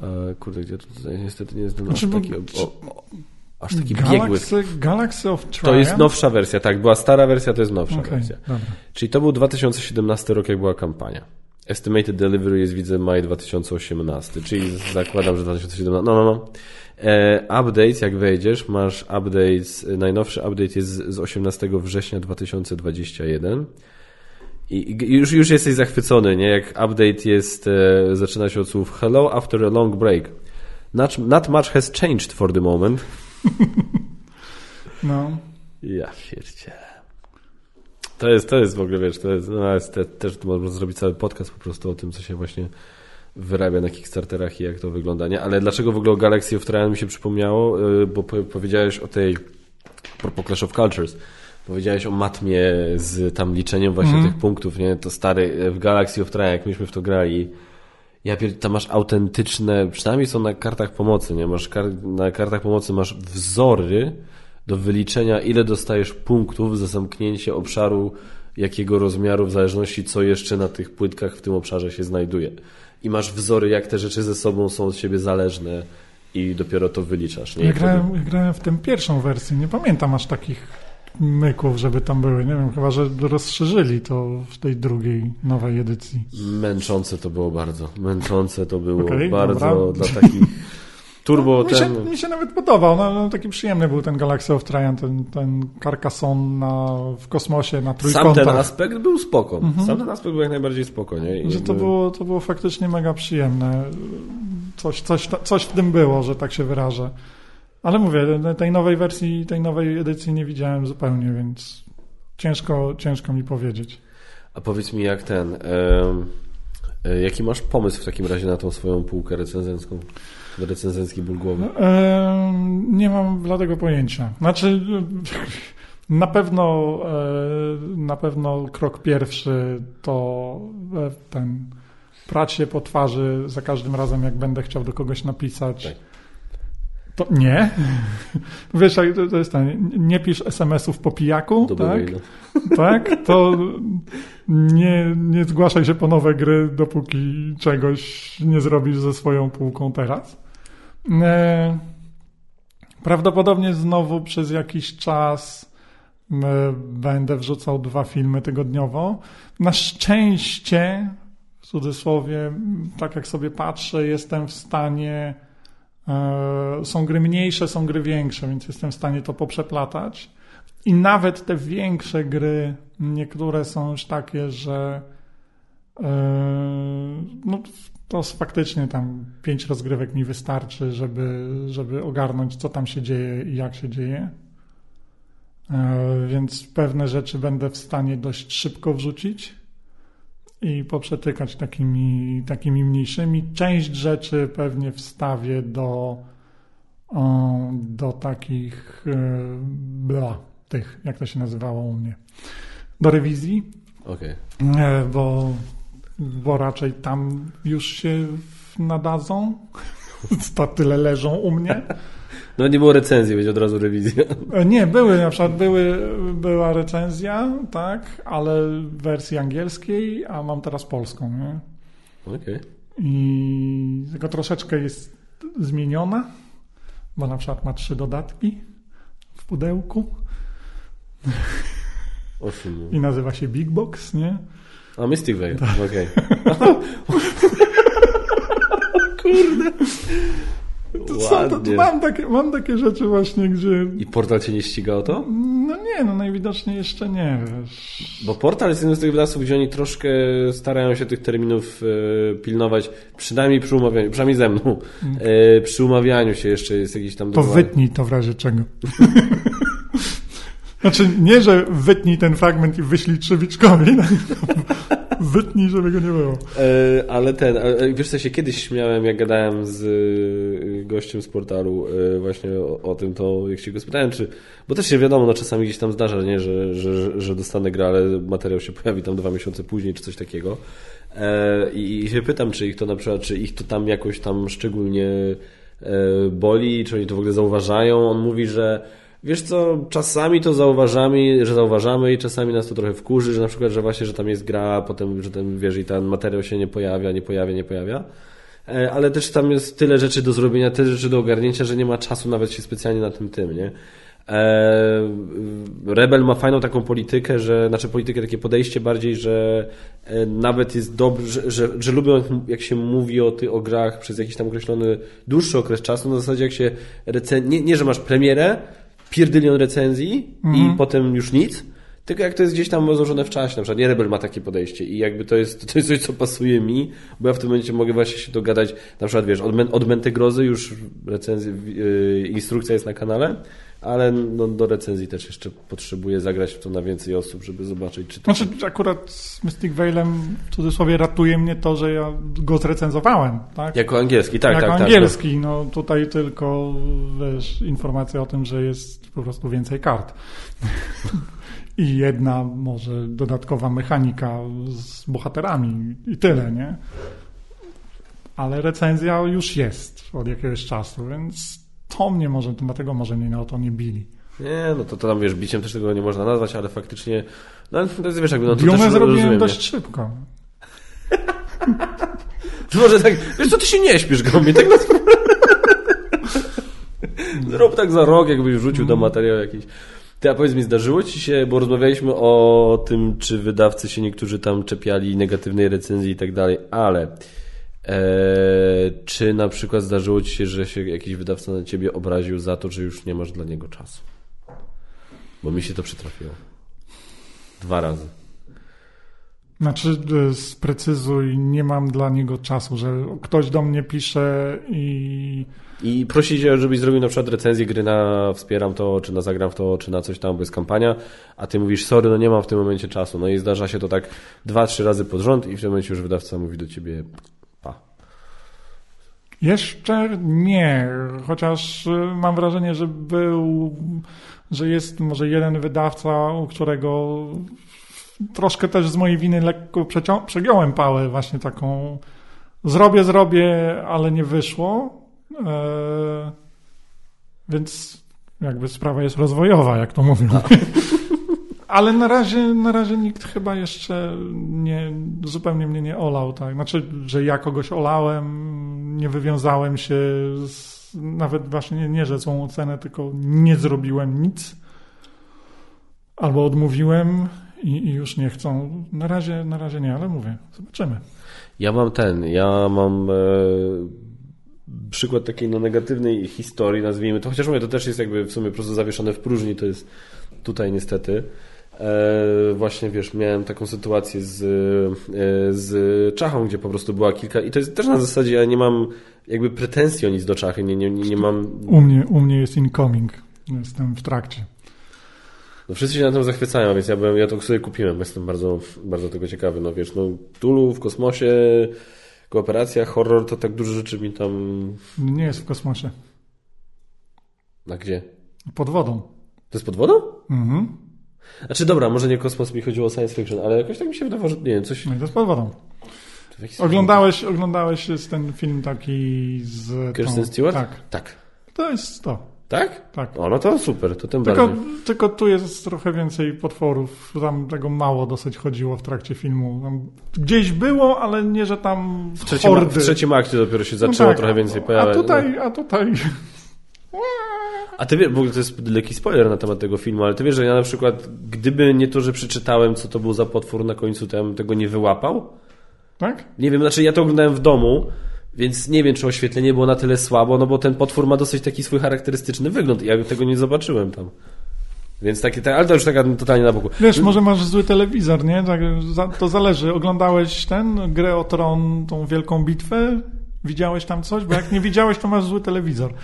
E, kurde, gdzie to tutaj niestety nie jest ten Znaczy, taki, o, aż taki biegły. Galaxy, Galaxy of Triumph? To jest nowsza wersja, tak. Była stara wersja, to jest nowsza Okej, wersja. dobra. Czyli to był 2017 rok, jak była kampania. Estimated delivery jest, widzę, maj 2018, czyli zakładam, że 2017. No, no, no. E, update, jak wejdziesz, masz update, najnowszy update jest z z 18 września 2021. I, i już, już jesteś zachwycony, nie? Jak update jest, e, zaczyna się od słów Hello after a long break. Not, not much has changed for the moment. No. Ja pierdzielę. To jest, to jest w ogóle, wiesz, to jest, no, jest te, też można zrobić cały podcast po prostu o tym, co się właśnie wyrabia na Kickstarterach i jak to wygląda, nie? Ale dlaczego w ogóle o Galaxy of Traian mi się przypomniało? Yy, Bo po- powiedziałeś o tej propos Clash of Cultures. Powiedziałeś o matmie z tam liczeniem właśnie tych punktów, nie? To stary, w Galaxy of Traian, jak myśmy w to grali, ja pier... tam masz autentyczne, przynajmniej są na kartach pomocy, nie? Masz kar... na kartach pomocy masz wzory do wyliczenia, ile dostajesz punktów za zamknięcie obszaru, jakiego rozmiaru, w zależności co jeszcze na tych płytkach w tym obszarze się znajduje. I masz wzory, jak te rzeczy ze sobą są od siebie zależne i dopiero to wyliczasz, nie? Ja grałem, ja grałem w tę pierwszą wersję. Nie pamiętam aż takich myków, żeby tam były. Nie wiem, chyba, że rozszerzyli to w tej drugiej, nowej edycji. Męczące to było bardzo. Męczące to było Okej, bardzo dobra. dla takich turbo mi, się, ten... mi się nawet podobał. No, no, taki przyjemny był ten Galaxy of Traian, ten, ten Carcassonne na, w kosmosie na Sam trójkątach. ten aspekt był spoko. Sam ten aspekt był jak najbardziej spoko, nie? I Mhm. Że to było, to było faktycznie mega przyjemne. Coś, coś, coś w tym było, że tak się wyrażę. Ale mówię, tej nowej wersji, tej nowej edycji nie widziałem zupełnie, więc ciężko, ciężko mi powiedzieć. A powiedz mi, jak ten. e, jaki masz pomysł w takim razie na tą swoją półkę recenzencką? Recenzencki ból głowy. Ehm, Nie mam dlatego pojęcia. Znaczy, na pewno, e, na pewno krok pierwszy to e, ten prać się po twarzy za każdym razem, jak będę chciał do kogoś napisać. Tak. To nie. Wiesz, to jest ten, nie pisz SMS-ów po pijaku, Do tak? Tak? To nie, nie zgłaszaj się po nowe gry, dopóki czegoś nie zrobisz ze swoją półką teraz. E, Prawdopodobnie znowu przez jakiś czas e, będę wrzucał dwa filmy tygodniowo. Na szczęście, w cudzysłowie, tak jak sobie patrzę, jestem w stanie. e, Są gry mniejsze, są gry większe, więc jestem w stanie to poprzeplatać. I nawet te większe gry, niektóre są już takie, że no, to faktycznie tam pięć rozgrywek mi wystarczy, żeby, żeby ogarnąć, co tam się dzieje i jak się dzieje. E, Więc pewne rzeczy będę w stanie dość szybko wrzucić i poprzetykać takimi, takimi mniejszymi. Część rzeczy pewnie wstawię do, do takich e, bla, tych, jak to się nazywało u mnie, do rewizji, Okej. e, bo, bo raczej tam już się nadadzą. To tyle leżą u mnie. No nie było recenzji, będzie od razu rewizja. E, Nie, były na przykład były, była recenzja, tak, ale w wersji angielskiej, a mam teraz polską, nie? Okej. I tylko troszeczkę jest zmieniona, bo na przykład ma trzy dodatki w pudełku O czym i nazywa się Big Box, nie? A Mystic Veil, Tak. okej. To są, to, to mam, takie, mam takie rzeczy właśnie, gdzie I portal cię nie ściga o to? no nie, no najwidoczniej jeszcze nie, wiesz. Bo portal jest jednym z tych wydawców, gdzie oni troszkę starają się tych terminów e, pilnować, przynajmniej przy umawianiu, przynajmniej ze mną. E, przy umawianiu się jeszcze jest jakiś tam To wytnij to w razie czego. Znaczy, nie, że wytnij ten fragment i wyślij Trzewiczkowi. Wytnij, żeby go nie było. E, ale ten, ale wiesz co się kiedyś śmiałem, jak gadałem z e, gościem z portalu e, właśnie o, o tym, to jak się go spytałem, czy, bo też się wiadomo, no czasami gdzieś tam zdarza, nie, że, że, że dostanę grę, ale materiał się pojawi tam dwa miesiące później, czy coś takiego. E, i, I się pytam, czy ich to na przykład, czy ich to tam jakoś tam szczególnie e, boli, czy oni to w ogóle zauważają. On mówi, że Wiesz co, czasami to zauważamy, że zauważamy i czasami nas to trochę wkurzy, że na przykład, że właśnie, że tam jest gra, a potem, że ten, wiesz, i ten materiał się nie pojawia, nie pojawia, nie pojawia. E, Ale też tam jest tyle rzeczy do zrobienia, tyle rzeczy do ogarnięcia, że nie ma czasu nawet się specjalnie na tym tym, nie? E, Rebel ma fajną taką politykę, że, znaczy politykę, takie podejście bardziej, że e, nawet jest dobrze, że, że, lubią jak się mówi o, ty, o grach przez jakiś tam określony dłuższy okres czasu, na zasadzie jak się recen... nie, nie, że masz premierę, pierdylion recenzji i potem już nic, Tylko jak to jest gdzieś tam złożone w czasie, na przykład nie Rebel ma takie podejście i jakby to jest, to jest coś, co pasuje mi, bo ja w tym momencie mogę właśnie się dogadać, na przykład wiesz, od, od Grozy już recenzja, yy, instrukcja jest na kanale, ale no, do recenzji też jeszcze potrzebuję zagrać w to na więcej osób, żeby zobaczyć, czy to... Znaczy akurat z Mystic Veilem w cudzysłowie ratuje mnie to, że ja go zrecenzowałem, tak? Jako angielski, tak, jako tak, angielski, tak. no. no tutaj tylko, wiesz, informacja o tym, że jest po prostu więcej kart. I jedna może dodatkowa mechanika z bohaterami i tyle, nie? Ale recenzja już jest od jakiegoś czasu, więc to mnie może, dlatego może mnie o to nie bili. Nie, no to, to tam wiesz, biciem też tego nie można nazwać, ale faktycznie, no to jest, wiesz, jakby, no to Diumę też zrobiłem rozumiem, dość szybko. To może tak, wiesz co, ty się nie śpisz, Gomi, tak na Zrób tak za rok, jakbyś wrzucił do materiału jakiś. Ty, a powiedz mi, zdarzyło ci się, bo rozmawialiśmy o tym, czy wydawcy się niektórzy tam czepiali negatywnej recenzji i tak dalej, ale e, czy na przykład zdarzyło ci się, że się jakiś wydawca na ciebie obraził za to, że już nie masz dla niego czasu? Bo mi się to przytrafiło. Dwa razy. Znaczy, e, sprecyzuj, nie mam dla niego czasu, że ktoś do mnie pisze i I prosi cię, żebyś zrobił na przykład recenzję gry na wspieram to, czy na zagram w to, czy na coś tam, bo jest kampania, a ty mówisz, sorry, no nie mam w tym momencie czasu. No i zdarza się to tak dwa, trzy razy pod rząd i w tym momencie już wydawca mówi do ciebie. Jeszcze nie, chociaż y, mam wrażenie, że był, że jest może jeden wydawca, u którego troszkę też z mojej winy lekko przegiąłem pałę właśnie taką zrobię, zrobię, ale nie wyszło. E, więc jakby sprawa jest rozwojowa, jak to mówią. Ale na razie, na razie nikt chyba jeszcze nie, zupełnie mnie nie olał, tak? Znaczy, że ja kogoś olałem, nie wywiązałem się z, nawet właśnie nie, nie, że złą ocenę, tylko nie zrobiłem nic. Albo odmówiłem i, i już nie chcą. Na razie, na razie nie, ale mówię, zobaczymy. Ja mam ten, ja mam e, przykład takiej no, negatywnej historii, nazwijmy to, chociaż mówię, to też jest jakby w sumie po prostu zawieszone w próżni, to jest tutaj niestety. E, właśnie wiesz, miałem taką sytuację z, e, z Czachą, gdzie po prostu była kilka i to jest też na zasadzie, ja nie mam jakby pretensji o nic do Czachy, nie, nie, nie, nie mam... U mnie, u mnie jest incoming. Jestem w trakcie. No wszyscy się na tym zachwycają, więc ja, byłem, ja to sobie kupiłem, jestem bardzo, bardzo tego ciekawy. No wiesz, no Tulu w kosmosie, kooperacja, horror, to tak dużo rzeczy mi tam... Nie jest w kosmosie. A gdzie? Pod wodą. To jest pod wodą? Mhm. Znaczy dobra, może nie kosmos mi chodziło o science fiction, ale jakoś tak mi się wydawało, że nie wiem, coś... No i to jakiś Oglądałeś, oglądałeś ten film taki z... Kirsten tą- Stewart? Tak. Tak. To jest to. Tak? Tak. O, no to super, to tym Tylko, bardziej. tylko tu jest trochę więcej potworów. Tam tego mało dosyć chodziło w trakcie filmu. Tam gdzieś było, ale nie, że tam W trzecim, hordy. w trzecim akcie dopiero się No zaczęło tak, trochę więcej A pojawiać. tutaj, a tutaj... A ty wiesz, w ogóle to jest lekki spoiler na temat tego filmu, ale ty wiesz, że ja na przykład, gdyby nie to, że przeczytałem, co to był za potwór na końcu, to ja bym tego nie wyłapał. Tak? Nie wiem, znaczy ja to oglądałem w domu, więc nie wiem, czy oświetlenie było na tyle słabo, no bo ten potwór ma dosyć taki swój charakterystyczny wygląd i ja tego nie zobaczyłem tam. Więc takie, tak, ale to już taka totalnie na boku. Wiesz, może masz zły telewizor, nie? Tak, to zależy. Oglądałeś ten, grę o Tron, tą wielką bitwę? Widziałeś tam coś? Bo jak nie widziałeś, to masz zły telewizor.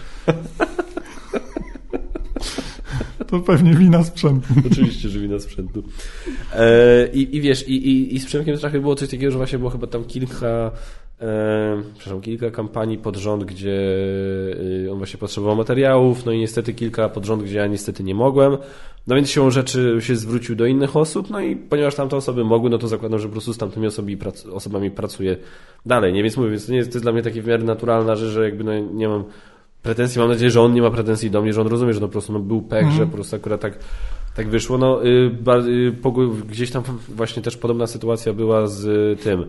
To pewnie wina sprzętu. Oczywiście, że wina sprzętu. E, i, I wiesz, i, i, i z Przemkiem Strachy było coś takiego, że właśnie było chyba tam kilka, przepraszam, kilka kampanii pod rząd, gdzie e, on właśnie potrzebował materiałów, no i niestety kilka pod rząd, gdzie ja niestety nie mogłem. No więc siłą rzeczy się zwrócił do innych osób, no i ponieważ tamte osoby mogły, no to zakładam, że po prostu z tamtymi osobi, prac, osobami pracuję dalej, nie? Więc mówię, więc to, nie jest, to jest dla mnie takie w miarę naturalna rzecz, że jakby no, nie mam pretensji, mam nadzieję, że on nie ma pretensji do mnie, że on rozumie, że no po prostu no, był pech, Mhm. że po prostu akurat tak, tak wyszło. No, y, ba, y, gdzieś tam właśnie też podobna sytuacja była z y, tym,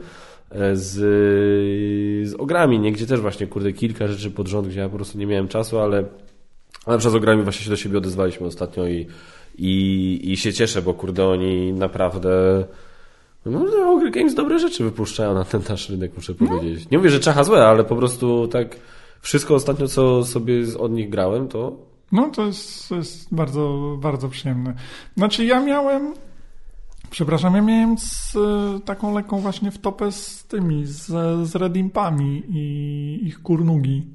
z, y, z ogrami, nie? Gdzie też właśnie, kurde, kilka rzeczy pod rząd, gdzie ja po prostu nie miałem czasu, ale, ale przez ogrami właśnie się do siebie odezwaliśmy ostatnio i, i, i się cieszę, bo kurde, oni naprawdę no, no Ogre Games dobre rzeczy wypuszczają na ten nasz rynek, muszę powiedzieć. Nie mówię, że czacha złe, ale po prostu tak wszystko ostatnio, co sobie z- od nich grałem, to No to jest, to jest bardzo, bardzo przyjemne. Znaczy ja miałem Przepraszam, ja miałem z, e, taką lekką właśnie wtopę z tymi, z, z Redimpami i ich kurnugi.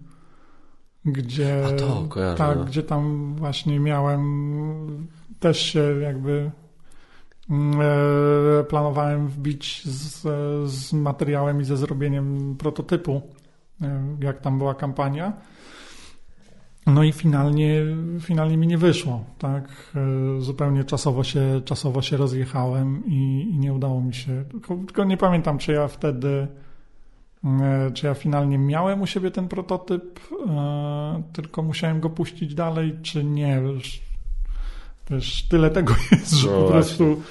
Gdzie, A to kojarzę, tak, no. gdzie tam właśnie miałem też się jakby mm, e, planowałem wbić z, z materiałem i ze zrobieniem prototypu, e, jak tam była kampania. No i finalnie, finalnie mi nie wyszło, tak? E, Zupełnie czasowo się, czasowo się rozjechałem i, i nie udało mi się. Tylko, tylko nie pamiętam, czy ja wtedy, e, czy ja finalnie miałem u siebie ten prototyp, e, tylko musiałem go puścić dalej, czy nie. Wiesz, wiesz tyle tego jest, że, No po prostu,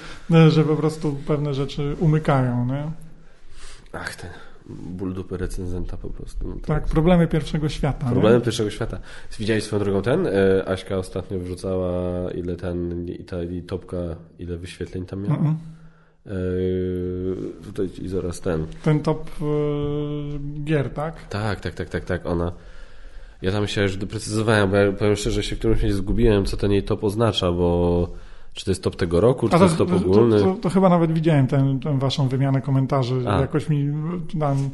że po prostu pewne rzeczy umykają, nie? Ach, ten ból dupy recenzenta po prostu. No Tak, jest- problemy pierwszego świata. nie? Problemy pierwszego świata. Widziałeś swoją drogą ten? E, Aśka ostatnio wrzucała ile ten, i ta i topka, ile wyświetleń tam miała? Mm-mm. E, tutaj i zaraz ten. Ten top e, gier, tak? Tak, tak, tak, tak, tak, ona. Ja tam się już doprecyzowałem, bo ja powiem szczerze, się w którymś momencie zgubiłem, co ten jej top oznacza, bo czy to jest top tego roku, czy to, jest top ogólny. To, to, to chyba nawet widziałem tę waszą wymianę komentarzy. A. Jakoś mi tam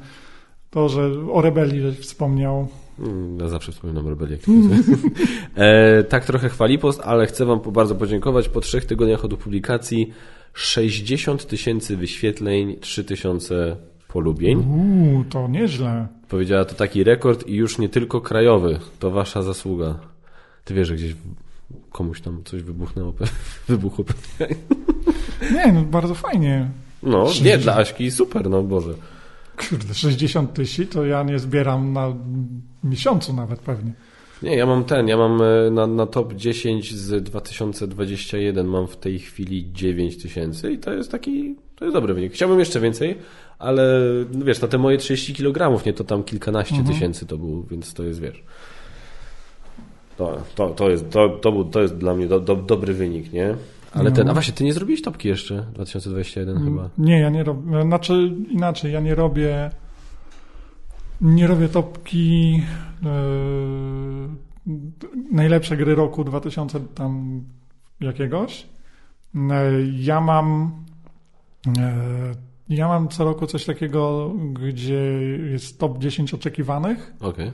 to, że o rebelii wspomniał. Mm, Ja zawsze wspominam rebelię. e, tak trochę chwali post, ale chcę Wam bardzo podziękować. Po trzech tygodniach od publikacji 60 tysięcy wyświetleń, 3 tysiące polubień. Uuu, to nieźle. Powiedziała, to taki rekord i już nie tylko krajowy. To Wasza zasługa. Ty wiesz, że gdzieś komuś tam coś wybuchnęło, wybuchło. pewnie. Nie, no bardzo fajnie. No, nie, 60. dla Aśki super, no Boże. Kurde, 60 tysięcy to ja nie zbieram na miesiącu nawet pewnie. Nie, ja mam ten, ja mam e, na, na top 10 z 2021 mam w tej chwili 9 tysięcy i to jest taki, to jest dobry wynik. Chciałbym jeszcze więcej, ale wiesz, na te moje 30 kg, nie, to tam kilkanaście Mhm. tysięcy to było, więc to jest, wiesz, to, to, to, jest, to, to, był, to jest dla mnie do, do, dobry wynik, nie? Ale No. ten, a właśnie, ty nie zrobiłeś topki jeszcze 2021 chyba. Nie, ja nie robię. Znaczy inaczej, ja nie robię. Nie robię topki. Yy, najlepsze gry roku 2000 tam jakiegoś. Yy, ja mam. Yy, ja mam co roku coś takiego, gdzie jest top 10 oczekiwanych Okej.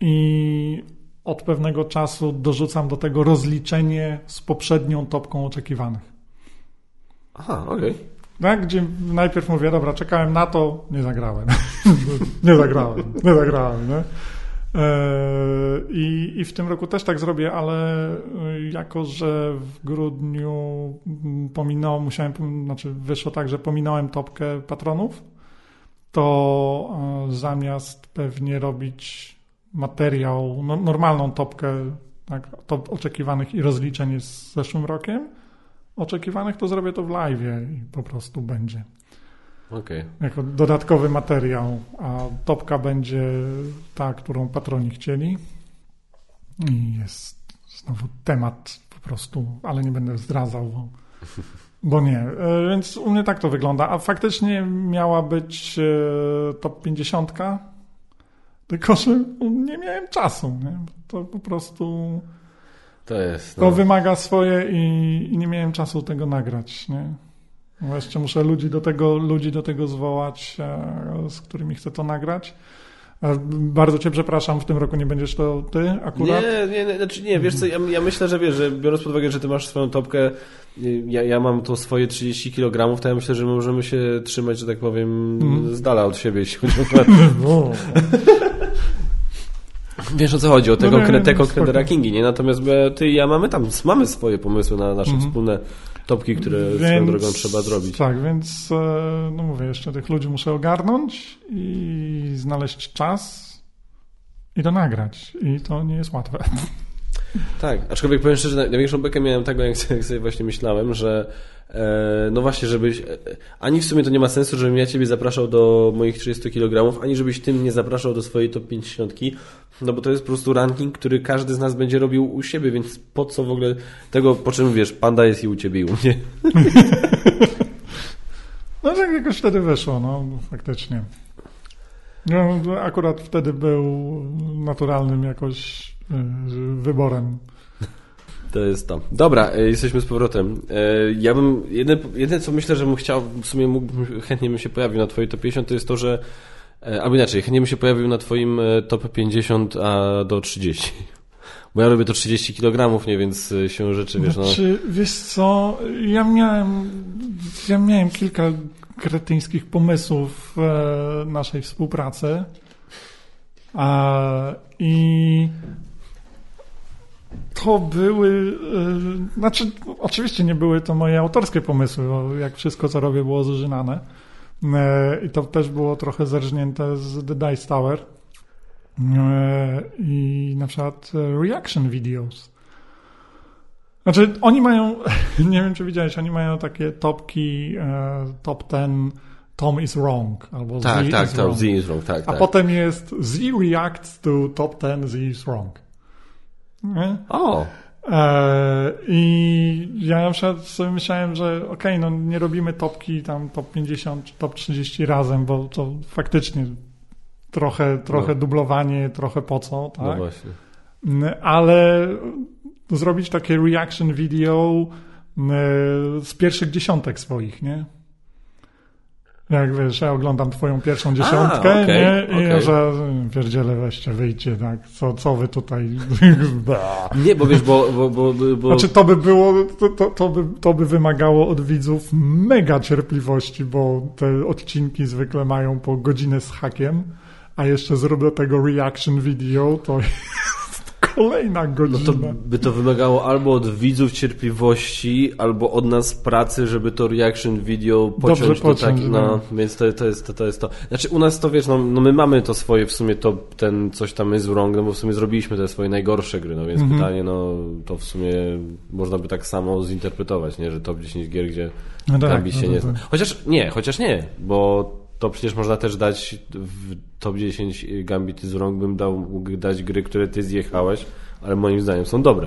i od pewnego czasu dorzucam do tego rozliczenie z poprzednią topką oczekiwanych. Aha, okej. Tak, gdzie najpierw mówię, dobra, czekałem na to, nie zagrałem. nie zagrałem, nie zagrałem. Nie? Eee, I, I w tym roku też tak zrobię, ale y, jako, że w grudniu mm, pominąłem, musiałem, znaczy wyszło tak, że pominąłem topkę patronów, to e, zamiast pewnie robić materiał, no, normalną topkę tak, top oczekiwanych i rozliczeń z zeszłym rokiem, oczekiwanych, to zrobię to w live i po prostu będzie Okej. jako dodatkowy materiał, a topka będzie ta, którą patroni chcieli. I jest znowu temat po prostu, ale nie będę zdradzał, bo, bo nie. E, Więc u mnie tak to wygląda. A faktycznie miała być e, top 50, tylko że nie miałem czasu. Nie? To po prostu To jest. to No. wymaga swoje i, i nie miałem czasu tego nagrać, nie? Bo Jeszcze muszę ludzi do tego, ludzi do tego zwołać, e, z którymi chcę to nagrać. E, Bardzo cię przepraszam, w tym roku nie będziesz to ty akurat. Nie, nie, nie, znaczy nie, wiesz co, ja, ja myślę, że wiesz, że biorąc pod uwagę, że ty masz swoją topkę, y, ja, ja mam to swoje 30 kg, to ja myślę, że my możemy się trzymać, że tak powiem, Mhm. z dala od siebie, jeśli chodzi o O, Wiesz o co chodzi, o te, No te konkretne rankingi, nie? Natomiast ty i ja mamy tam, mamy swoje pomysły na nasze Mhm. wspólne topki, które swoją Więc- drogą trzeba zrobić. Tak, więc e, no mówię, jeszcze tych ludzi muszę ogarnąć i znaleźć czas i to nagrać. I to nie jest łatwe. Tak, aczkolwiek powiem szczerze, naj- największą bekę miałem tego, jak sobie, właśnie myślałem, że e, no właśnie, żebyś, e, ani w sumie to nie ma sensu, żebym ja Ciebie zapraszał do moich 30 kg, ani żebyś Ty mnie zapraszał do swojej top 50, no bo to jest po prostu ranking, który każdy z nas będzie robił u siebie, więc po co w ogóle tego, po czym wiesz, panda jest i u Ciebie i u mnie. No tak jakoś wtedy wyszło, no faktycznie. No, akurat wtedy był naturalnym jakoś wyborem. To jest to. Dobra, e, jesteśmy z powrotem. E, Ja bym, jedyne, jedyne co myślę, że bym chciał, w sumie mógłbym, chętnie bym się pojawił na twojej top 50, to jest to, że, e, albo inaczej, chętnie bym się pojawił na twoim top 50, a do 30. Bo ja robię to 30 kg, nie, więc się rzeczy, wiesz, no... Znaczy, wiesz co, ja miałem, ja miałem kilka kretyńskich pomysłów naszej współpracy. A, I to były, e, znaczy, oczywiście nie były to moje autorskie pomysły, bo jak wszystko, co robię, było zużynane. E, I to też było trochę zerżnięte z The Dice Tower. E, I na przykład reaction videos. Znaczy, oni mają, nie wiem czy widziałeś, oni mają takie topki, top 10, Tom is wrong, albo Tak, Z tak, is tak, wrong. Z is wrong, tak, A tak. potem jest Z reacts to top 10, Z is wrong. Nie? O, E, I ja na przykład sobie myślałem, że okej, no nie robimy topki tam top 50 czy top 30 razem, bo to faktycznie trochę, trochę No. dublowanie, trochę po co, no tak? właśnie. Mm, ale zrobić takie reaction video mm, z pierwszych dziesiątek swoich, nie? Jak wiesz, ja oglądam twoją pierwszą dziesiątkę, okej, nie? I okej. że pierdziele weźcie, wyjdźcie, tak? Co, co wy tutaj... Nie, bo wiesz, bo... bo, bo, bo Znaczy to by było, to, to, to, by, to by wymagało od widzów mega cierpliwości, bo te odcinki zwykle mają po godzinę z hakiem, a jeszcze zrobię tego reaction video, to jest kolejna No godzina. to by to wymagało albo od widzów cierpliwości, albo od nas pracy, żeby to reaction video pociąć Dobrze do pociąć, taki, no, no. więc to, to, jest, to, to jest to. Znaczy u nas to wiesz, no, no my mamy to swoje w sumie to ten coś tam is wrong, no bo w sumie zrobiliśmy te swoje najgorsze gry, no więc Mhm. pytanie, no to w sumie można by tak samo zinterpretować, nie, że top 10 gier, gdzie No tak, no się to nie tak. zna. Chociaż nie, chociaż nie, bo to przecież można też dać w top 10 Gambit is wrong bym dał, dać gry, które ty zjechałeś, ale moim zdaniem są dobre.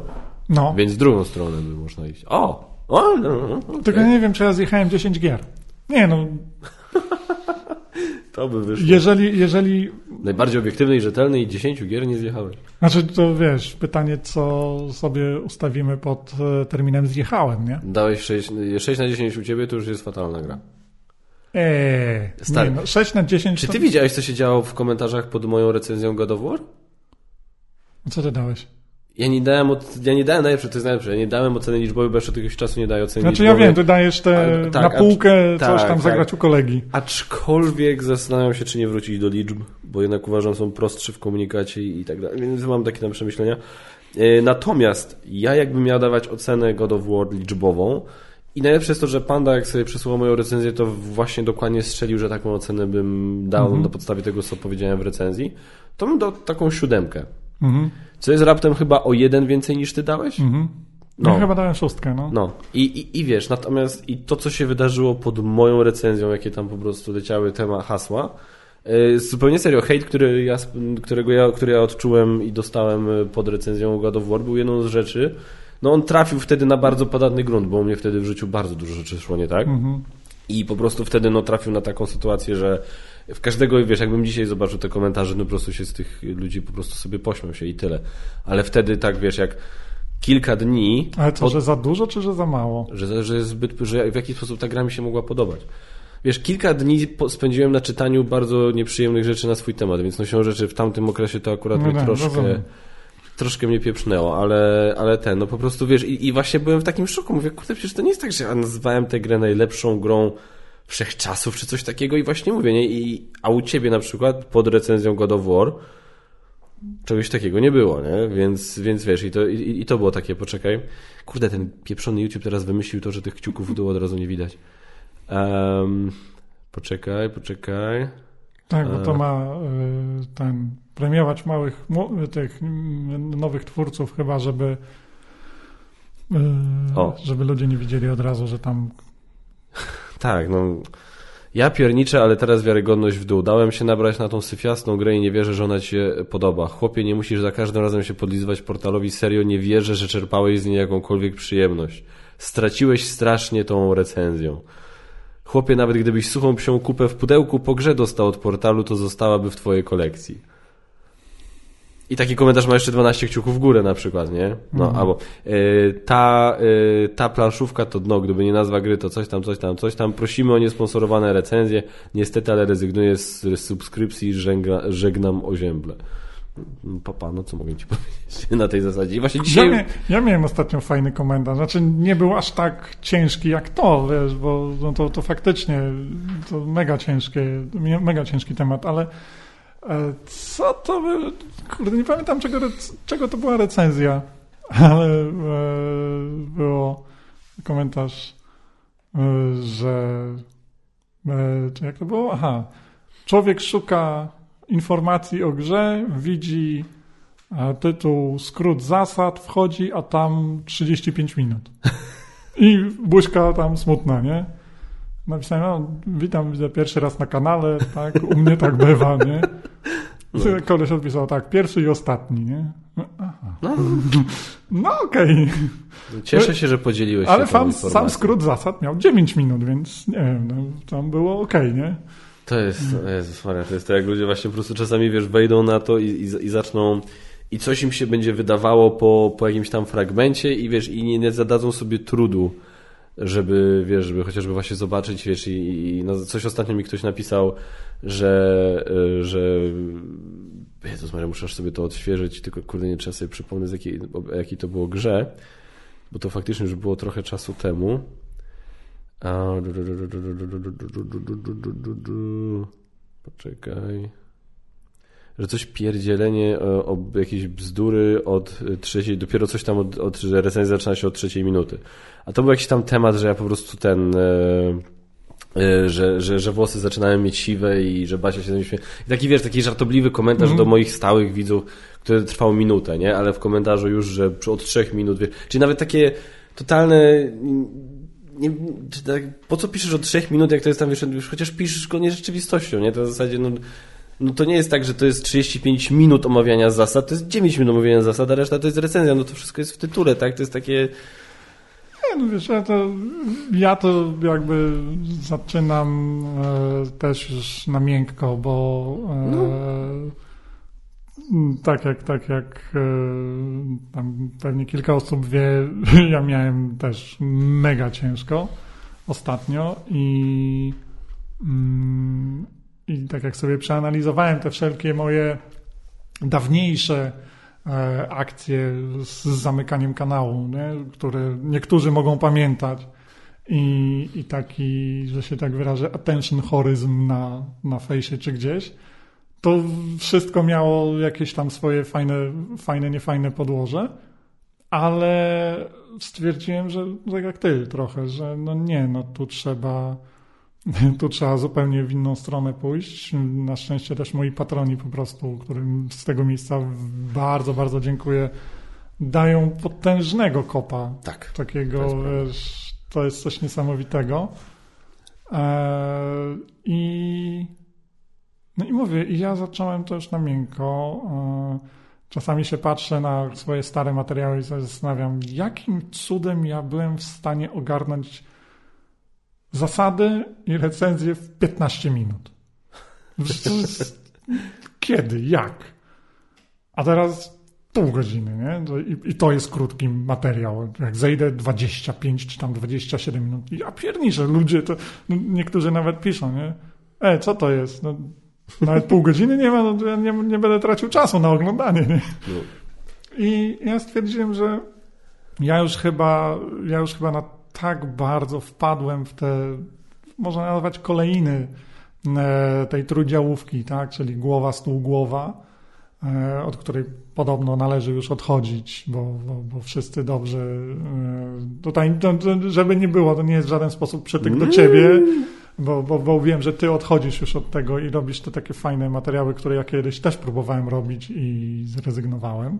No, Więc w drugą stronę by można iść. O! O! No, no, okay. tylko nie wiem, czy ja zjechałem 10 gier. Nie no, To by wyszło. jeżeli, jeżeli, Najbardziej obiektywny i rzetelny i 10 gier nie zjechałeś. znaczy to wiesz, pytanie, co sobie ustawimy pod e, terminem zjechałem, nie? Dałeś 6, 6 na 10 u ciebie, to już jest fatalna gra. Eee, Stary. nie no, 6 na 10 Czy to... ty widziałeś, co się działo w komentarzach pod moją recenzją God of War? Co ty dałeś? Ja nie dałem, od, ja nie dałem najlepsze, to jest najlepsze, ja nie dałem oceny liczbowej, bo jeszcze jakiegoś czasu nie daję oceny Znaczy ja liczbowej. wiem, ty dajesz te Ale- tak, na a- półkę coś tak, tam tak. zagrać u kolegi. Aczkolwiek zastanawiam się, czy nie wrócić do liczb, bo jednak uważam, są prostszy w komunikacie i, tak dalej, więc mam takie tam przemyślenia. E, Natomiast ja jakbym miał dawać ocenę God of War liczbową i najlepsze jest to, że Panda jak sobie przesłuchał moją recenzję, to właśnie dokładnie strzelił, że taką ocenę bym dał Mhm. na podstawie tego, co powiedziałem w recenzji, to bym dał taką siódemkę. Mhm. Co jest raptem chyba o jeden więcej niż ty dałeś? Mhm. No. Ja chyba dałem szóstkę, no. No I, i, i wiesz, natomiast i to, co się wydarzyło pod moją recenzją, jakie tam po prostu leciały tema hasła, yy, zupełnie serio, hejt, który ja, którego ja, który ja odczułem i dostałem y, pod recenzją God of War, był jedną z rzeczy, no on trafił wtedy na bardzo podatny grunt, bo u mnie wtedy w życiu bardzo dużo rzeczy szło nie tak. Mhm. I po prostu wtedy no, trafił na taką sytuację, że w każdego, wiesz, jakbym dzisiaj zobaczył te komentarze, no po prostu się z tych ludzi po prostu sobie pośmiał się i tyle. Ale wtedy tak, wiesz, jak kilka dni... Ale od- że za dużo, czy że za mało? że, że, jest zbyt, że w jaki sposób ta gra mi się mogła podobać. Wiesz, kilka dni spędziłem na czytaniu bardzo nieprzyjemnych rzeczy na swój temat, więc no się rzeczy w tamtym okresie to akurat No mnie tak, troszkę, rozumiem. Troszkę mnie pieprznęło, ale, ale ten, no po prostu wiesz, i, i właśnie byłem w takim szoku. Mówię, kurde, przecież to nie jest tak, że ja nazwałem tę grę najlepszą grą wszechczasów, czy coś takiego i właśnie mówię, nie? I, a u ciebie na przykład pod recenzją God of War czegoś takiego nie było, nie? Więc, więc wiesz, i to, i, i to było takie, poczekaj. Kurde, ten pieprzony YouTube teraz wymyślił to, że tych kciuków w dół od razu nie widać. Um, poczekaj, poczekaj. Tak, bo to E. ma y, ten premiować małych, tych mm, nowych twórców chyba, żeby y, O. żeby ludzie nie widzieli od razu, że tam Tak, no. Ja pierniczę, ale teraz wiarygodność w dół. Dałem się nabrać na tą syfiastą grę i nie wierzę, że ona ci się podoba. Chłopie, nie musisz za każdym razem się podlizywać portalowi. Serio, nie wierzę, że czerpałeś z niej jakąkolwiek przyjemność. Straciłeś strasznie tą recenzją. Chłopie, nawet gdybyś suchą psią kupę w pudełku po grze dostał od portalu, to zostałaby w twojej kolekcji. I taki komentarz ma jeszcze 12 kciuków w górę na przykład, nie? No, Mhm. albo y, ta, y, ta planszówka to dno, gdyby nie nazwa gry, to coś tam, coś tam, coś tam. Prosimy o niesponsorowane recenzje. Niestety, ale rezygnuję z, z subskrypcji, żegna, żegnam o zięble. Papa, no co mogę ci powiedzieć na tej zasadzie? I właśnie Ja, dzisiaj... mia, ja miałem ostatnio fajny komentarz. Znaczy, nie był aż tak ciężki jak to, wiesz, bo no to, to faktycznie to mega ciężkie, mega ciężki temat, ale e, co to by... Kurde, nie pamiętam czego, czego to była recenzja, ale e, było komentarz, e, że e, jak to było? Aha. Człowiek szuka informacji o grze, widzi a tytuł skrót zasad wchodzi, a tam 35 minut. I buźka tam smutna, nie? Napisałem, no, witam, widzę pierwszy raz na kanale, tak, u mnie tak bywa, nie? No. Koleś odpisał tak, pierwszy i ostatni, nie? No, Aha. No, No okej, cieszę się, że podzieliłeś się ale sam, skrót zasad miał 9 minut, więc nie wiem, no, tam było okej, nie? To jest, Jezus Maria, to jest to, jak ludzie właśnie po prostu czasami, wiesz, wejdą na to i, i, i zaczną i coś im się będzie wydawało po, po jakimś tam fragmencie i wiesz, i nie, nie zadadzą sobie trudu, żeby, wiesz, żeby chociażby właśnie zobaczyć, wiesz, i, i no coś ostatnio mi ktoś napisał, że, y, że Jezus Maria, muszę sobie to odświeżyć, tylko kurde, nie trzeba sobie przypomnieć, jakiej, jakiej to było grze, bo to faktycznie już było trochę czasu temu. Poczekaj. Że coś pierdzielenie o, jakieś bzdury od y, trzeciej, dopiero coś tam od, od że recenzja zaczyna się od trzeciej minuty. A to był jakiś tam temat, że ja po prostu ten, e, e, że, że, że włosy zaczynają mieć siwe i że Basia się ze śmieje. I taki wiesz, taki żartobliwy komentarz do moich stałych widzów, który trwał minutę, nie? Ale w komentarzu już, że od trzech minut, wiesz, czyli nawet takie totalne nie, tak, po co piszesz o trzech minut, jak to jest tam, wiesz, już chociaż piszesz go nie rzeczywistością, nie? To w zasadzie, no, no to nie jest tak, że to jest 35 minut omawiania zasad, to jest 9 minut omawiania zasad, a reszta to jest recenzja, no to wszystko jest w tytule, tak? To jest takie... Nie, no wiesz, ja to, ja to jakby zaczynam e, też już na miękko, bo e, tak jak, tak jak e, tam pewnie kilka osób wie, ja miałem też mega ciężko ostatnio i, mm, i tak jak sobie przeanalizowałem te wszelkie moje dawniejsze e, akcje z zamykaniem kanału, nie? które niektórzy mogą pamiętać. I, I taki, że się tak wyrażę, attention horyzm na, na fejsie czy gdzieś. To wszystko miało jakieś tam swoje fajne, fajne, niefajne podłoże, ale stwierdziłem, że tak jak ty trochę, że no nie, no tu trzeba, tu trzeba zupełnie w inną stronę pójść. Na szczęście też moi patroni po prostu, którym z tego miejsca bardzo, bardzo dziękuję, dają potężnego kopa. Tak. Takiego, To jest wiesz, to jest coś niesamowitego. Eee, I no i mówię, i ja zacząłem to już na miękko. Eee, Czasami się patrzę na swoje stare materiały i zastanawiam, jakim cudem ja byłem w stanie ogarnąć zasady i recenzję w 15 minut. Kiedy? Jak? A teraz pół godziny, nie? I, I to jest krótki materiał. Jak zejdę 25 czy tam 27 minut. Ja pierniczę, ludzie to, niektórzy nawet piszą, nie? E, co to jest? No, nawet pół godziny nie ma, no, to ja nie, nie będę tracił czasu na oglądanie, nie? No, I ja stwierdziłem, że ja już chyba, ja już chyba na tak bardzo wpadłem w te, można nazwać kolejny e, tej trójdziałówki, tak? Czyli głowa, stół, głowa, e, od której podobno należy już odchodzić, bo, bo, bo wszyscy dobrze. e, Tutaj, żeby nie było, to nie jest w żaden sposób przytyk do ciebie, bo, bo, bo wiem, że ty odchodzisz już od tego i robisz te takie fajne materiały, które ja kiedyś też próbowałem robić i zrezygnowałem.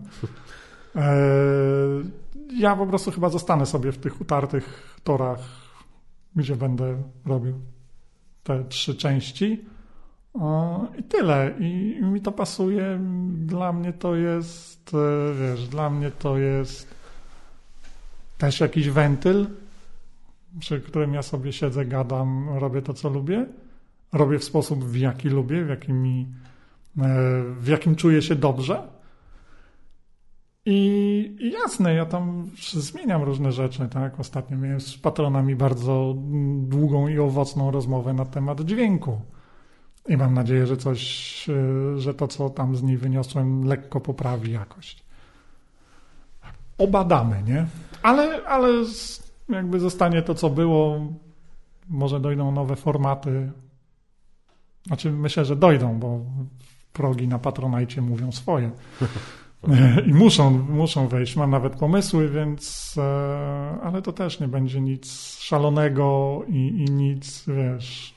E, Ja po prostu chyba zostanę sobie w tych utartych torach, gdzie będę robił te trzy części. I tyle. I mi to pasuje. Dla mnie to jest, e, wiesz, dla mnie to jest też jakiś wentyl, przy którym ja sobie siedzę, gadam, robię to, co lubię. Robię w sposób, w jaki lubię, w jakim, mi, e, w jakim czuję się dobrze. I, jasne, ja tam zmieniam różne rzeczy, tak? Ostatnio miałem z patronami bardzo długą i owocną rozmowę na temat dźwięku. I mam nadzieję, że coś, y, że to, co tam z niej wyniosłem, lekko poprawi jakość. Obadamy, nie? Ale, ale jakby zostanie to, co było. Może dojdą nowe formaty. Znaczy, myślę, że dojdą, bo progi na Patronajcie mówią swoje. I muszą, muszą wejść. Mam nawet pomysły, więc. E, ale to też nie będzie nic szalonego i, i nic, wiesz.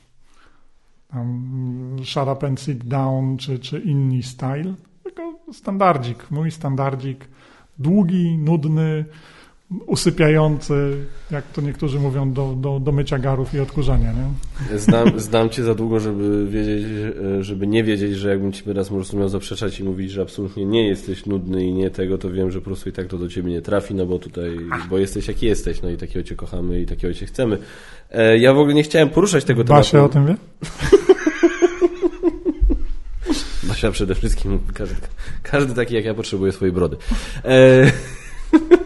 Tam shut up and sit down, czy, czy inni style. Tylko standardzik, mój standardzik. Długi, nudny, usypiający, jak to niektórzy mówią, do, do, do mycia garów i odkurzania. Nie? Znam, znam cię za długo, żeby wiedzieć, żeby nie wiedzieć, że jakbym ci teraz po prostu miał zaprzeczać i mówić, że absolutnie nie jesteś nudny i nie tego, to wiem, że po prostu i tak to do ciebie nie trafi, no bo tutaj, bo jesteś jaki jesteś, no i takiego cię kochamy i takiego cię chcemy. E, ja w ogóle nie chciałem poruszać tego tematu. Basia o tym wie? Basia przede wszystkim, każdy, każdy taki jak ja potrzebuje swojej brody. E...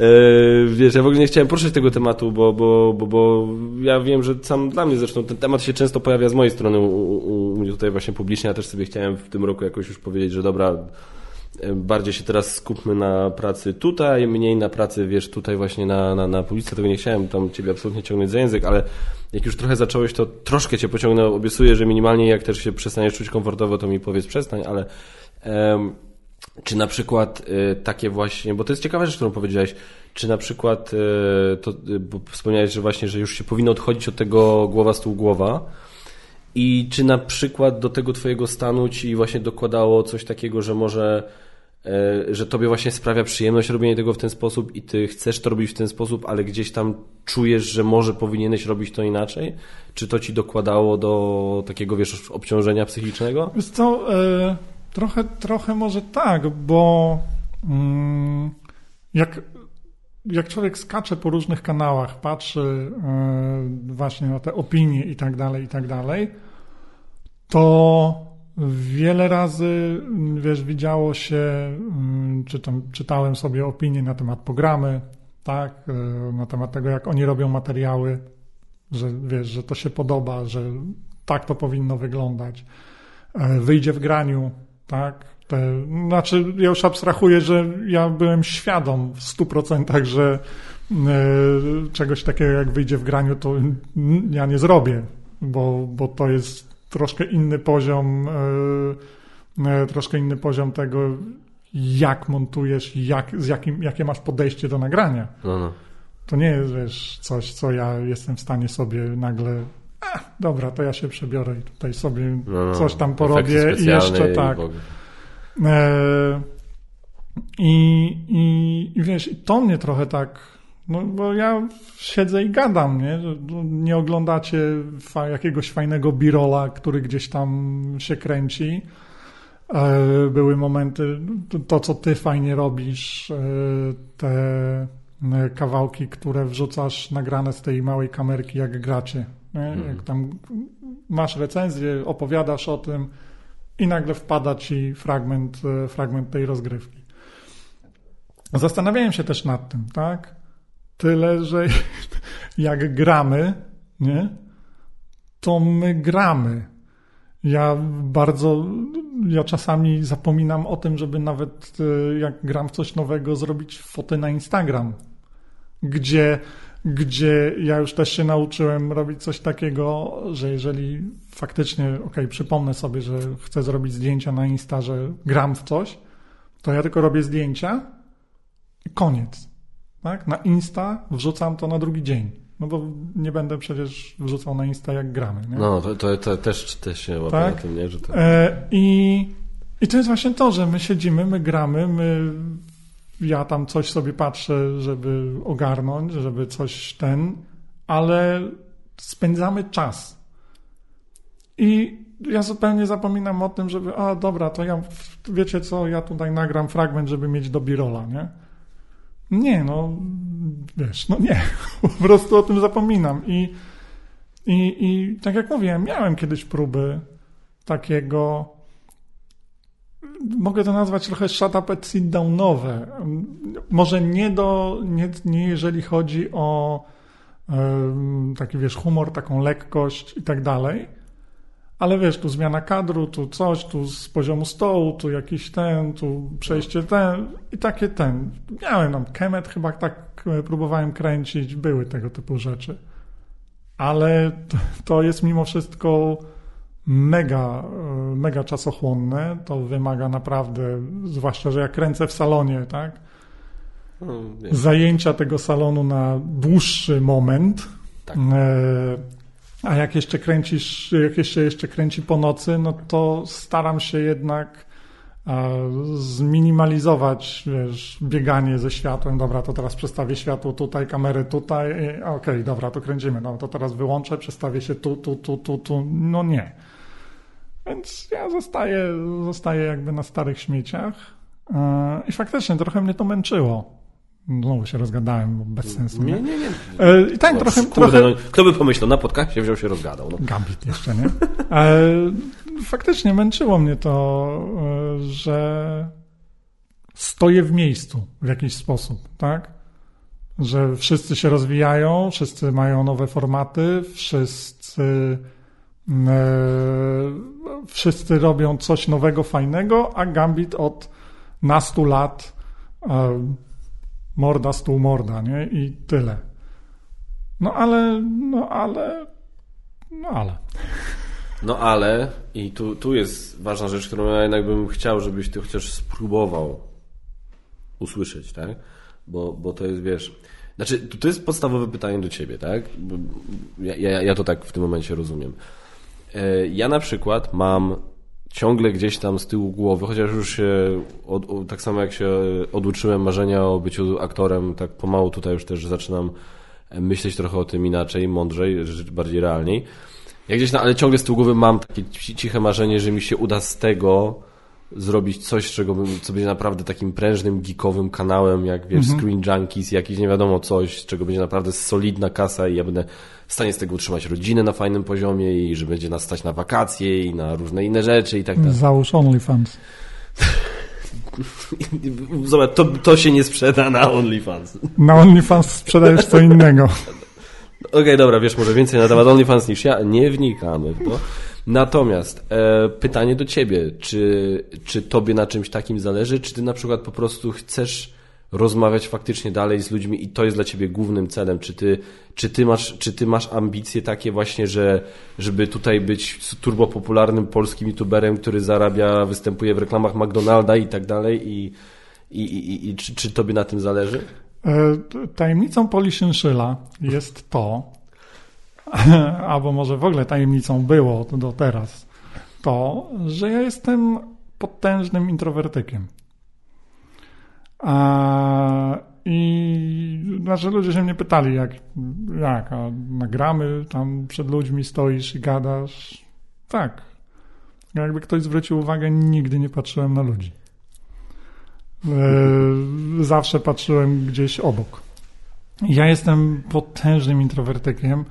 E, wiesz, ja w ogóle nie chciałem poruszyć tego tematu, bo, bo, bo, bo ja wiem, że sam dla mnie zresztą ten temat się często pojawia z mojej strony u, mnie tutaj właśnie publicznie. Ja też sobie chciałem w tym roku jakoś już powiedzieć, że dobra, e, bardziej się teraz skupmy na pracy tutaj, mniej na pracy, wiesz, tutaj właśnie na, na, na publice. Tego nie chciałem tam ciebie absolutnie ciągnąć za język, ale jak już trochę zacząłeś, to troszkę cię pociągnę. Obiecuję, że minimalnie jak też się przestaniesz czuć komfortowo, to mi powiedz przestań, ale... Um, czy na przykład y, takie właśnie, bo to jest ciekawa rzecz, którą powiedziałeś, czy na przykład y, to, y, bo wspomniałeś, że właśnie, że już się powinno odchodzić od tego głowa stół głowa i czy na przykład do tego twojego stanu ci właśnie dokładało coś takiego, że może że tobie właśnie sprawia przyjemność robienie tego w ten sposób i ty chcesz to robić w ten sposób, ale gdzieś tam czujesz, że może powinieneś robić to inaczej? Czy to ci dokładało do takiego, wiesz, obciążenia psychicznego? Wiesz co, Trochę, trochę może tak, bo mm, jak, jak człowiek skacze po różnych kanałach, patrzy yy, właśnie na te opinie i tak dalej, i tak dalej, to wiele razy, wiesz, widziało się, yy, czytam, czytałem sobie opinie na temat programy, tak, yy, na temat tego, jak oni robią materiały, że wiesz, że to się podoba, że tak to powinno wyglądać. Wyjdzie w graniu, tak? Te, znaczy, ja już abstrahuję, że ja byłem świadom w 100%, że y, czegoś takiego jak wyjdzie w graniu, to ja nie zrobię, bo, bo to jest troszkę inny poziom, y, y, troszkę inny poziom tego, jak montujesz, jak, z jakim, jakie masz podejście do nagrania. No, no. To nie jest, wiesz, coś, co ja jestem w stanie sobie nagle dobra, to ja się przebiorę i tutaj sobie no, no coś tam porobię i jeszcze tak. E, I, i, I wiesz, to mnie trochę tak, no bo ja siedzę i gadam, nie? Nie oglądacie fa jakiegoś fajnego birola, który gdzieś tam się kręci. E, były momenty, to co ty fajnie robisz, e, te kawałki, które wrzucasz nagrane z tej małej kamerki, jak gracie Mhm. Jak tam masz recenzję, opowiadasz o tym i nagle wpada ci fragment, e, fragment tej rozgrywki. Zastanawiałem się też nad tym, tak? Tyle, że jak gramy, nie? To my gramy. Ja bardzo, ja czasami zapominam o tym, żeby nawet e, jak gram w coś nowego, zrobić foty na Instagram, gdzie gdzie ja już też się nauczyłem robić coś takiego, że jeżeli faktycznie, ok, przypomnę sobie, że chcę zrobić zdjęcia na Insta, że gram w coś, to ja tylko robię zdjęcia i koniec. Tak? Na Insta wrzucam to na drugi dzień. No bo nie będę przecież wrzucał na Insta jak gramy. Nie? No, to, to, to też, też się łapie tak? na tym, nie? Że to... E, i, I to jest właśnie to, że my siedzimy, my gramy, my ja tam coś sobie patrzę, żeby ogarnąć, żeby coś ten, ale spędzamy czas. I ja zupełnie zapominam o tym, żeby, a dobra, to ja, wiecie co, ja tutaj nagram fragment, żeby mieć do birola, nie? Nie, no, wiesz, no nie, po prostu o tym zapominam. I, i, i tak jak mówiłem, miałem kiedyś próby takiego mogę to nazwać trochę shut up and sit downowe. Może nie do, nie, nie jeżeli chodzi o taki wiesz, humor, taką lekkość i tak dalej, ale wiesz, tu zmiana kadru, tu coś, tu z poziomu stołu, tu jakiś ten, tu przejście ten i takie ten. Miałem tam Kemet chyba tak e, próbowałem kręcić, były tego typu rzeczy. Ale to jest mimo wszystko mega, e, mega czasochłonne. To wymaga naprawdę, zwłaszcza, że jak kręcę w salonie, tak? No, Zajęcia tego salonu na dłuższy moment. Tak. E, a jak jeszcze kręcisz, jak jeszcze, jeszcze kręci po nocy, no to staram się jednak zminimalizować wiesz, bieganie ze światłem. Dobra, to teraz przestawię światło tutaj, kamery tutaj. Okej, okay, dobra, to kręcimy. No to teraz wyłączę, przestawię się tu, tu, tu, tu, tu. No nie. Więc ja zostaję, zostaję jakby na starych śmieciach. E, I faktycznie trochę mnie to męczyło. Znowu się rozgadałem, bo bez sensu. Nie, nie, nie. nie. E, I tak no, trochę... Kurde, trochę... No, kto by pomyślał, na podcaście wziął się rozgadał. No. Gambit jeszcze, nie? E, faktycznie męczyło mnie to, że stoję w miejscu w jakiś sposób, tak? Że wszyscy się rozwijają, wszyscy mają nowe formaty, wszyscy wszyscy robią coś nowego, fajnego, a Gambit od nastu lat morda, stół, morda, nie? I tyle. No ale, no ale, no ale. No ale, i tu, tu jest ważna rzecz, którą ja jednak bym chciał, żebyś ty chociaż spróbował usłyszeć, tak? Bo, bo to jest, wiesz, znaczy, to jest podstawowe pytanie do ciebie, tak? Ja, ja, ja to tak w tym momencie rozumiem. E, ja na przykład mam ciągle gdzieś tam z tyłu głowy, chociaż już się, od, tak samo jak się oduczyłem marzenia o byciu aktorem, tak pomału tutaj już też zaczynam myśleć trochę o tym inaczej, mądrzej, bardziej realniej. Ja gdzieś, no, ale ciągle z tyłu głowy mam takie ciche marzenie, że mi się uda z tego zrobić coś, czego bym, co będzie naprawdę takim prężnym, geekowym kanałem, jak wiesz, mhm. Screen Junkies, jakiś nie wiadomo coś, czego będzie naprawdę solidna kasa i ja będę w stanie z tego utrzymać rodzinę na fajnym poziomie i że będzie nas stać na wakacje i na różne inne rzeczy i tak dalej. Załóż OnlyFans. Zobacz, to, to się nie sprzeda na OnlyFans. Na OnlyFans sprzedajesz co innego. Okej, okay, dobra, wiesz, może więcej na temat OnlyFans niż ja. Nie wnikamy w to. Natomiast e, pytanie do ciebie, czy, czy tobie na czymś takim zależy, czy ty na przykład po prostu chcesz rozmawiać faktycznie dalej z ludźmi i to jest dla ciebie głównym celem? Czy ty, czy ty, masz, czy ty masz ambicje takie właśnie, że żeby tutaj być turbopopularnym polskim youtuberem, który zarabia, występuje w reklamach McDonalda i tak dalej i, i, i, i czy, czy tobie na tym zależy? E, tajemnicą Poliszynszela jest to, albo może w ogóle tajemnicą było do teraz, to, że ja jestem potężnym introwertykiem. A, I znaczy ludzie się mnie pytali, jak, jak a nagramy, tam przed ludźmi stoisz i gadasz. Tak. Jakby ktoś zwrócił uwagę, nigdy nie patrzyłem na ludzi. E, zawsze patrzyłem gdzieś obok. Ja jestem potężnym introwertykiem,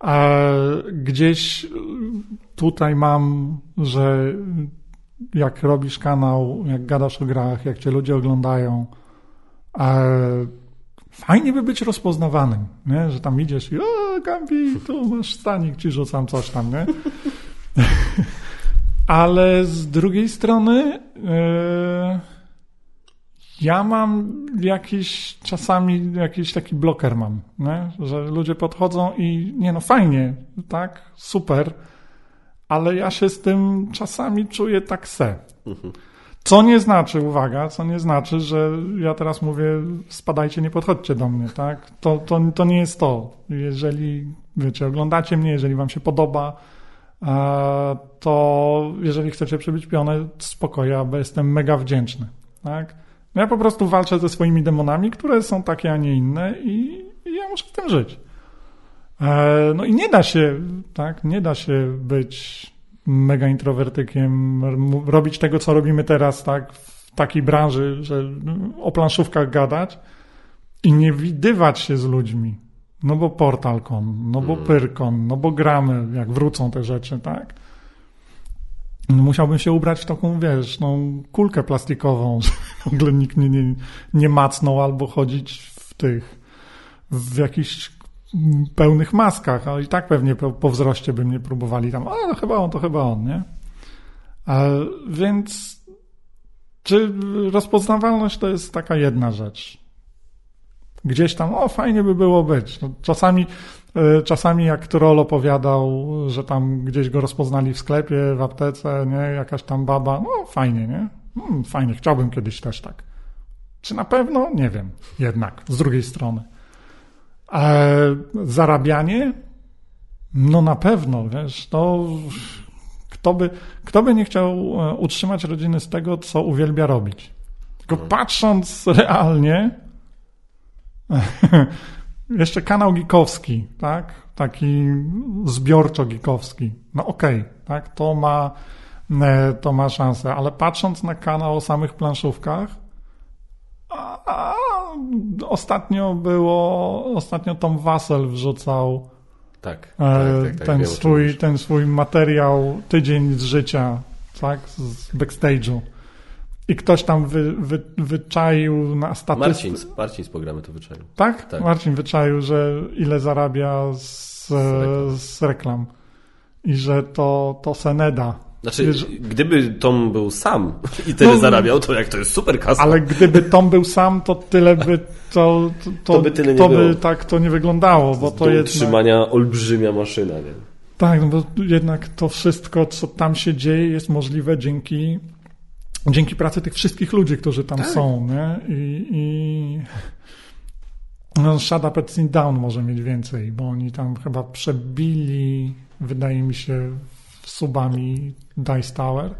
a gdzieś tutaj mam, że jak robisz kanał, jak gadasz o grach, jak cię ludzie oglądają, fajnie by być rozpoznawanym, nie? że tam idziesz i o, Gambi, tu masz stanik, ci rzucam coś tam, nie? Ale z drugiej strony yy, ja mam jakiś, czasami jakiś taki bloker mam, nie? że ludzie podchodzą i nie no fajnie, tak, super, ale ja się z tym czasami czuję tak se. Co nie znaczy, uwaga, co nie znaczy, że ja teraz mówię, spadajcie, nie podchodźcie do mnie, tak? To, to, to nie jest to. Jeżeli, wiecie, oglądacie mnie, jeżeli wam się podoba, to jeżeli chcecie przybić pionę, spokojnie, bo jestem mega wdzięczny, tak? No ja po prostu walczę ze swoimi demonami, które są takie, a nie inne i, i ja muszę z tym żyć. E, no i nie da się, tak, nie da się być mega introwertykiem, robić tego, co robimy teraz, tak, w takiej branży, że o planszówkach gadać i nie widywać się z ludźmi. No bo portalkon, no bo mm. pyrkon, no bo gramy, jak wrócą te rzeczy, tak. No musiałbym się ubrać w taką, wiesz, no, kulkę plastikową, żeby w ogóle nikt mnie nie, nie macnął albo chodzić w tych, w jakichś pełnych maskach, a i tak pewnie po, po wzroście by mnie próbowali tam, a no chyba on, to chyba on, nie? A, więc czy rozpoznawalność to jest taka jedna rzecz? Gdzieś tam, o fajnie by było być. No, czasami, czasami jak troll opowiadał, że tam gdzieś go rozpoznali w sklepie, w aptece, nie, jakaś tam baba, no fajnie, nie? Hmm, fajnie, chciałbym kiedyś też tak. Czy na pewno? Nie wiem. Jednak, z drugiej strony. E, zarabianie? No na pewno, wiesz, to kto by, kto by nie chciał e, utrzymać rodziny z tego, co uwielbia robić? Tylko mhm. patrząc realnie, jeszcze kanał geekowski, tak? Taki zbiorczo geekowski. No okej, okay, tak? To ma, e, to ma szansę, ale patrząc na kanał o samych planszówkach, a, a, ostatnio było, ostatnio Tom Wassel wrzucał tak, e, tak, tak, tak, ten, swój, ten swój materiał tydzień z życia, tak, z backstage'u. I ktoś tam wy, wy, wyczaił na statystykę. Marcin, Marcin z programu to wyczaił. Tak? tak? Marcin wyczaił, że ile zarabia z, z, reklam. z reklam. I że to, to Seneda znaczy, Wiesz, gdyby Tom był sam i tyle no, zarabiał, to jak to jest super kasa. Ale gdyby Tom był sam, to tyle by to, to, to, to by, tyle to by tak to nie wyglądało. Bo to jednak... utrzymania olbrzymia maszyna. Nie? Tak, no bo jednak to wszystko, co tam się dzieje, jest możliwe dzięki, dzięki pracy tych wszystkich ludzi, którzy tam tak. są. Nie? I, i... No, Shut Up and Sit Down może mieć więcej, bo oni tam chyba przebili, wydaje mi się, subami Dice Tower,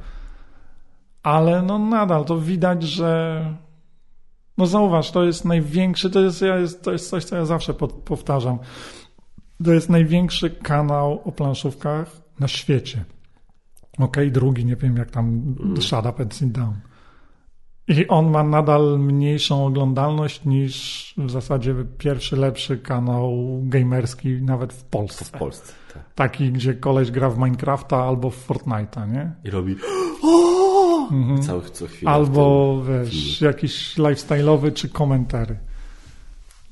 ale no nadal to widać, że no zauważ, to jest największy, to jest, to jest coś, co ja zawsze powtarzam. To jest największy kanał o planszówkach na świecie. Ok, drugi, nie wiem jak tam mm. Shut Up and Sit Down. I on ma nadal mniejszą oglądalność niż w zasadzie pierwszy lepszy kanał gamerski nawet w Polsce. W Polsce, tak. Taki, gdzie koleś gra w Minecrafta albo w Fortnite'a, nie? I robi! Mhm. Całych co chwilę. Albo, wiesz, jakiś lifestyle'owy czy komentary.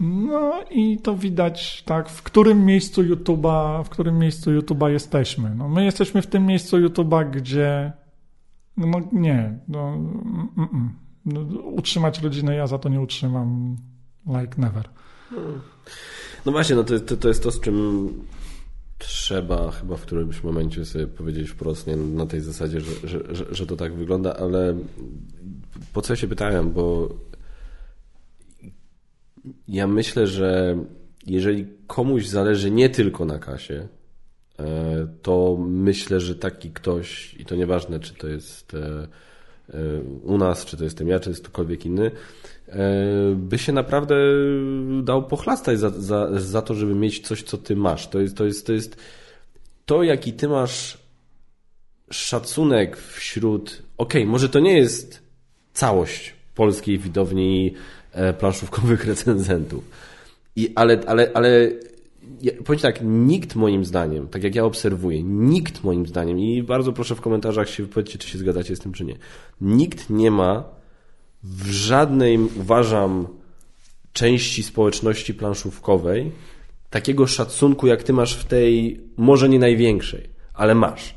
No i to widać, tak, w którym miejscu YouTube'a, w którym miejscu YouTube'a jesteśmy. No, my jesteśmy w tym miejscu YouTube'a, gdzie no nie, no, mm, mm. No, utrzymać rodzinę ja za to nie utrzymam like never. No właśnie, no to, to, to jest to, z czym trzeba chyba w którymś momencie sobie powiedzieć wprost, nie, na tej zasadzie, że, że, że, że to tak wygląda, ale po co ja się pytałem, bo ja myślę, że jeżeli komuś zależy nie tylko na kasie, e, to myślę, że taki ktoś, i to nieważne, czy to jest e, u nas, czy to jestem ja, czy jest ktokolwiek inny, e, by się naprawdę dał pochlastać za, za, za to, żeby mieć coś, co ty masz. To jest, to jest, to jest to, jaki ty masz szacunek wśród. Okej, okay, może to nie jest całość polskiej widowni e, planszówkowych recenzentów. I, ale, ale, ale ja, powiem tak, nikt moim zdaniem, tak jak ja obserwuję, nikt moim zdaniem, i bardzo proszę w komentarzach się wypowiedzcie, czy się zgadzacie z tym, czy nie, nikt nie ma w żadnej, uważam, części społeczności planszówkowej takiego szacunku, jak ty masz w tej, może nie największej, ale masz.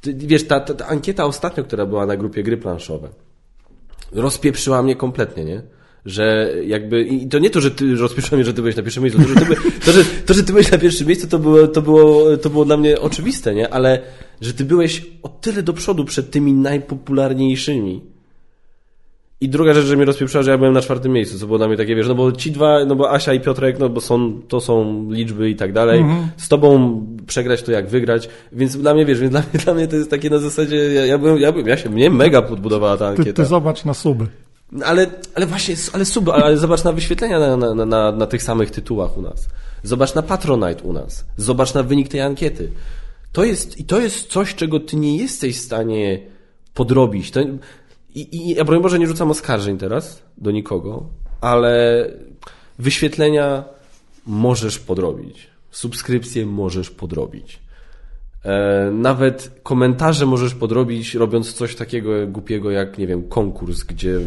Ty, wiesz, ta, ta, ta ankieta ostatnio, która była na grupie gry planszowe, rozpieprzyła mnie kompletnie, nie? Że jakby, i to nie to, że ty rozpiszesz mnie, że ty byłeś na pierwszym miejscu, to, że ty, by, to, że, to, że ty byłeś na pierwszym miejscu, to było, to, było, to było dla mnie oczywiste, nie? Ale, że ty byłeś o tyle do przodu przed tymi najpopularniejszymi. I druga rzecz, że mnie rozpieprzyła, że ja byłem na czwartym miejscu, co było dla mnie takie, wiesz, no bo ci dwa, no bo Asia i Piotrek, no bo są, to są liczby i tak dalej. Mhm. Z tobą przegrać to jak wygrać, więc dla mnie, wiesz, więc dla mnie, dla mnie to jest takie na zasadzie, ja, ja byłem, ja byłem, ja się, mnie mega podbudowała ta ankieta. Ty, ty zobacz na suby. Ale, ale właśnie, ale sub, ale zobacz na wyświetlenia na, na, na, na tych samych tytułach u nas. Zobacz na Patronite u nas. Zobacz na wynik tej ankiety. To jest, I to jest coś, czego ty nie jesteś w stanie podrobić. To, i, I ja broń Boże nie rzucam oskarżeń teraz do nikogo, ale wyświetlenia możesz podrobić. Subskrypcje możesz podrobić. E, nawet komentarze możesz podrobić, robiąc coś takiego głupiego jak, nie wiem, konkurs, gdzie,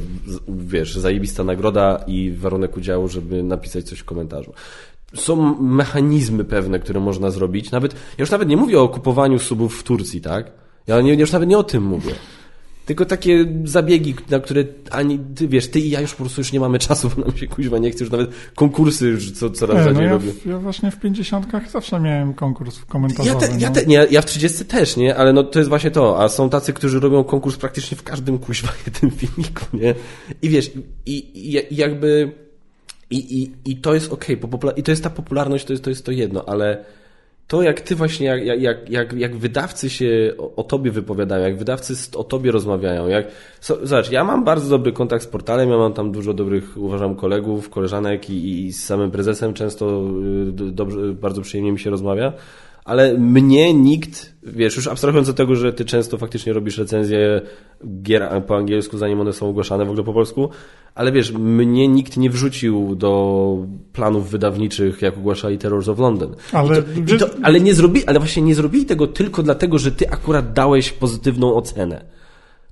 wiesz, zajebista nagroda i warunek udziału, żeby napisać coś w komentarzu. Są mechanizmy pewne, które można zrobić. Nawet, ja już nawet nie mówię o kupowaniu subów w Turcji, tak? Ja nie, już nawet nie o tym mówię. Tylko takie zabiegi, na które ani ty wiesz, ty i ja już po prostu już nie mamy czasu, bo nam się kuźwa nie chce, już nawet konkursy już co, coraz nie, rzadziej no ja, robię. Ja właśnie w 50 zawsze miałem konkurs w komentarzach. Ja, te, ja, no. te, nie, ja w 30 też, nie? Ale no to jest właśnie to. A są tacy, którzy robią konkurs praktycznie w każdym kuźwa jednym filmiku, nie? I wiesz, i, i, i jakby i, i, i to jest okej, okay, i to jest ta popularność, to jest to, jest to jedno, ale to jak ty właśnie, jak, jak, jak, jak wydawcy się o, tobie wypowiadają, jak wydawcy o tobie rozmawiają, jak, zobacz, ja mam bardzo dobry kontakt z portalem, ja mam tam dużo dobrych, uważam, kolegów, koleżanek i, i z samym prezesem często y, dobrze, bardzo przyjemnie mi się rozmawia, ale mnie nikt, wiesz, już abstrahując od tego, że ty często faktycznie robisz recenzje gier po angielsku, zanim one są ogłaszane w ogóle po polsku, ale wiesz, mnie nikt nie wrzucił do planów wydawniczych, jak ogłaszali Terrors of London. Ale, I to, i to, ale nie zrobili, ale właśnie nie zrobili tego tylko dlatego, że ty akurat dałeś pozytywną ocenę.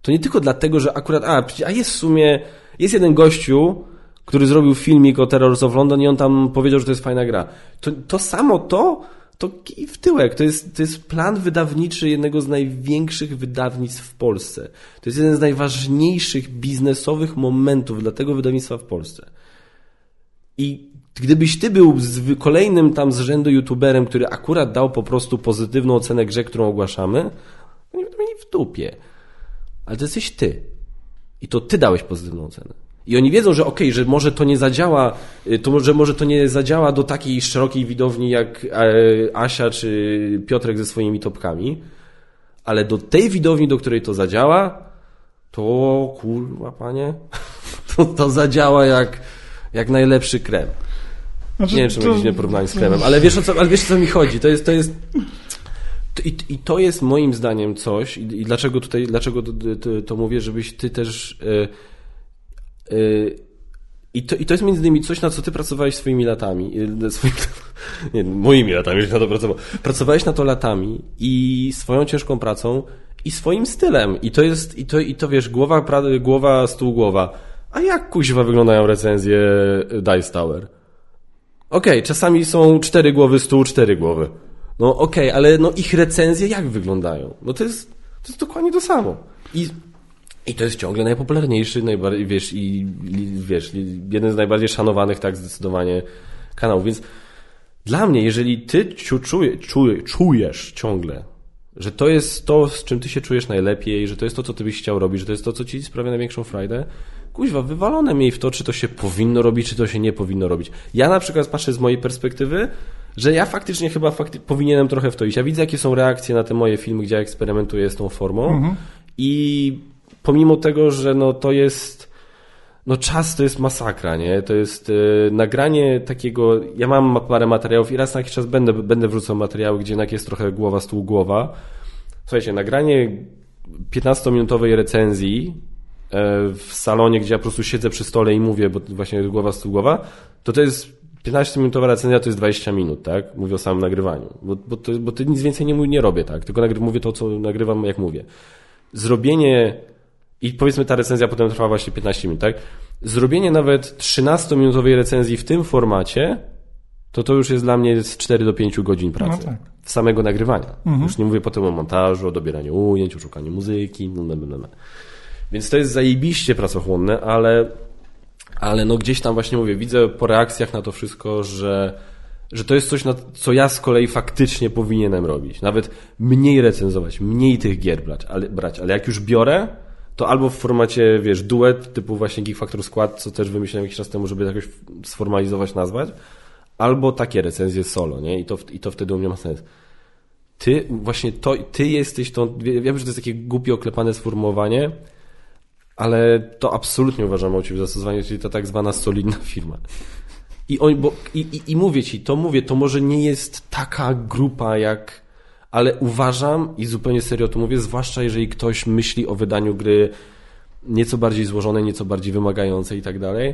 To nie tylko dlatego, że akurat, a, a jest w sumie, jest jeden gościu, który zrobił filmik o Terrors of London i on tam powiedział, że to jest fajna gra. To, to samo to to w tyłek. To jest, to jest plan wydawniczy jednego z największych wydawnictw w Polsce. To jest jeden z najważniejszych biznesowych momentów dla tego wydawnictwa w Polsce. I gdybyś ty był kolejnym tam z rzędu youtuberem, który akurat dał po prostu pozytywną ocenę grze, którą ogłaszamy, będą mieli w dupie. Ale to jesteś ty. I to ty dałeś pozytywną ocenę. I oni wiedzą, że okej, okay, że może to nie zadziała, y, to, że może to nie zadziała do takiej szerokiej widowni jak e, Asia czy Piotrek ze swoimi topkami, ale do tej widowni, do której to zadziała, to kurwa panie, to, to zadziała jak, jak najlepszy krem. Znaczy, nie wiem, czy to... będzie porównanie z kremem, ale wiesz o co, ale wiesz o co mi chodzi. To jest, to jest, i, I to jest moim zdaniem coś, i, i dlaczego tutaj, dlaczego to, to, to, mówię, żebyś ty też. Y, I to, I to jest między innymi coś, na co ty pracowałeś swoimi latami. Y, swoimi, nie, moimi latami, już na to pracował. Pracowałeś na to latami i swoją ciężką pracą i swoim stylem. I to jest, i to, i to wiesz, głowa, pra, głowa, stół, głowa. A jak kuźwa wyglądają recenzje Dice Tower? Okej, okay, czasami są cztery głowy, stół, cztery głowy. No okej, okay, ale no ich recenzje jak wyglądają? No to jest, to jest dokładnie to samo. I i to jest ciągle najpopularniejszy, najbardziej, wiesz, i wiesz, jeden z najbardziej szanowanych, tak, zdecydowanie kanałów. Więc dla mnie, jeżeli ty czuje, czuje, czujesz ciągle, że to jest to, z czym ty się czujesz najlepiej, że to jest to, co ty byś chciał robić, że to jest to, co ci sprawia największą frajdę, kuźwa, wywalone mi w to, czy to się powinno robić, czy to się nie powinno robić. Ja na przykład patrzę z mojej perspektywy, że ja faktycznie chyba fakty powinienem trochę w to iść. Ja widzę, jakie są reakcje na te moje filmy, gdzie ja eksperymentuję z tą formą mhm. i pomimo tego, że no to jest no czas to jest masakra, nie? To jest y, nagranie takiego, ja mam parę materiałów i raz na jakiś czas będę, będę wrzucał materiały, gdzie jednak jest trochę głowa, stół, głowa. Słuchajcie, nagranie 15-minutowej recenzji e, w salonie, gdzie ja po prostu siedzę przy stole i mówię, bo właśnie głowa, stół, głowa, to to jest 15-minutowa recenzja to jest 20 minut, tak? Mówię o samym nagrywaniu. Bo, bo, to, bo to nic więcej nie, nie robię, tak? Tylko mówię to, co nagrywam, jak mówię. Zrobienie i powiedzmy ta recenzja potem trwa właśnie 15 minut, tak? Zrobienie nawet 13-minutowej recenzji w tym formacie, to to już jest dla mnie z 4 do 5 godzin pracy. No tak. Samego nagrywania. Mhm. Już nie mówię potem o montażu, o dobieraniu ujęć, o szukaniu muzyki, no, no, no, no. Więc to jest zajebiście pracochłonne, ale, ale no gdzieś tam właśnie mówię, widzę po reakcjach na to wszystko, że, że to jest coś, co ja z kolei faktycznie powinienem robić. Nawet mniej recenzować, mniej tych gier brać, ale, brać, ale jak już biorę, to albo w formacie, wiesz, duet, typu właśnie Geek Factor Skład, co też wymyśliłem jakiś czas temu, żeby jakoś sformalizować, nazwać, albo takie recenzje solo, nie? I to, i to wtedy u mnie ma sens. Ty, właśnie to, ty jesteś tą, wiem, że to jest takie głupie, oklepane sformułowanie, ale to absolutnie uważam o ciebie zastosowanie, czyli ta tak zwana solidna firma. I, on, bo, i, i, I mówię ci, to mówię, to może nie jest taka grupa jak ale uważam i zupełnie serio to mówię, zwłaszcza jeżeli ktoś myśli o wydaniu gry nieco bardziej złożonej, nieco bardziej wymagającej i tak dalej,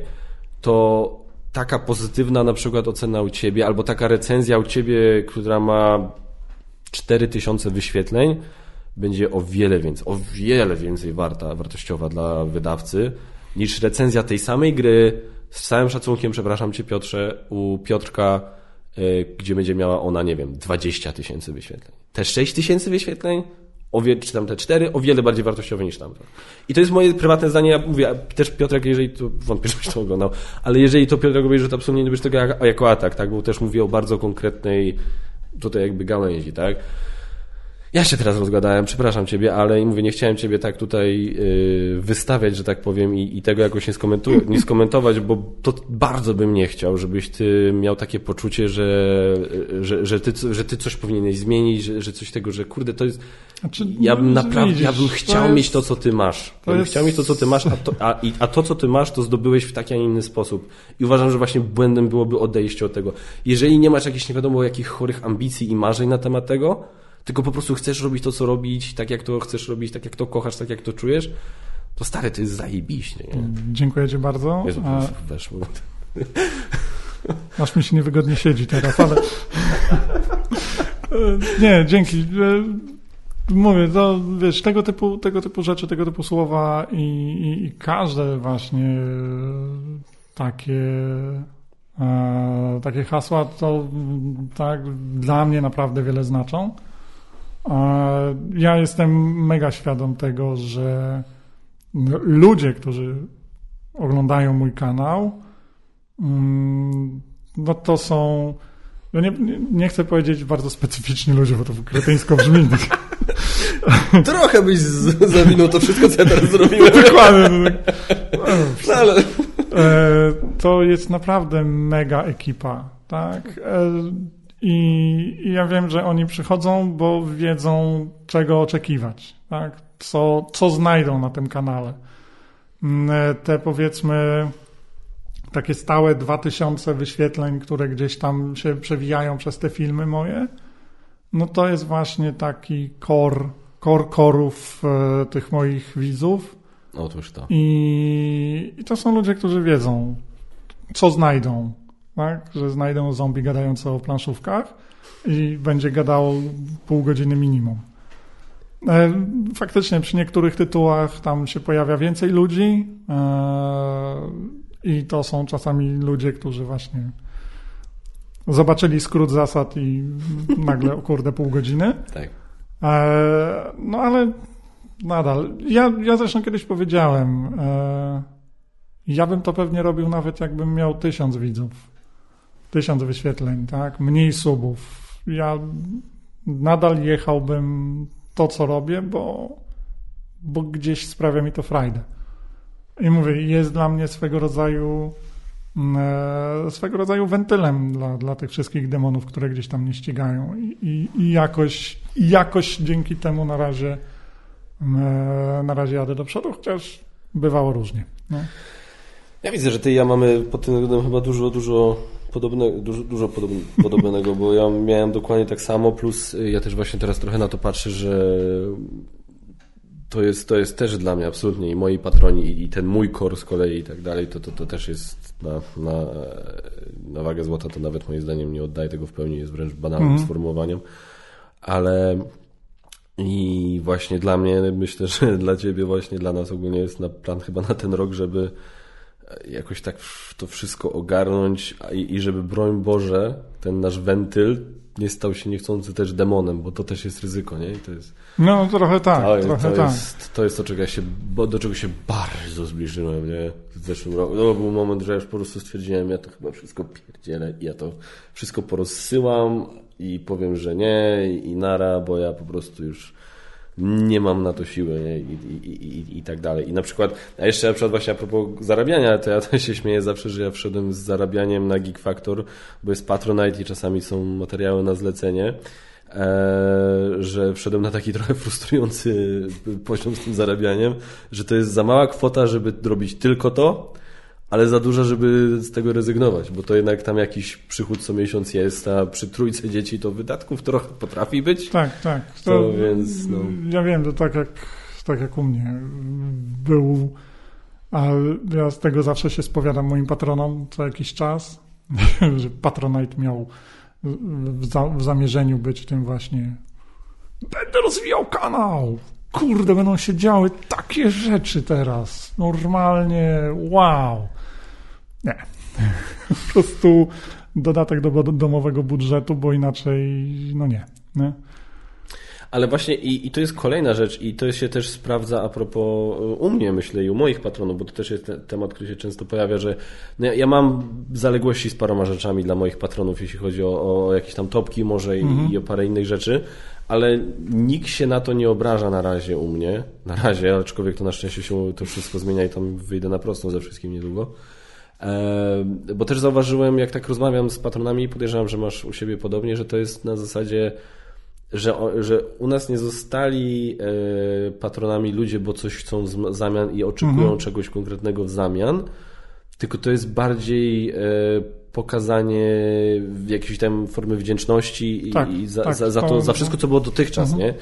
to taka pozytywna na przykład ocena u ciebie, albo taka recenzja u ciebie, która ma 4000 wyświetleń będzie o wiele więcej, o wiele więcej warta, wartościowa dla wydawcy niż recenzja tej samej gry z całym szacunkiem, przepraszam Cię Piotrze, u Piotrka, gdzie będzie miała ona, nie wiem, 20 tysięcy wyświetleń. Te 6 tysięcy wyświetleń o czy tam te cztery, o wiele bardziej wartościowe niż tamte. I to jest moje prywatne zdanie, ja mówię, też Piotrek, jeżeli to, wątpię, żebyś to oglądał, ale jeżeli to Piotrek że to absolutnie nie bierz tego jako atak, tak, bo też mówię o bardzo konkretnej tutaj jakby gałęzi, tak. Ja się teraz rozgadałem, przepraszam Ciebie, ale mówię, nie chciałem Ciebie tak tutaj yy, wystawiać, że tak powiem, i, i tego jakoś nie, skomentu- nie skomentować, bo to bardzo bym nie chciał, żebyś Ty miał takie poczucie, że, że, że, ty, że ty coś powinieneś zmienić, że, że coś tego, że kurde, to jest... Znaczy, Ja bym no, naprawdę, ja bym chciał jest- mieć to, co Ty masz. Ja bym jest- chciał mieć to, co Ty masz, a to, a, a to, co Ty masz, to zdobyłeś w taki, a nie inny sposób. I uważam, że właśnie błędem byłoby odejście od tego. Jeżeli nie masz jakichś nie wiadomo jakich chorych ambicji i marzeń na temat tego, tylko po prostu chcesz robić to, co robić, tak jak to chcesz robić, tak jak to kochasz, tak jak to czujesz, to stary, to jest zajebiście, nie? Dziękuję Ci bardzo. Jezu, A, weszło. aż mi się niewygodnie siedzi teraz, ale... Nie, dzięki. E, Mówię, to wiesz, tego typu, tego typu rzeczy, tego typu słowa i, i, i każde właśnie takie, e, takie hasła, to mm, tak dla mnie naprawdę wiele znaczą. E, Ja jestem mega świadom tego, że ludzie, którzy oglądają mój kanał, mm, no to są. No nie, nie- chcę powiedzieć bardzo specyficzni ludzie, bo to kretyńsko brzmi. Trochę byś zawinął to wszystko, co ja teraz zrobiłem. Dokładnie. no tak. No, ale... E, To jest naprawdę mega ekipa, tak? I, I ja wiem, że oni przychodzą, bo wiedzą, czego oczekiwać, tak? Co, co znajdą na tym kanale. Mm, e, Te powiedzmy takie stałe 2000 wyświetleń, które gdzieś tam się przewijają przez te filmy moje, no to jest właśnie taki kor, kor korów e, tych moich widzów. Otóż to. I, I to są ludzie, którzy wiedzą, co znajdą. Tak? Że znajdą zombie gadające o planszówkach i będzie gadało pół godziny minimum. E, Faktycznie przy niektórych tytułach tam się pojawia więcej ludzi e, i to są czasami ludzie, którzy właśnie zobaczyli skrót zasad i nagle, o kurde, pół godziny. Tak. E, no ale nadal. Ja, ja zresztą kiedyś powiedziałem, ja bym to pewnie robił nawet jakbym miał tysiąc widzów. Tysiąc wyświetleń, tak? Mniej subów. Ja nadal jechałbym to, co robię, bo, bo gdzieś sprawia mi to frajdę. I mówię, jest dla mnie swego rodzaju e, swego rodzaju wentylem dla, dla tych wszystkich demonów, które gdzieś tam mnie ścigają i, i, i jakoś, i jakoś dzięki temu na razie e, na razie jadę do przodu, chociaż bywało różnie. No. Ja widzę, że ty i ja mamy pod tym względem chyba dużo, dużo, podobne, dużo, dużo podobne, podobnego, bo ja miałem dokładnie tak samo, plus y, ja też właśnie teraz trochę na to patrzę, że to jest, to jest też dla mnie absolutnie i moi patroni i, i ten mój kor z kolei i tak dalej, to, to, to też jest na, na, na wagę złota, to nawet moim zdaniem nie oddaje tego w pełni, jest wręcz banalnym Mhm. sformułowaniem, ale i właśnie dla mnie, myślę, że dla ciebie właśnie, dla nas ogólnie jest na plan chyba na ten rok, żeby jakoś tak to wszystko ogarnąć i, i żeby broń Boże, ten nasz wentyl nie stał się niechcący też demonem, bo to też jest ryzyko, nie? I to jest, no trochę tak, to, jest, trochę to, tak. jest, to jest to, czego ja się, do czego się bardzo zbliżyłem, nie? W zeszłym roku. No, był moment, że ja już po prostu stwierdziłem, ja to chyba wszystko pierdzielę i ja to wszystko porozsyłam i powiem, że nie i nara, bo ja po prostu już nie mam na to siły nie? I, i, i, i tak dalej. I na przykład, a jeszcze na przykład właśnie a propos zarabiania, to ja to się śmieję zawsze, że ja wszedłem z zarabianiem na Geek Factor, bo jest Patronite i czasami są materiały na zlecenie, e, że wszedłem na taki trochę frustrujący poziom z tym zarabianiem, że to jest za mała kwota, żeby robić tylko to, ale za duża, żeby z tego rezygnować, bo to jednak tam jakiś przychód co miesiąc jest, a przy trójce dzieci to wydatków trochę potrafi być. Tak, tak. To więc, no. Ja wiem, to tak jak, tak jak u mnie był, a ja z tego zawsze się spowiadam moim patronom co jakiś czas, że Patronite miał w zamierzeniu być tym właśnie Będę rozwijał kanał. Kurde, będą się działy takie rzeczy teraz. Normalnie, wow. Nie. Po prostu dodatek do domowego budżetu, bo inaczej, no nie. nie? Ale właśnie i, i to jest kolejna rzecz i to się też sprawdza a propos u mnie, myślę, i u moich patronów, bo to też jest te, temat, który się często pojawia, że no ja, ja, mam zaległości z paroma rzeczami dla moich patronów, jeśli chodzi o, o jakieś tam topki może i, mhm. i o parę innych rzeczy, ale nikt się na to nie obraża na razie u mnie. Na razie, aczkolwiek to na szczęście się to wszystko zmienia i tam wyjdę na prostą ze wszystkim niedługo. Bo też zauważyłem, jak tak rozmawiam z patronami i podejrzewam, że masz u siebie podobnie, że to jest na zasadzie że, że u nas nie zostali e, patronami ludzie, bo coś chcą w zamian i oczekują mhm. czegoś konkretnego w zamian, tylko to jest bardziej e, pokazanie jakiejś tam formy wdzięczności tak, i za, tak, za, za, to, za wszystko, co było dotychczas, mhm. nie?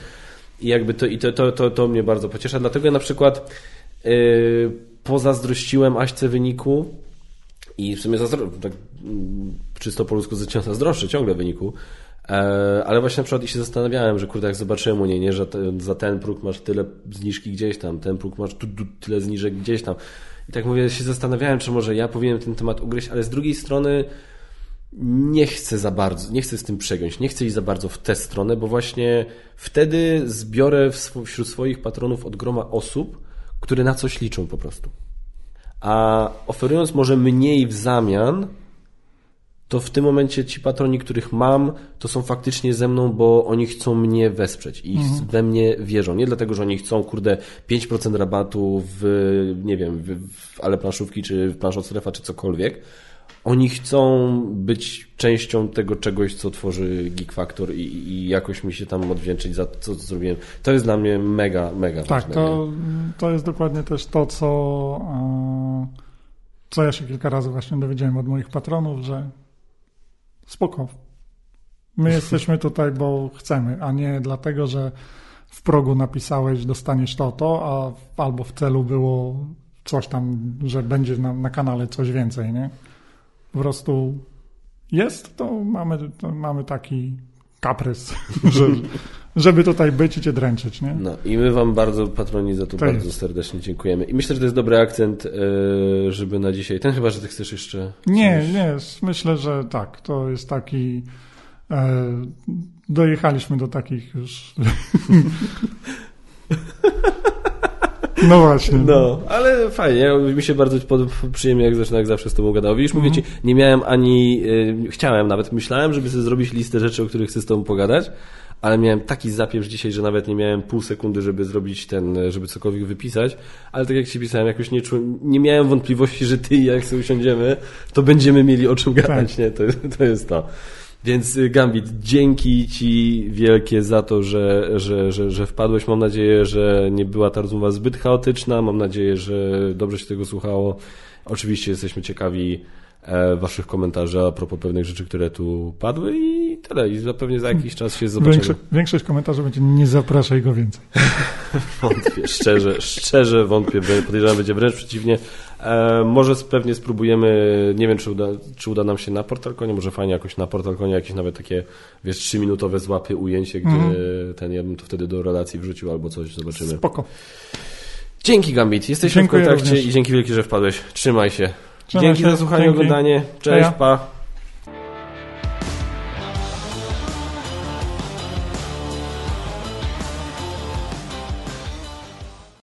I jakby to, i to, to, to, to mnie bardzo pociesza. Dlatego ja na przykład yy, pozazdrościłem Aśce wyniku i w sumie zazdro, tak, mm, czysto po ludzku zazdroszczę ciągle wyniku, E, ale właśnie na przykład i się zastanawiałem, że kurde, jak zobaczyłem u niej, nie, że za ten próg masz tyle zniżki gdzieś tam, ten próg masz tu, tu, tyle zniżek gdzieś tam. I tak mówię, się zastanawiałem, czy może ja powinienem ten temat ugryźć, ale z drugiej strony nie chcę za bardzo, nie chcę z tym przegiąć, nie chcę iść za bardzo w tę stronę, bo właśnie wtedy zbiorę wśród swoich patronów od groma osób, które na coś liczą po prostu. A oferując może mniej w zamian, to w tym momencie ci patroni, których mam, to są faktycznie ze mną, bo oni chcą mnie wesprzeć i mhm. we mnie wierzą. Nie dlatego, że oni chcą, kurde, 5% rabatu w, nie wiem, w, w ale planszówki, czy w plansz strefa, czy cokolwiek. Oni chcą być częścią tego czegoś, co tworzy Geek Factor i, i jakoś mi się tam odwdzięczyć za to, co zrobiłem. To jest dla mnie mega, mega Tak, ważne, to, to jest dokładnie też to, co, e, co ja się kilka razy właśnie dowiedziałem od moich patronów, że spoko. My jesteśmy tutaj, bo chcemy, a nie dlatego, że w progu napisałeś, dostaniesz to, to, a albo w celu było coś tam, że będzie na, na kanale coś więcej, nie? Po prostu jest, to mamy, to mamy taki kaprys, że, żeby tutaj być i cię dręczyć, nie? No i my wam bardzo, patroni, za to, to bardzo jest. serdecznie dziękujemy. I myślę, że to jest dobry akcent, e, żeby na dzisiaj, ten chyba, że ty chcesz jeszcze... Nie, coś... nie, myślę, że tak, to jest taki... E, dojechaliśmy do takich już... No właśnie. No, ale fajnie. Mi się bardzo przyjemnie, jak zaczyna, jak zawsze z tobą gadał. Widzisz, mówię ci, nie miałem ani... Y, chciałem nawet, myślałem, żeby sobie zrobić listę rzeczy, o których chcę z tobą pogadać, ale miałem taki zapieprz dzisiaj, że nawet nie miałem pół sekundy, żeby zrobić ten, żeby cokolwiek wypisać, ale tak jak ci pisałem, jakoś nie czułem, nie miałem wątpliwości, że ty i jak sobie usiądziemy, to będziemy mieli o czym gadać, tak. nie? To, to jest to. Więc y, Gambit, dzięki Ci wielkie za to, że, że, że, że wpadłeś. Mam nadzieję, że nie była ta rozmowa zbyt chaotyczna. Mam nadzieję, że dobrze się tego słuchało. Oczywiście jesteśmy ciekawi e, Waszych komentarzy a propos pewnych rzeczy, które tu padły i tyle. I zapewne za jakiś czas się zobaczymy. Większość, większość komentarzy będzie nie zapraszaj go więcej. wątpię, szczerze, szczerze wątpię. Podejrzewam, będzie wręcz przeciwnie. E, może pewnie spróbujemy, nie wiem czy uda, czy uda nam się na Portalkonie, może fajnie jakoś na Portalkonie jakieś nawet takie, wiesz, trzyminutowe złapy ujęcie, gdzie mm. ten, ja bym to wtedy do relacji wrzucił albo coś, zobaczymy. Spoko. Dzięki Gambit, jesteśmy Dziękuję w kontakcie również. i dzięki wielkie, że wpadłeś. Trzymaj się. Trzymaj dzięki się. za słuchanie, i oglądanie. Cześć, pa.